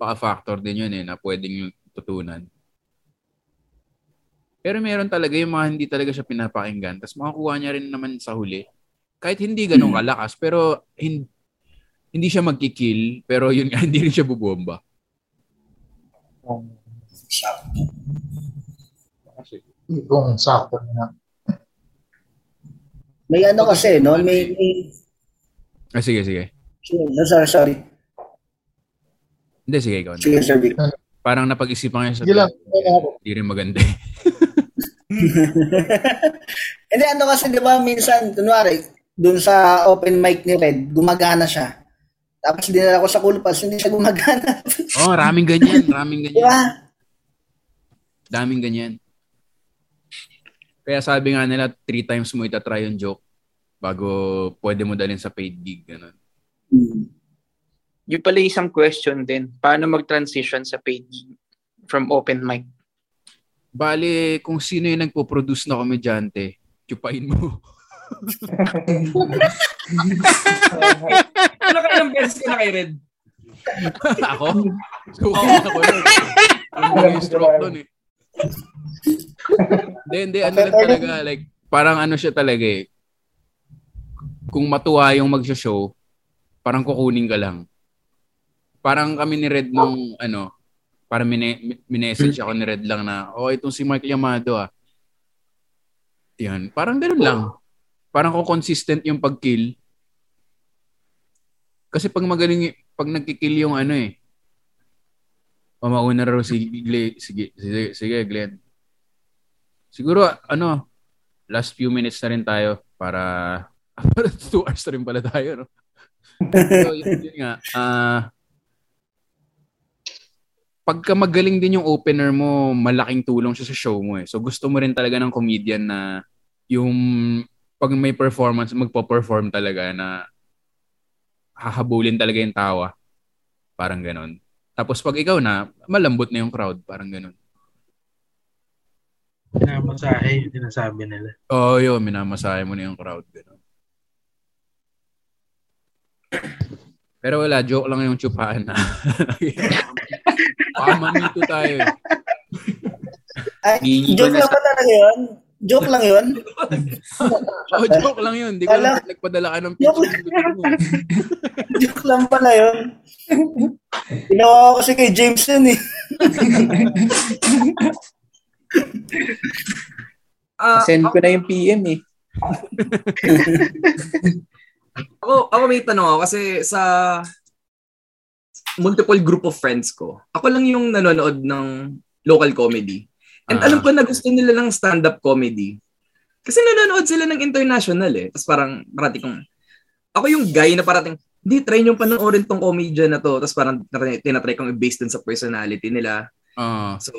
Baka factor din yun eh, na pwedeng yung tutunan. Pero meron talaga yung mga hindi talaga siya pinapakinggan. Tapos makakuha niya rin naman sa huli. Kahit hindi ganun kalakas, pero hin- hindi siya magkikill, pero yun nga, hindi rin siya bubomba. Kung sakto na. May ano kasi, no? May, may Ah, sige, sige. no, sorry, sorry. Hindi, sige, ikaw. Sige, sir. Parang napag-isipan niya sa Sige lang. Hindi rin maganda eh. Hindi, ano kasi, di ba, minsan, kunwari, dun sa open mic ni Red, gumagana siya. Tapos dinala ko sa Cool Pals, hindi siya gumagana. Oh, raming ganyan, raming ganyan. ba? Daming ganyan. Kaya sabi nga nila, three times mo itatry yung joke bago pwede mo dalhin sa paid gig. Ganun. Yung pala isang question din. Paano mag-transition sa paid gig from open mic? Bale, kung sino yung nagpo-produce na komedyante, chupain mo. Ano ka ilang beses ka na kay Red? ako? Suki ako nun. Ano yung stroke nun eh. Hindi, hindi. Ano lang talaga, like, parang ano siya talaga eh. Kung matuwa yung magsha-show, parang kukunin ka lang. Parang kami ni Red nung, ano, parang mine- minessage ako ni Red lang na, oh, itong si Mark Yamado ah. Yan. Parang ganun lang. Parang kung consistent yung pag-kill. Kasi pag magaling, pag nagkikill yung ano eh, o mauna raw si Glenn. Sige, sige, sige, Glenn. Siguro, ano, last few minutes na rin tayo para para two hours na rin pala tayo, no? so, yun, yun nga. ah pagka magaling din yung opener mo, malaking tulong siya sa show mo eh. So, gusto mo rin talaga ng comedian na yung pag may performance, magpo-perform talaga na hahabulin talaga yung tawa. Parang ganon. Tapos pag ikaw na, malambot na yung crowd. Parang ganon. Pinamasahe yung sinasabi nila. Oo, oh, yun. Minamasahe mo na yung crowd. Ganon. Pero wala, joke lang yung chupahan na. Baka manito tayo. eh. Ay, joke na lang ba talaga yun? Joke lang yun? Oh, joke lang yun. Di ko Alam- lang nagpadala ka ng Joke picture. mo. Joke lang pala yun. Ginawa ko kasi kay James yun eh. Ah, Send ko na yung PM eh. Ako, ako may tanong ako kasi sa multiple group of friends ko, ako lang yung nanonood ng local comedy. And Ah. alam ko na gusto nila ng stand-up comedy. Kasi nanonood sila ng international eh. Tapos parang parati kong, ako yung guy na parating, hindi, try nyo panoorin tong comedian na to. Tapos parang tinatry kong i-base dun sa personality nila. Ah. So,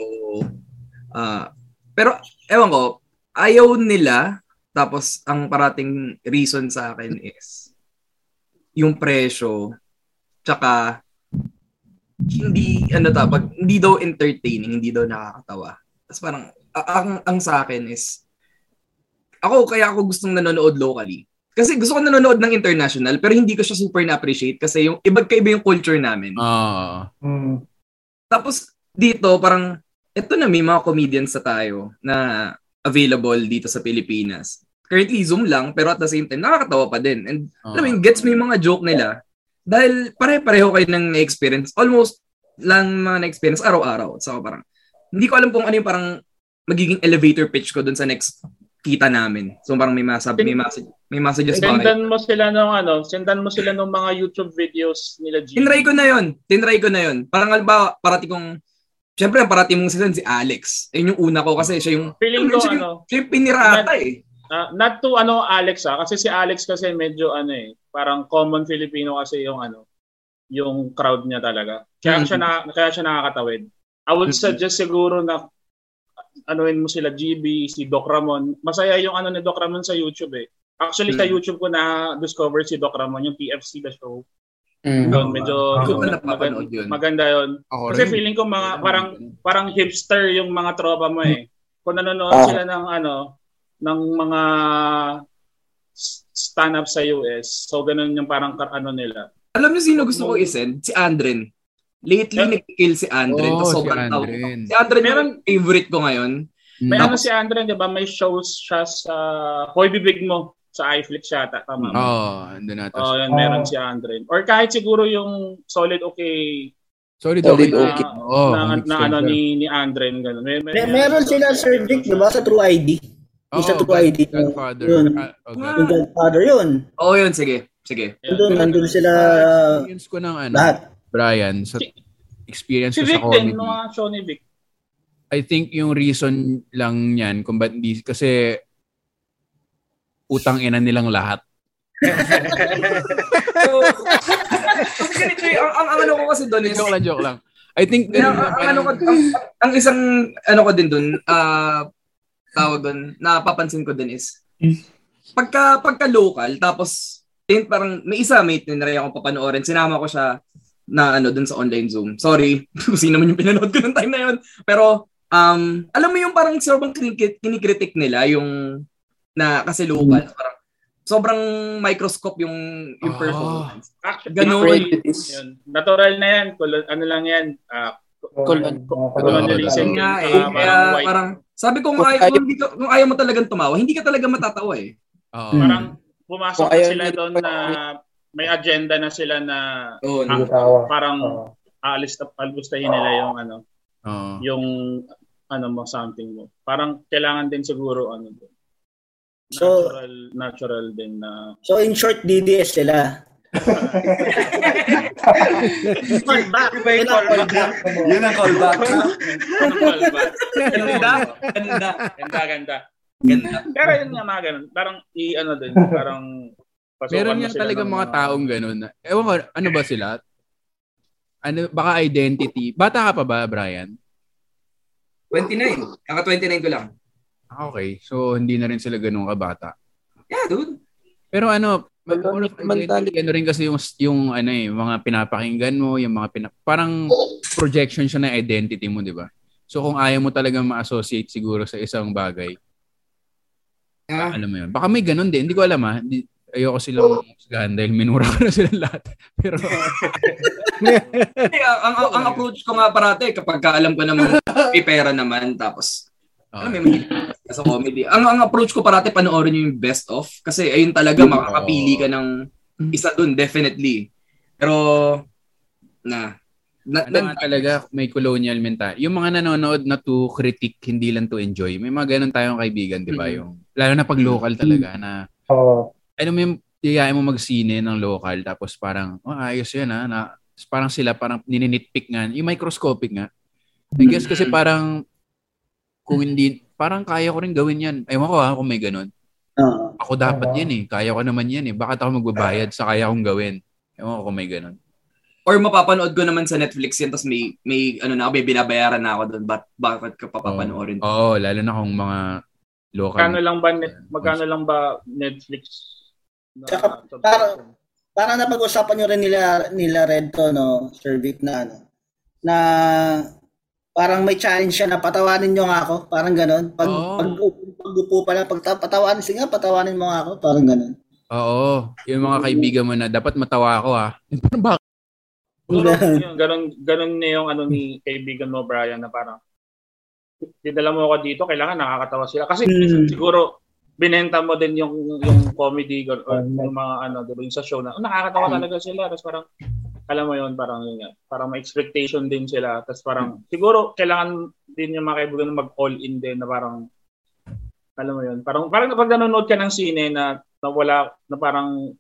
ah pero ewan ko, ayaw nila. Tapos ang parating reason sa akin is yung presyo tsaka hindi ano ta pag hindi daw entertaining, hindi daw nakakatawa. Tapos parang a- ang ang sa akin is ako kaya ako gustong nanonood locally. Kasi gusto ko nanonood ng international pero hindi ko siya super na-appreciate kasi yung iba't kaiba yung culture namin. Ah. Tapos dito parang eto na may mga comedians sa tayo na available dito sa Pilipinas. Currently Zoom lang pero at the same time nakakatawa pa din. And alam mo gets mo yung mga joke nila dahil pare-pareho kayo ng experience Almost lang mga na-experience araw-araw. So parang hindi ko alam kung ano yung parang magiging elevator pitch ko dun sa next kita namin. So parang may masabi, may message, may messages pa. Sendan mo sila ng ano, sendan mo sila ng mga YouTube videos nila G. Tinry ko na yon. Tinry ko na yon. Parang halimbawa, parati kong Siyempre, ang parati mong season si Alex. Yun yung una ko kasi siya yung Feeling ko siya ano, siya yung pinirata not, eh. ah, not to ano Alex ah, kasi si Alex kasi medyo ano eh, parang common Filipino kasi yung ano, yung crowd niya talaga. Kaya Mhm. siya na, kaya siya nakakatawid. I would Mhm. suggest siguro na anuin mo sila GB, si Doc Ramon. Masaya yung ano ni Doc Ramon sa YouTube eh. Actually sa Mhm. YouTube ko na discover si Doc Ramon, yung TFC the show. Mm. Yun, medyo Hindi ko pa maganda, napapanood yun. maganda yun. Ako Kasi rin. feeling ko mga parang parang hipster yung mga tropa mo eh. Kung nanonood Ah. sila ng ano ng mga s- stand-up sa US, so ganun yung parang ano nila. Alam niyo sino gusto ko i-send? Si Andren. Lately, nag-kill si Andren. Oh, si sobrang tawa. Andren. Si Andren yung favorite ko ngayon. May Tapos, ano si Andre, 'di ba? May shows siya sa Hoy Bibig mo sa iFlix yata, tama ba? Oo, oh, andun natin. Oh, yan meron si Andre. Or kahit siguro yung Solid Okay Solid Solid okay. okay. Oo, na, na ano ni ni Andre ganun. May, may, Mer- meron sila Sir Dick, di ba, sa True ID? Yung sa Oo, True ID. Godfather. Yun. Ah, oh, God. Yung Godfather yun. Oo, yun. Sige. Sige. Nandun, nandun sila Experience ko ng ano, lahat. Brian, sa experience si ko sa Vic comedy. din, mga show ni Vic. I think yung reason lang yan kung ba't hindi, kasi utang ina nilang lahat. so, ganito eh, ang, ang, ang ano ko kasi doon is... Joke lang, joke lang. I think, ganun ang, ang ano ko, ang, ang isang ano ko din doon, ah tawag doon, napapansin ko din is, pagka, pagka local, tapos, yun, parang may isa mate na rin ako papanoorin, sinama ko siya na ano doon sa online Zoom. Sorry, kung sino man yung pinanood ko ng time na yun. Pero, um, alam mo yung parang sobrang kinikrit- kinikritik nila yung na kasi local, parang sobrang microscope yung yung performance. Actually, Ganun. Yun. Natural na yan. Kolo- ano lang yan. ah, Colon- colonialism. Yun nga eh. Ah, Kaya white. parang, sabi ko kung ayaw, kung, ka- kung ayaw mo talagang tumawa, hindi ka talaga matatawa eh. Parang pumasok na ayaw sila doon na may agenda na sila na ah, nagtawa. parang aalis na albustahin nila yung ano Oo. yung ano mo something mo. Parang kailangan din siguro ano doon. So- Natural natural din na So in short, DDS sila. callback. Yun ang callback. callback. Ganda, ganda. Ganda, ganda. Ganda. Pero yun nga mga ganun. Parang i ano din, parang pasukan Meron nga talaga ng mga taong ganun. Ewan ko, ano ba sila? Ano, baka identity. Bata ka pa ba, Brian? 29. Naka 29 ko lang. Okay. So, hindi na rin sila ganun kabata. Yeah, dude. Pero ano, mag- identity, ano rin kasi yung, yung ano eh, mga pinapakinggan mo, yung mga pina- parang projection siya ng identity mo, di ba? So, kung ayaw mo talaga ma-associate siguro sa isang bagay, alam mo yun. Baka may ganun din. Hindi ko alam ha. Hindi, ayoko silang musgahan dahil minura ko na silang lahat. Pero, Hindi, ang, ang, ang approach ko nga parate, kapag ka alam ko naman may pera naman, tapos alam mo, may sa comedy. Ang, ang approach ko parate, panoorin nyo yung best of. Kasi ayun talaga, makakapili ka ng isa dun, definitely. Pero, na, na, ano nga talaga, may colonial mentality. Yung mga nanonood na to critique, hindi lang to enjoy. May mga ganun tayong kaibigan, di ba? Yung, lalo na pag local talaga na, Oo. ano mo yung, mo magsine ng local, tapos parang, oh, ayos yan ha, na, parang sila, parang nininitpick nga, yung microscopic nga. I guess kasi parang, kung hindi, parang kaya ko rin gawin yan. Ewan ko ha, kung may ganun. Oo. Ako dapat yan eh. Kaya ko naman yan eh. Bakit ako magbabayad sa kaya kong gawin? Ewan ko kung may ganun. Or mapapanood ko naman sa Netflix yan, tapos may, may, ano na ako, may binabayaran na ako doon. Ba't, bakit ka papapanoorin? Oo, lalo na kung mga local. Magkano lang ba net, magkano lang ba Netflix? Na, Tsaka, para, para napag-usapan nyo rin nila, nila Red to, no, Sir Vic, na ano, na parang may challenge siya na patawanin nyo nga ako, parang ganon. Pag, Oo. pag, pag upo pa lang, pag ta- patawanin, sige nga, patawanin mo nga ako, parang ganon. Oo. Yung mga kaibigan mo na dapat matawa ako ah. Parang bakit? Ganun, ganun na yung ano ni kaibigan mo, Brian, na parang dinala mo ako dito, kailangan nakakatawa sila. Kasi Hmm. siguro, binenta mo din yung yung comedy or, or yung mga ano, diba, yung sa show na, oh, nakakatawa talaga sila. Tapos parang, alam mo yun, parang yun nga, parang may expectation din sila. Tapos parang, siguro, kailangan din yung mga kaibigan mag-all in din na parang, alam mo yun, parang, parang kapag nanonood ka ng sine na, na wala, na parang,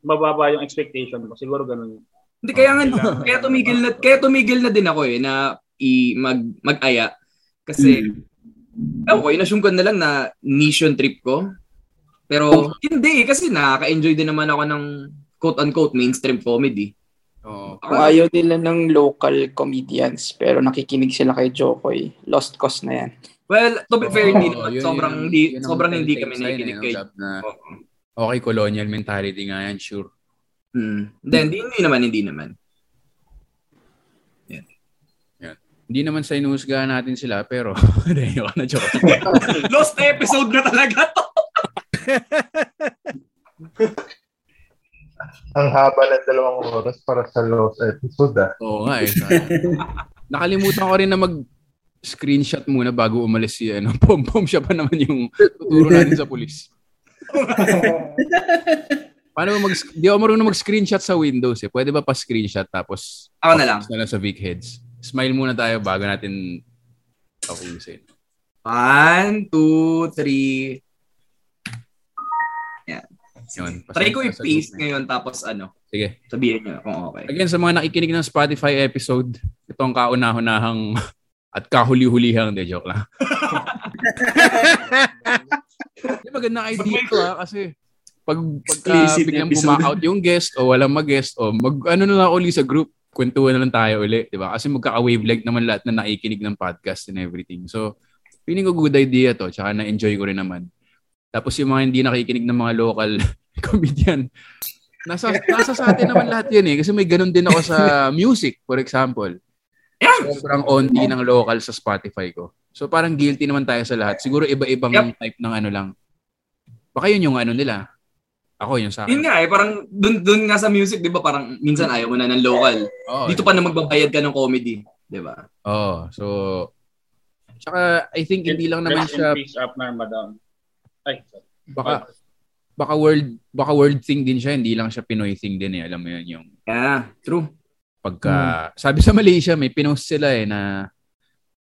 mababa yung expectation mo. Siguro ganun. Hindi kaya nga kaya tumigil na kaya tumigil na din ako eh na i mag mag-aya kasi ewan ko, inassume ko na lang na yung trip ko. Pero hindi eh, kasi nakaka-enjoy din naman ako ng quote-unquote mainstream comedy. Oo. Kung ayaw nila ng local comedians pero nakikinig sila kay Jokoy, lost cause na yan. Well, to be fair, hindi Oo, naman yun sobrang hindi yun ang sobrang hindi kami nakikinig eh, kay na okay, colonial mentality nga yan, sure. Hmm. Hindi, hindi, hindi naman, hindi naman. Yan. Hindi naman sa inuhusgahan natin sila, pero hindi ako na joke. Lost episode na talaga to. Ang haba ng dalawang oras para sa lost episode ah. Oo nga eh. Nakalimutan ko rin na mag screenshot muna bago umalis si ano. Pom-pom siya pa naman yung tuturo natin sa pulis. Paano mo mag Di ako marunong mag-screenshot sa Windows eh. Pwede ba pa screenshot tapos Ako na lang. na lang sa Vic Heads. Smile muna tayo bago natin tapusin. One, two, three. Yun. Try ko i-paste ngayon tapos ano. Sige. Sabihin niyo kung okay. Again, sa mga nakikinig ng Spotify episode, itong kauna-hunahang at kahuli-hulihang, de joke lang. Di magandang idea ko ha, kasi pag pagka Explicit biglang buma-out yung guest o walang mag-guest o mag ano na lang uli sa group, kwentuhan na lang tayo uli, di ba? Kasi magkaka-wavelength naman lahat na nakikinig ng podcast and everything. So, feeling ko good idea to, tsaka na-enjoy ko rin naman. Tapos yung mga hindi nakikinig ng mga local comedian, nasa, nasa sa atin naman lahat yun eh. Kasi may ganun din ako sa music, for example. Sobrang onti ng local sa Spotify ko. So parang guilty naman tayo sa lahat. Siguro iba-ibang type ng ano lang. Baka yun yung ano nila. Ako yun sa akin. Yun nga eh, parang dun, dun nga sa music, di ba, parang minsan ayaw mo na ng local. Oo, Dito pa na magbabayad ka ng comedy. Di ba? Oh, so Tsaka I think hindi lang naman Rest in siya peace, Abner Madam. Ay, sorry. baka baka world baka world thing din siya, hindi lang siya Pinoy thing din eh. Alam mo yun yung Yeah, true. pagka sabi sa Malaysia may pinost sila eh na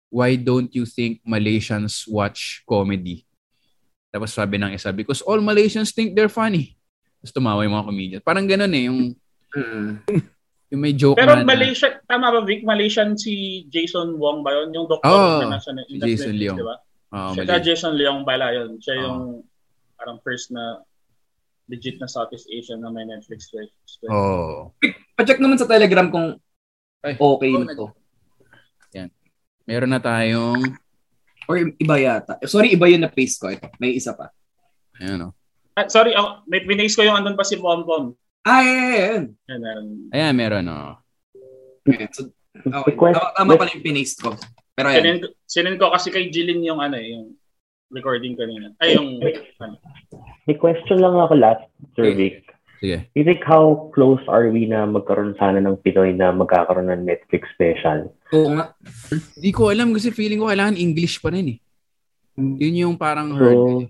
why don't you think Malaysians watch comedy? Tapos sabi ng isa, because all Malaysians think they're funny. Tapos tumawa yung mga comedians. Parang ganun eh, yung, yung may joke Pero na, na- Malaysia, tama ba Vic? Malaysian si Jason Wong ba yun? Yung doktor Oo, na nasa si Jason Leong. di ba? Oo, Siya Malaysia. Jason Leong pala yun. Siya Oo. yung parang first na legit na Southeast Asian na may Netflix series. Oh. Pa-check naman sa Telegram kung okay na to. Yan. Meron na tayong Or iba yata. Sorry, iba yun na paste ko. Ito, may isa pa. Ayan oh. Ah, sorry, oh, may pinace ko yung andun pa si Pom Pom. Ah, yeah, yeah, yeah. Yan, meron. Ayan, meron oh. Okay, so, okay. Tama, tama pala yung pinaste ko. Pero ayan. Sinin, sinin ko kasi kay Jilin yung ano eh, yung recording kanina. Ay, yung ano. May question lang ako last, Sir Vic. Sige. You think how close are we na magkaroon sana ng Pinoy na magkakaroon ng Netflix special? Oo nga. Hindi ko alam kasi feeling ko kailangan English pa rin eh. Yun yung parang So, hard.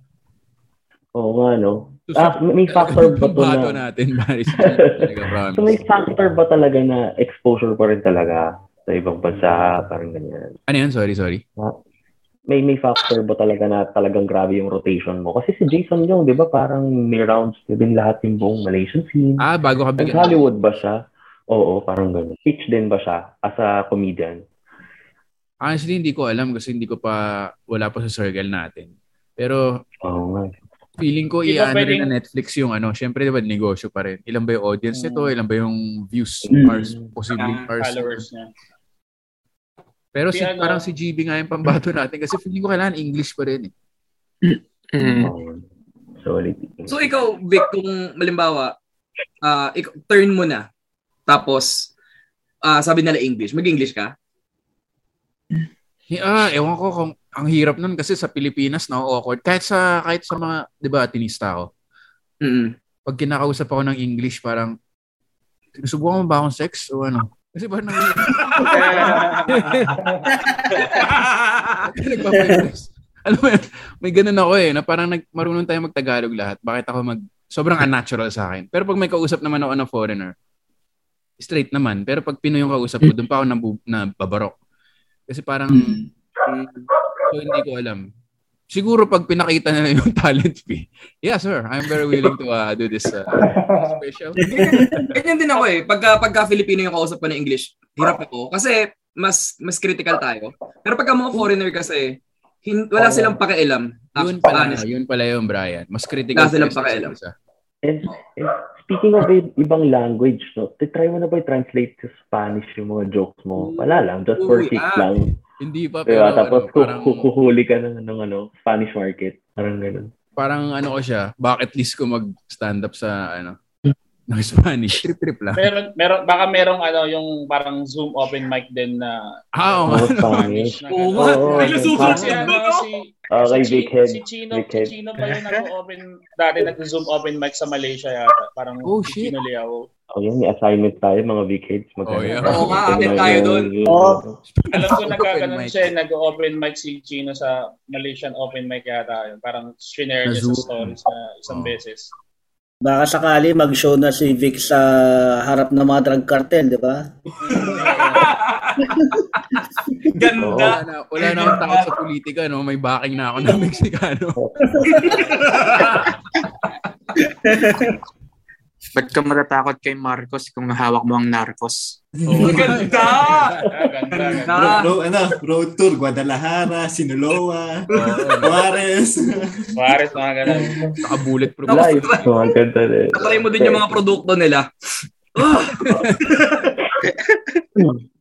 oo nga, no? Ah, may factor ba to na... natin, Baris. Talaga. So may factor ba talaga na exposure pa rin talaga sa ibang bansa, parang ganyan? Ano yan? Sorry, sorry. Ah, May may factor ba talaga na talagang grabe yung rotation mo? Kasi si Jason Young, di ba, parang may rounds na din lahat yung buong Malaysian scene. Ah, bago ka bigyan. Hollywood ba siya? Oo, parang gano'n. Pitch din ba siya as a comedian? Honestly, hindi ko alam kasi hindi ko pa, wala pa sa circle natin. Pero Oo nga. Feeling ko i-ano rin na Netflix yung ano, syempre diba negosyo pa rin. Ilan ba yung audience nito? Ilan ba yung views Mm. posibleng Ah, hours? followers niya. Pero Si si, ano- parang si GB nga yung pambato natin kasi feeling ko kailangan English pa rin eh. Solid. So ikaw, Vic, kung malimbawa, ah ik- turn mo na, tapos ah sabi nila English, mag-English ka? Ah, ewan ko kung ang hirap nun kasi sa Pilipinas na awkward. Kahit sa kahit sa mga, 'di ba, tinista ako. Pag kinakausap ako ng English, parang sinusubukan mo ba akong sex o ano? Kasi parang Nagpapayos. Alam mo may ganun ako eh, na parang nag, marunong tayo magtagalog lahat. Bakit ako mag, sobrang unnatural sa akin. Pero pag may kausap naman ako na foreigner, straight naman. Pero pag Pinoy yung kausap ko, doon pa ako nabu, nababarok. Kasi parang, so hindi ko alam. Siguro pag pinakita nila yung talent fee, yeah sir, I'm very willing to uh, do this uh, special. Ganyan din ako eh. Pagka, pagka Filipino yung kausap ko ng English, hirap ako. Kasi mas mas critical tayo. Pero pagka mga foreigner kasi, hin- wala silang pakialam. Yun pala, yun pala yung Brian. Mas critical. Wala silang pakialam. And, and speaking of ibang language, no, try mo na ba i-translate to Spanish yung mga jokes mo? Wala lang, just for Uy, kicks ah. lang. Hindi pa, Diba? pero Tapos ano, parang- ku- kukuhuli ka ng, ng ano, Spanish market. Parang ganun. Parang ano ko siya, bucket list ko mag-stand up sa ano, ng Spanish. Trip-trip lang. Meron, meron, baka merong ano, yung parang Zoom open mic din na Ah. Oh, Spanish. Oo ganun. nga. Oo, May nasusunod Spanish. si ano, si Okay, si, big head. si Chino, Big head. si Chino pa yung nag-open, dati nag-Zoom open mic sa Malaysia yata. Parang oh, si Chino Liao. Oh, yan, may assignment tayo, mga big heads. Oh, yeah. Oo nga, atin tayo doon. Alam ko nagkaganon siya, nag-open mic si Chino sa Malaysian open mic yata. Parang shinare niya sa stories na isang beses. Baka sakali mag-show na si Vic sa harap ng mga drug cartel, di ba? Oo, wala na, wala na akong takot sa politika, no? May backing na ako ng Mexicano. Ba't ka matatakot kay Marcos kung hawak mo ang narcos? Ganda! Ganda! Bro, bro, ano, road tour, Guadalajara, Sinaloa, Juarez. Juarez, mga ganun. Naka-bulletproof. Live. Mga ganda rin. Natry mo din yung mga produkto nila.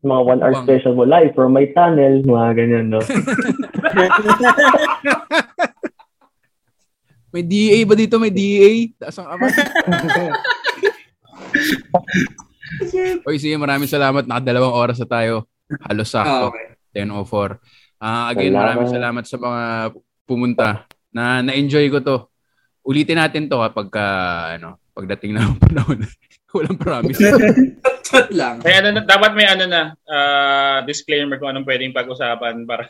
mga one hour special mo live from my tunnel, mga ganyan, no? May DA ba dito? May DA? Taas ang ama. Oy, sige, maraming salamat. Nakadalawang oras na tayo. Halos sakto. Ah, okay. 10.04. Ah, again, Salamat. maraming salamat sa mga pumunta na na-enjoy ko to. Ulitin natin to kapag ka, ano, pagdating na ng panahon. Walang promise. Lang. May ano na, dapat may ano na, ah, disclaimer kung anong pwedeng pag-usapan para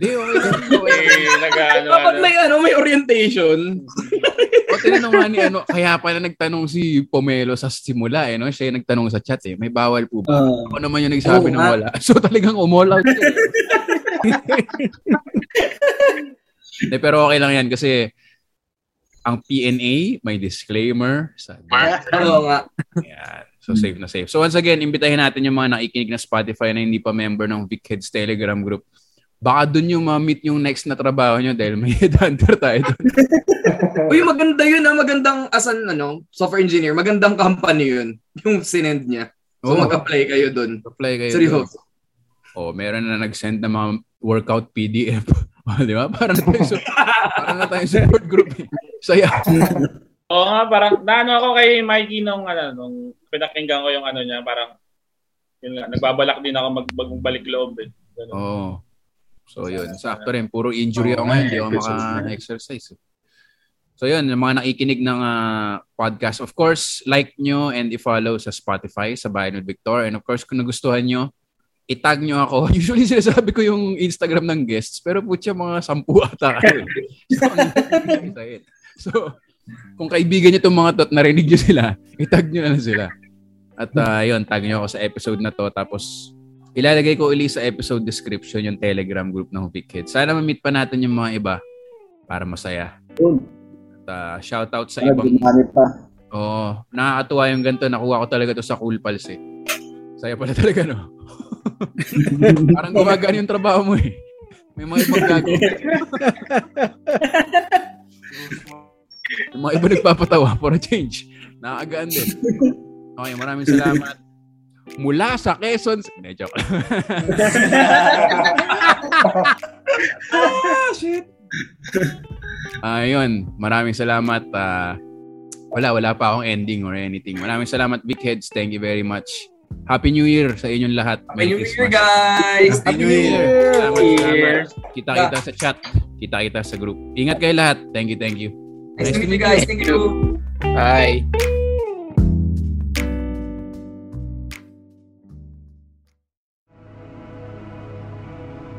Hindi, okay. eh, nag-ano, Dapat ano. may ano, may orientation. o tinanong nga ni ano, kaya pala nagtanong si Pomelo sa simula eh, no? Siya yung nagtanong sa chat eh, may bawal po ba? Ah. Ako naman yung nagsabi ng nga. wala. So talagang umall out siya. eh. Hindi, pero okay lang yan kasi ang PNA may disclaimer sa Oo nga. Yan. So safe na safe. So once again, imbitahin natin yung mga nakikinig na Spotify na hindi pa member ng Big Kids Telegram group. Baka dun yung ma-meet yung next na trabaho nyo dahil may headhunter tayo dun. Uy, maganda yun ah. Magandang asan ano, software engineer. Magandang company yun. Yung sinend niya. So Oo. mag-apply kayo dun. Apply kayo. Seryoso. Oh, meron na nag-send ng mga workout PDF. oh, di ba? Parang na tayo, su- parang na tayo support group. eh. Saya. Oo nga, parang naano ako kay Mikey nung ano, nung pinakinggan ko yung ano niya, parang yun nga, nagbabalak din ako mag magbalik loob eh. Oo. So yun, sakto rin. Puro injury ako ngayon. Hindi ako maka-exercise. eh. So yun, yung mga nakikinig ng ah, podcast, of course, like nyo and i-follow sa Spotify, sa Bayan with Victor. And of course, kung nagustuhan nyo, itag nyo ako. Usually sinasabi ko yung Instagram ng guests, pero putya mga sampu ata eh. so, kung kaibigan nyo itong mga to at narinig nyo sila, itag nyo na lang sila. At ah, yun, tag nyo ako sa episode na to. Tapos, ilalagay ko uli sa episode description yung Telegram group ng Vic Kids. Sana ma-meet pa natin yung mga iba para masaya. At ah, shoutout sa Para ibang... pa. Oo, nakakatuwa yung ganito. Nakuha ko talaga to sa Cool Pals eh. Saya pala talaga, no? Parang gumagaan yung trabaho mo eh. May mga ibang gago. Yung mga iba nagpapatawa for a change. Nakakagaan din. Okay, maraming salamat. Mula sa Quezon. Hindi, joke. ah, shit. Ayun, maraming salamat. ah wala, wala pa akong ending or anything. Maraming salamat, Big Heads. Thank you very much. Happy New Year sa inyong lahat. Happy New Year, guys! Happy New Year! Salamat, salamat. Kita-kita sa chat. Kita-kita sa group. Ingat kayo lahat. Thank you, thank you. Nice to meet you guys. Thank you. Bye.